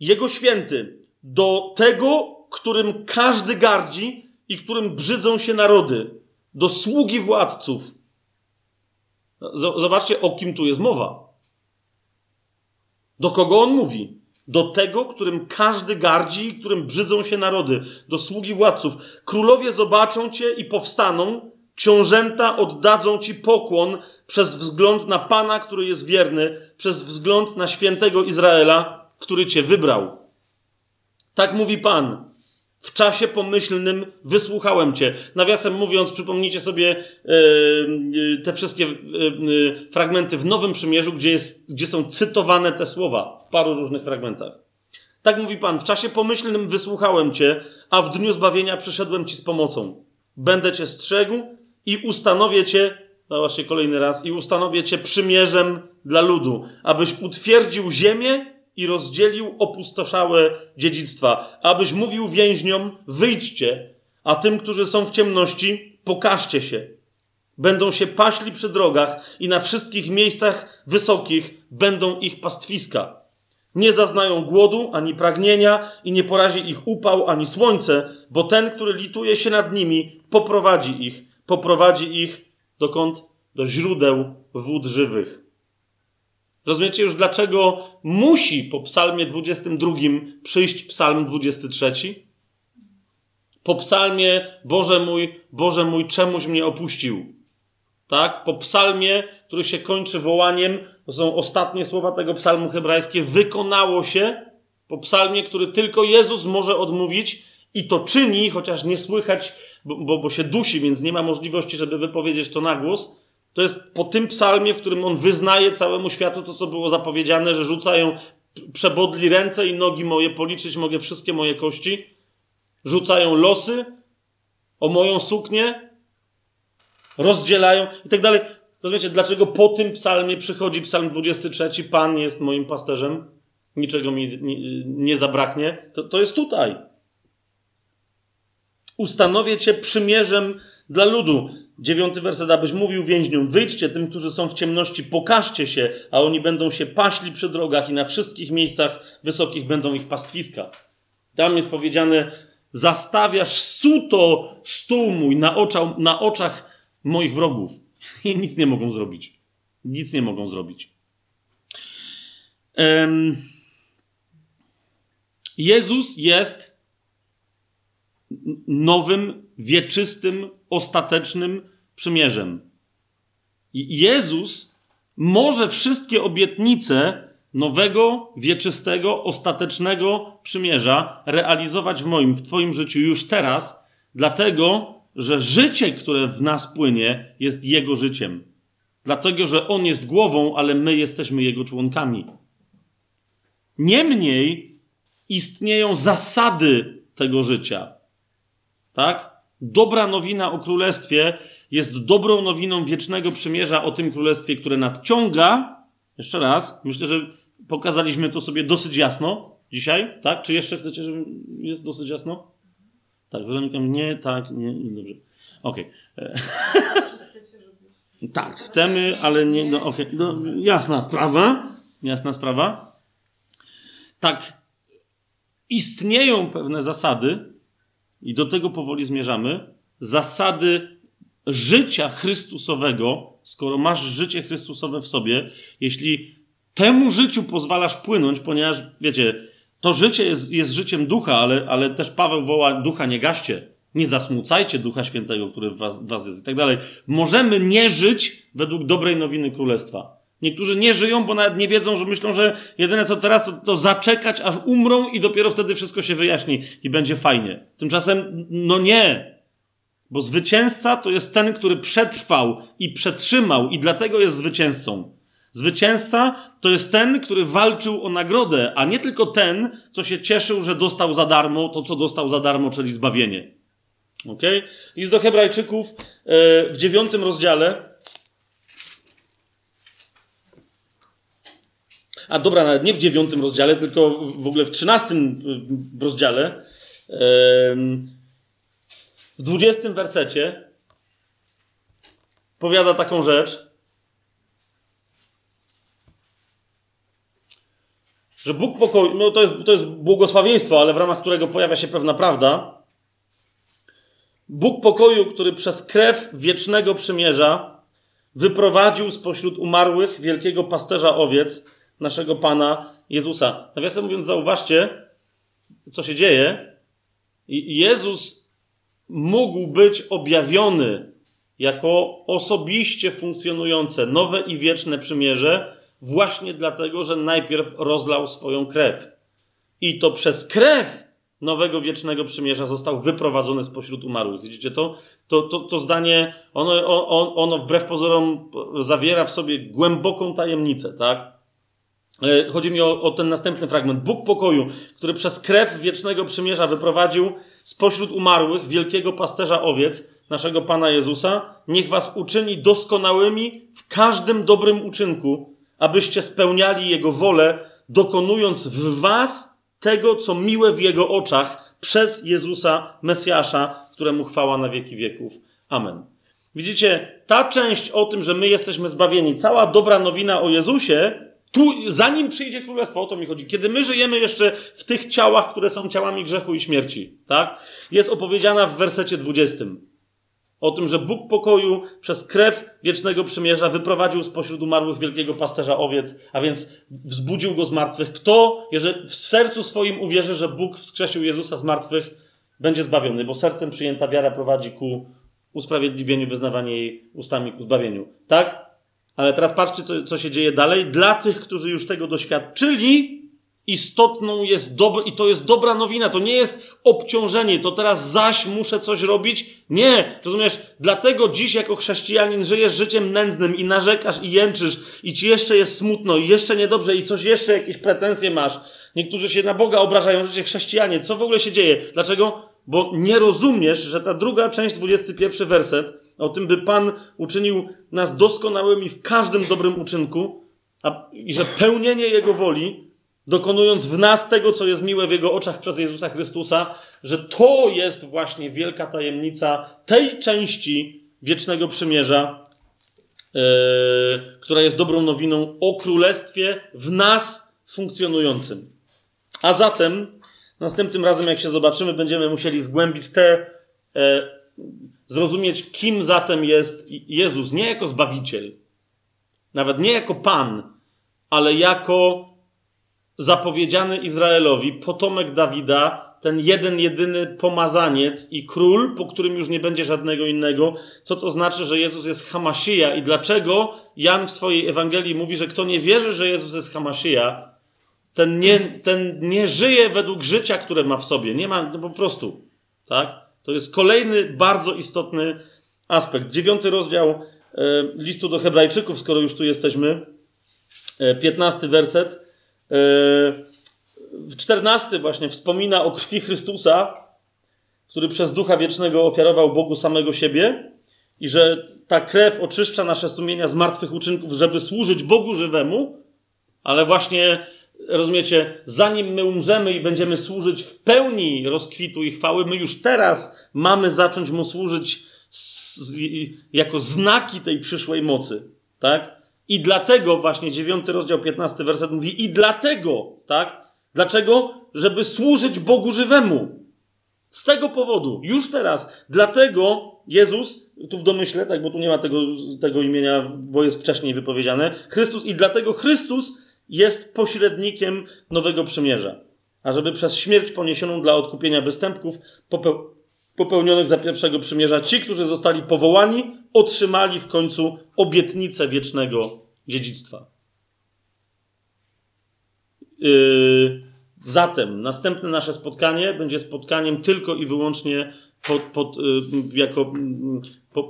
jego święty, do tego, którym każdy gardzi i którym brzydzą się narody, do sługi władców. Zobaczcie, o kim tu jest mowa. Do kogo on mówi? Do tego, którym każdy gardzi i którym brzydzą się narody, do sługi władców. Królowie zobaczą cię i powstaną, książęta oddadzą ci pokłon przez wzgląd na Pana, który jest wierny, przez wzgląd na świętego Izraela, który cię wybrał. Tak mówi Pan. W czasie pomyślnym wysłuchałem Cię. Nawiasem mówiąc, przypomnijcie sobie yy, te wszystkie yy, fragmenty w Nowym Przymierzu, gdzie, jest, gdzie są cytowane te słowa w paru różnych fragmentach. Tak mówi Pan. W czasie pomyślnym wysłuchałem Cię, a w dniu zbawienia przyszedłem Ci z pomocą. Będę Cię strzegł i ustanowię Cię, zobaczcie kolejny raz, i ustanowię Cię przymierzem dla ludu, abyś utwierdził ziemię i rozdzielił opustoszałe dziedzictwa, abyś mówił więźniom: wyjdźcie, a tym, którzy są w ciemności, pokażcie się. Będą się paśli przy drogach i na wszystkich miejscach wysokich będą ich pastwiska. Nie zaznają głodu ani pragnienia i nie porazi ich upał ani słońce, bo ten, który lituje się nad nimi, poprowadzi ich, poprowadzi ich dokąd? Do źródeł wód żywych. Rozumiecie już, dlaczego musi po psalmie 22 przyjść psalm 23? Po psalmie Boże mój, Boże mój, czemuś mnie opuścił? Tak? Po psalmie, który się kończy wołaniem, to są ostatnie słowa tego psalmu hebrajskie, wykonało się. Po psalmie, który tylko Jezus może odmówić i to czyni, chociaż nie słychać, bo, bo, bo się dusi, więc nie ma możliwości, żeby wypowiedzieć to na głos to jest po tym psalmie, w którym on wyznaje całemu światu to, co było zapowiedziane, że rzucają, przebodli ręce i nogi moje, policzyć mogę wszystkie moje kości. Rzucają losy o moją suknię, rozdzielają i tak dalej. Rozumiecie, dlaczego po tym psalmie przychodzi psalm 23, Pan jest moim pasterzem, niczego mi nie, nie zabraknie. To, to jest tutaj. Ustanowię cię przymierzem dla ludu. Dziewiąty werset, abyś mówił więźniom, wyjdźcie tym, którzy są w ciemności, pokażcie się, a oni będą się paśli przy drogach i na wszystkich miejscach wysokich będą ich pastwiska. Tam jest powiedziane, zastawiasz suto stół mój na, ocza, na oczach moich wrogów. I nic nie mogą zrobić. Nic nie mogą zrobić. Um, Jezus jest nowym, wieczystym ostatecznym przymierzem. Jezus może wszystkie obietnice nowego, wieczystego, ostatecznego przymierza realizować w moim, w Twoim życiu już teraz, dlatego, że życie, które w nas płynie, jest Jego życiem. Dlatego, że On jest głową, ale my jesteśmy Jego członkami. Niemniej istnieją zasady tego życia. Tak? Dobra nowina o królestwie jest dobrą nowiną wiecznego przymierza o tym królestwie, które nadciąga. Jeszcze raz, myślę, że pokazaliśmy to sobie dosyć jasno dzisiaj, tak? Czy jeszcze chcecie, żeby jest dosyć jasno? Tak, Weronika, nie, tak, nie, dobrze. Okej. Okay. tak, chcemy, ale nie, no okej, okay. no, jasna sprawa, jasna sprawa. Tak, istnieją pewne zasady, i do tego powoli zmierzamy, zasady życia Chrystusowego, skoro masz życie Chrystusowe w sobie, jeśli temu życiu pozwalasz płynąć, ponieważ wiecie, to życie jest, jest życiem ducha, ale, ale też Paweł woła ducha nie gaście. Nie zasmucajcie Ducha Świętego, który w was, w was jest i tak dalej. Możemy nie żyć według dobrej nowiny Królestwa. Niektórzy nie żyją, bo nawet nie wiedzą, że myślą, że jedyne co teraz to, to zaczekać, aż umrą i dopiero wtedy wszystko się wyjaśni i będzie fajnie. Tymczasem, no nie. Bo zwycięzca to jest ten, który przetrwał i przetrzymał, i dlatego jest zwycięzcą. Zwycięzca to jest ten, który walczył o nagrodę, a nie tylko ten, co się cieszył, że dostał za darmo to, co dostał za darmo, czyli zbawienie. Ok? List do Hebrajczyków e, w dziewiątym rozdziale. A dobra, nawet nie w dziewiątym rozdziale, tylko w ogóle w trzynastym e, rozdziale. W dwudziestym wersecie powiada taką rzecz. że Bóg pokoju, no to jest, to jest błogosławieństwo, ale w ramach którego pojawia się pewna prawda. Bóg pokoju, który przez krew wiecznego przymierza wyprowadził spośród umarłych wielkiego pasterza owiec, naszego Pana Jezusa. Nawiasem mówiąc, zauważcie, co się dzieje. Jezus mógł być objawiony jako osobiście funkcjonujące nowe i wieczne przymierze, właśnie dlatego, że najpierw rozlał swoją krew. I to przez krew nowego wiecznego przymierza został wyprowadzony spośród umarłych. Widzicie to? To, to, to zdanie, ono, ono, ono wbrew pozorom zawiera w sobie głęboką tajemnicę, tak? E, chodzi mi o, o, ten następny fragment. Bóg pokoju, który przez krew wiecznego przymierza wyprowadził spośród umarłych wielkiego pasterza owiec, naszego Pana Jezusa, niech was uczyni doskonałymi w każdym dobrym uczynku, abyście spełniali Jego wolę, dokonując w was tego, co miłe w Jego oczach, przez Jezusa Mesjasza, któremu chwała na wieki wieków. Amen. Widzicie, ta część o tym, że my jesteśmy zbawieni, cała dobra nowina o Jezusie, tu, zanim przyjdzie królestwo, o to mi chodzi. Kiedy my żyjemy jeszcze w tych ciałach, które są ciałami grzechu i śmierci, tak? Jest opowiedziana w wersecie 20. O tym, że Bóg pokoju przez krew wiecznego przymierza wyprowadził spośród umarłych wielkiego pasterza owiec, a więc wzbudził go z martwych. Kto, jeżeli w sercu swoim uwierzy, że Bóg wskrzesił Jezusa z martwych, będzie zbawiony, bo sercem przyjęta wiara prowadzi ku usprawiedliwieniu, wyznawanie jej ustami ku zbawieniu. Tak? Ale teraz patrzcie, co, co się dzieje dalej. Dla tych, którzy już tego doświadczyli, istotną jest dobra, i to jest dobra nowina, to nie jest obciążenie, to teraz zaś muszę coś robić. Nie, rozumiesz? Dlatego dziś jako chrześcijanin żyjesz życiem nędznym i narzekasz i jęczysz i ci jeszcze jest smutno i jeszcze niedobrze i coś jeszcze, jakieś pretensje masz. Niektórzy się na Boga obrażają, że chrześcijanie. Co w ogóle się dzieje? Dlaczego? Bo nie rozumiesz, że ta druga część, 21 werset, o tym, by Pan uczynił nas doskonałymi w każdym dobrym uczynku a, i że pełnienie Jego woli dokonując w nas tego, co jest miłe w Jego oczach przez Jezusa Chrystusa, że to jest właśnie wielka tajemnica tej części wiecznego przymierza, yy, która jest dobrą nowiną o królestwie w nas funkcjonującym. A zatem następnym razem, jak się zobaczymy, będziemy musieli zgłębić te, yy, zrozumieć, kim zatem jest Jezus, nie jako zbawiciel, nawet nie jako Pan, ale jako zapowiedziany Izraelowi, potomek Dawida, ten jeden, jedyny pomazaniec i król, po którym już nie będzie żadnego innego. Co to znaczy, że Jezus jest Hamasija i dlaczego Jan w swojej Ewangelii mówi, że kto nie wierzy, że Jezus jest Hamasija, ten nie, ten nie żyje według życia, które ma w sobie. Nie ma, no po prostu. Tak? To jest kolejny bardzo istotny aspekt. Dziewiąty rozdział e, listu do Hebrajczyków, skoro już tu jesteśmy, e, piętnasty werset. W czternasty właśnie wspomina o krwi Chrystusa, który przez Ducha Wiecznego ofiarował Bogu samego siebie i że ta krew oczyszcza nasze sumienia z martwych uczynków, żeby służyć Bogu żywemu, ale właśnie, rozumiecie, zanim my umrzemy i będziemy służyć w pełni rozkwitu i chwały, my już teraz mamy zacząć Mu służyć z, jako znaki tej przyszłej mocy, tak? I dlatego właśnie dziewiąty rozdział, 15 werset mówi i dlatego, tak? Dlaczego? Żeby służyć Bogu żywemu. Z tego powodu, już teraz, dlatego Jezus, tu w domyśle, tak, bo tu nie ma tego, tego imienia, bo jest wcześniej wypowiedziane, Chrystus i dlatego Chrystus jest pośrednikiem nowego przymierza. A żeby przez śmierć poniesioną dla odkupienia występków popeł popełnionych za pierwszego przymierza, ci, którzy zostali powołani, otrzymali w końcu obietnicę wiecznego dziedzictwa. Yy, zatem następne nasze spotkanie będzie spotkaniem tylko i wyłącznie pod, pod, jako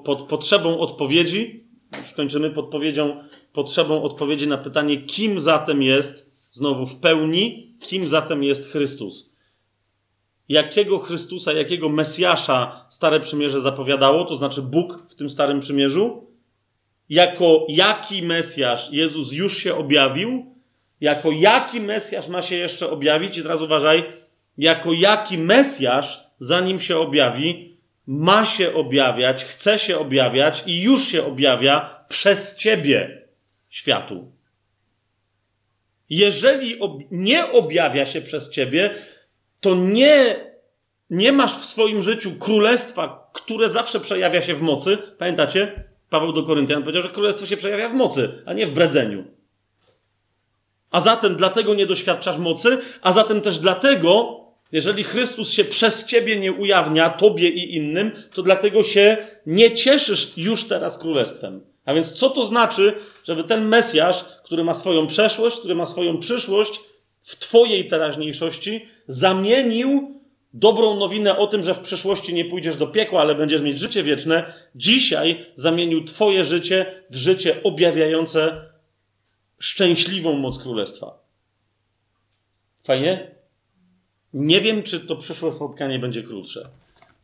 pod potrzebą odpowiedzi, już kończymy podpowiedzią, potrzebą odpowiedzi na pytanie, kim zatem jest, znowu w pełni, kim zatem jest Chrystus. Jakiego Chrystusa, jakiego Mesjasza Stare Przymierze zapowiadało, to znaczy Bóg w tym Starym Przymierzu, jako jaki Mesjasz Jezus już się objawił, jako jaki Mesjasz ma się jeszcze objawić, i teraz uważaj, jako jaki Mesjasz, zanim się objawi, ma się objawiać, chce się objawiać i już się objawia przez ciebie światu. Jeżeli ob nie objawia się przez ciebie, to nie, nie masz w swoim życiu królestwa, które zawsze przejawia się w mocy. Pamiętacie? Paweł do Koryntian powiedział, że królestwo się przejawia w mocy, a nie w bredzeniu. A zatem dlatego nie doświadczasz mocy, a zatem też dlatego, jeżeli Chrystus się przez ciebie nie ujawnia, tobie i innym, to dlatego się nie cieszysz już teraz królestwem. A więc co to znaczy, żeby ten Mesjasz, który ma swoją przeszłość, który ma swoją przyszłość, w twojej teraźniejszości zamienił dobrą nowinę o tym, że w przyszłości nie pójdziesz do piekła, ale będziesz mieć życie wieczne, dzisiaj zamienił twoje życie w życie objawiające szczęśliwą moc królestwa. Fajnie? Nie wiem, czy to przyszłe spotkanie będzie krótsze.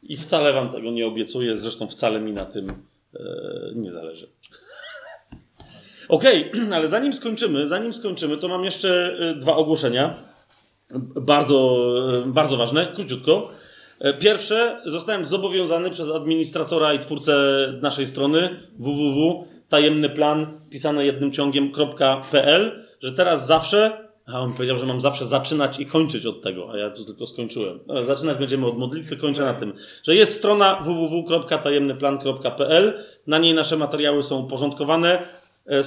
I wcale wam tego nie obiecuję, zresztą wcale mi na tym e, nie zależy. Okej, okay, ale zanim skończymy, zanim skończymy, to mam jeszcze e, dwa ogłoszenia. Bardzo, e, bardzo ważne, króciutko. E, pierwsze, zostałem zobowiązany przez administratora i twórcę naszej strony www tajemny plan pisane jednym ciągiem.pl, że teraz zawsze, a on powiedział, że mam zawsze zaczynać i kończyć od tego, a ja tu tylko skończyłem. Zaczynać będziemy od modlitwy, kończę na tym, że jest strona www.tajemnyplan.pl, na niej nasze materiały są uporządkowane. E,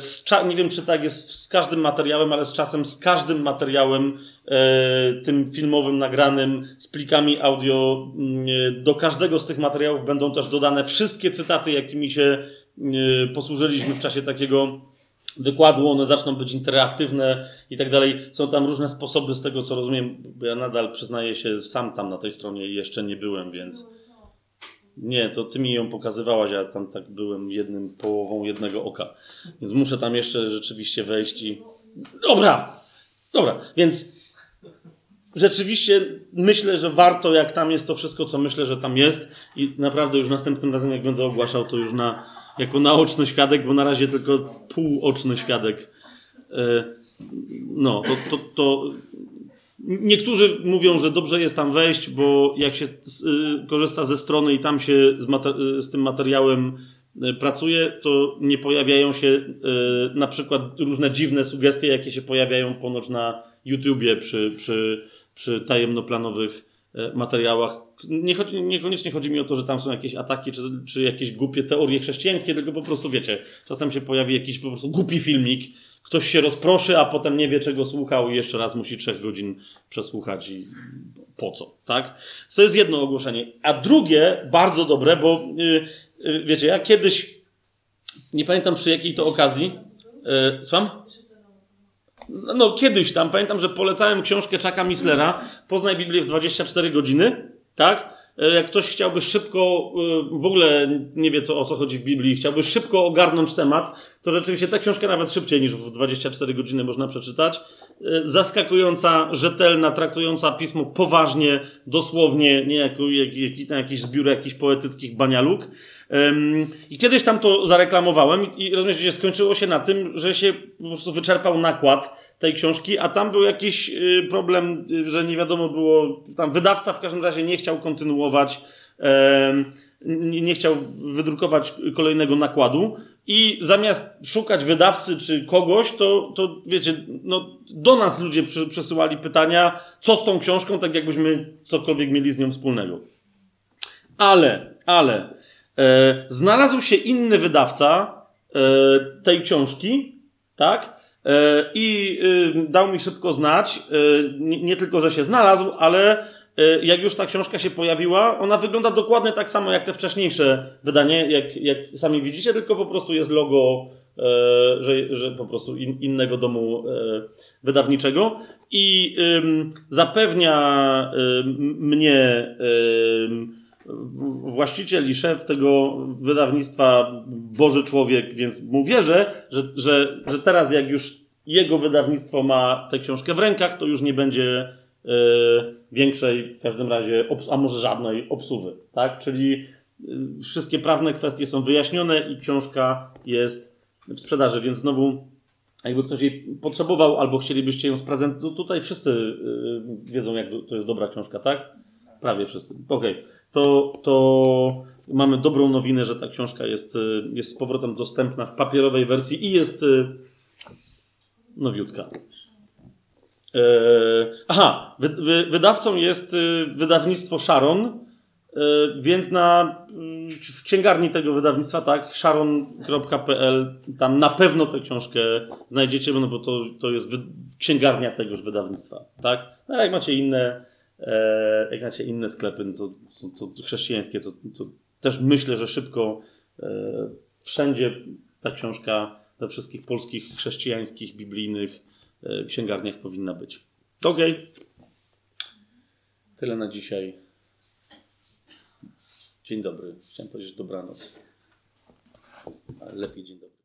nie wiem, czy tak jest z każdym materiałem, ale z czasem z każdym materiałem, e, tym filmowym, nagranym, z plikami audio, mm, e, do każdego z tych materiałów będą też dodane wszystkie cytaty, jakimi się posłużyliśmy w czasie takiego wykładu, one zaczną być interaktywne i tak dalej. Są tam różne sposoby, z tego co rozumiem, ja nadal przyznaję się, sam tam na tej stronie jeszcze nie byłem, więc. Nie, to ty mi ją pokazywałaś, ja tam tak byłem jednym połową jednego oka. Więc muszę tam jeszcze rzeczywiście wejść i. Dobra! Dobra, więc rzeczywiście myślę, że warto, jak tam jest to wszystko, co myślę, że tam jest. I naprawdę już następnym razem, jak będę ogłaszał, to już na jako naoczny świadek, bo na razie tylko półoczny świadek. E, no, to, to, to Niektórzy mówią, że dobrze jest tam wejść, bo jak się y, korzysta ze strony i tam się z, y, z, tym materiałem pracuje, to nie pojawiają się na przykład różne dziwne sugestie, jakie się pojawiają ponoć na YouTubie przy, przy, przy tajemnoplanowych materiałach nie chodzi, niekoniecznie chodzi mi o to, że tam są jakieś ataki, czy, czy jakieś głupie teorie chrześcijańskie, tylko po prostu wiecie, czasem się pojawi jakiś po prostu głupi filmik, ktoś się rozproszy, a potem nie wie, czego słuchał i jeszcze raz musi trzech godzin przesłuchać i po co, tak? To jest jedno ogłoszenie. A drugie, bardzo dobre, bo yy, yy, wiecie, ja kiedyś, nie pamiętam przy jakiej to okazji, yy, słucham? No, kiedyś tam, pamiętam, że polecałem książkę Chucka Mislera, Poznaj Biblię w 24 godziny tak? E, jak ktoś chciałby szybko, e, w ogóle nie wie co, o co chodzi w Biblii, chciałby szybko ogarnąć temat, to rzeczywiście tę książkę nawet szybciej niż w 24 godziny można przeczytać. E, zaskakująca, rzetelna, traktująca pismo poważnie, dosłownie, nie jako jak, jakiś zbiór jakichś poetyckich banialuk. I kiedyś tam to zareklamowałem i, i rozumiecie, skończyło się na tym, że się po prostu wyczerpał nakład tej książki, a tam był jakiś y, problem, y, że nie wiadomo było, tam wydawca w każdym razie nie chciał kontynuować, nie chciał wydrukować kolejnego nakładu i zamiast szukać wydawcy czy kogoś, to, to wiecie, no, do nas ludzie przesyłali pytania, co z tą książką, tak jakbyśmy cokolwiek mieli z nią wspólnego. Ale, ale, e, znalazł się inny wydawca e, tej książki, tak? E, I y, dał mi szybko znać, e, nie tylko, że się znalazł, ale e, jak już ta książka się pojawiła, ona wygląda dokładnie tak samo jak te wcześniejsze wydanie, jak, jak sami widzicie, tylko po prostu jest logo, że, że po prostu in, innego domu wydawniczego. I zapewnia mnie właściciel i szef tego wydawnictwa Boży Człowiek, więc mu wierzę, że, że, że teraz jak już jego wydawnictwo ma tę książkę w rękach, to już nie będzie e, większej, w każdym razie, a może żadnej obsuwy, tak? Czyli y, wszystkie prawne kwestie są wyjaśnione i książka jest w sprzedaży, więc znowu jakby ktoś jej potrzebował albo chcielibyście ją sprezentować, tutaj wszyscy y, wiedzą, jak to jest dobra książka, tak? Prawie wszyscy. Okej. To, to mamy dobrą nowinę, że ta książka jest, y, jest z powrotem dostępna w papierowej wersji i jest y, nowiutka. E, aha, wy, wy, wydawcą jest y, wydawnictwo Sharon, więc na, w księgarni tego wydawnictwa, tak, sharon.pl, tam na pewno tę książkę znajdziecie, no bo to, to jest wy, księgarnia tegoż wydawnictwa, tak? No, jak macie inne, e, jak macie inne sklepy, no to, to, to chrześcijańskie, to, to też myślę, że szybko e, wszędzie ta książka we wszystkich polskich, chrześcijańskich, biblijnych e, księgarniach powinna być. Okej. Tyle na dzisiaj. Dzień dobry. Chciałem powiedzieć dobranoc. Lepiej dzień dobry.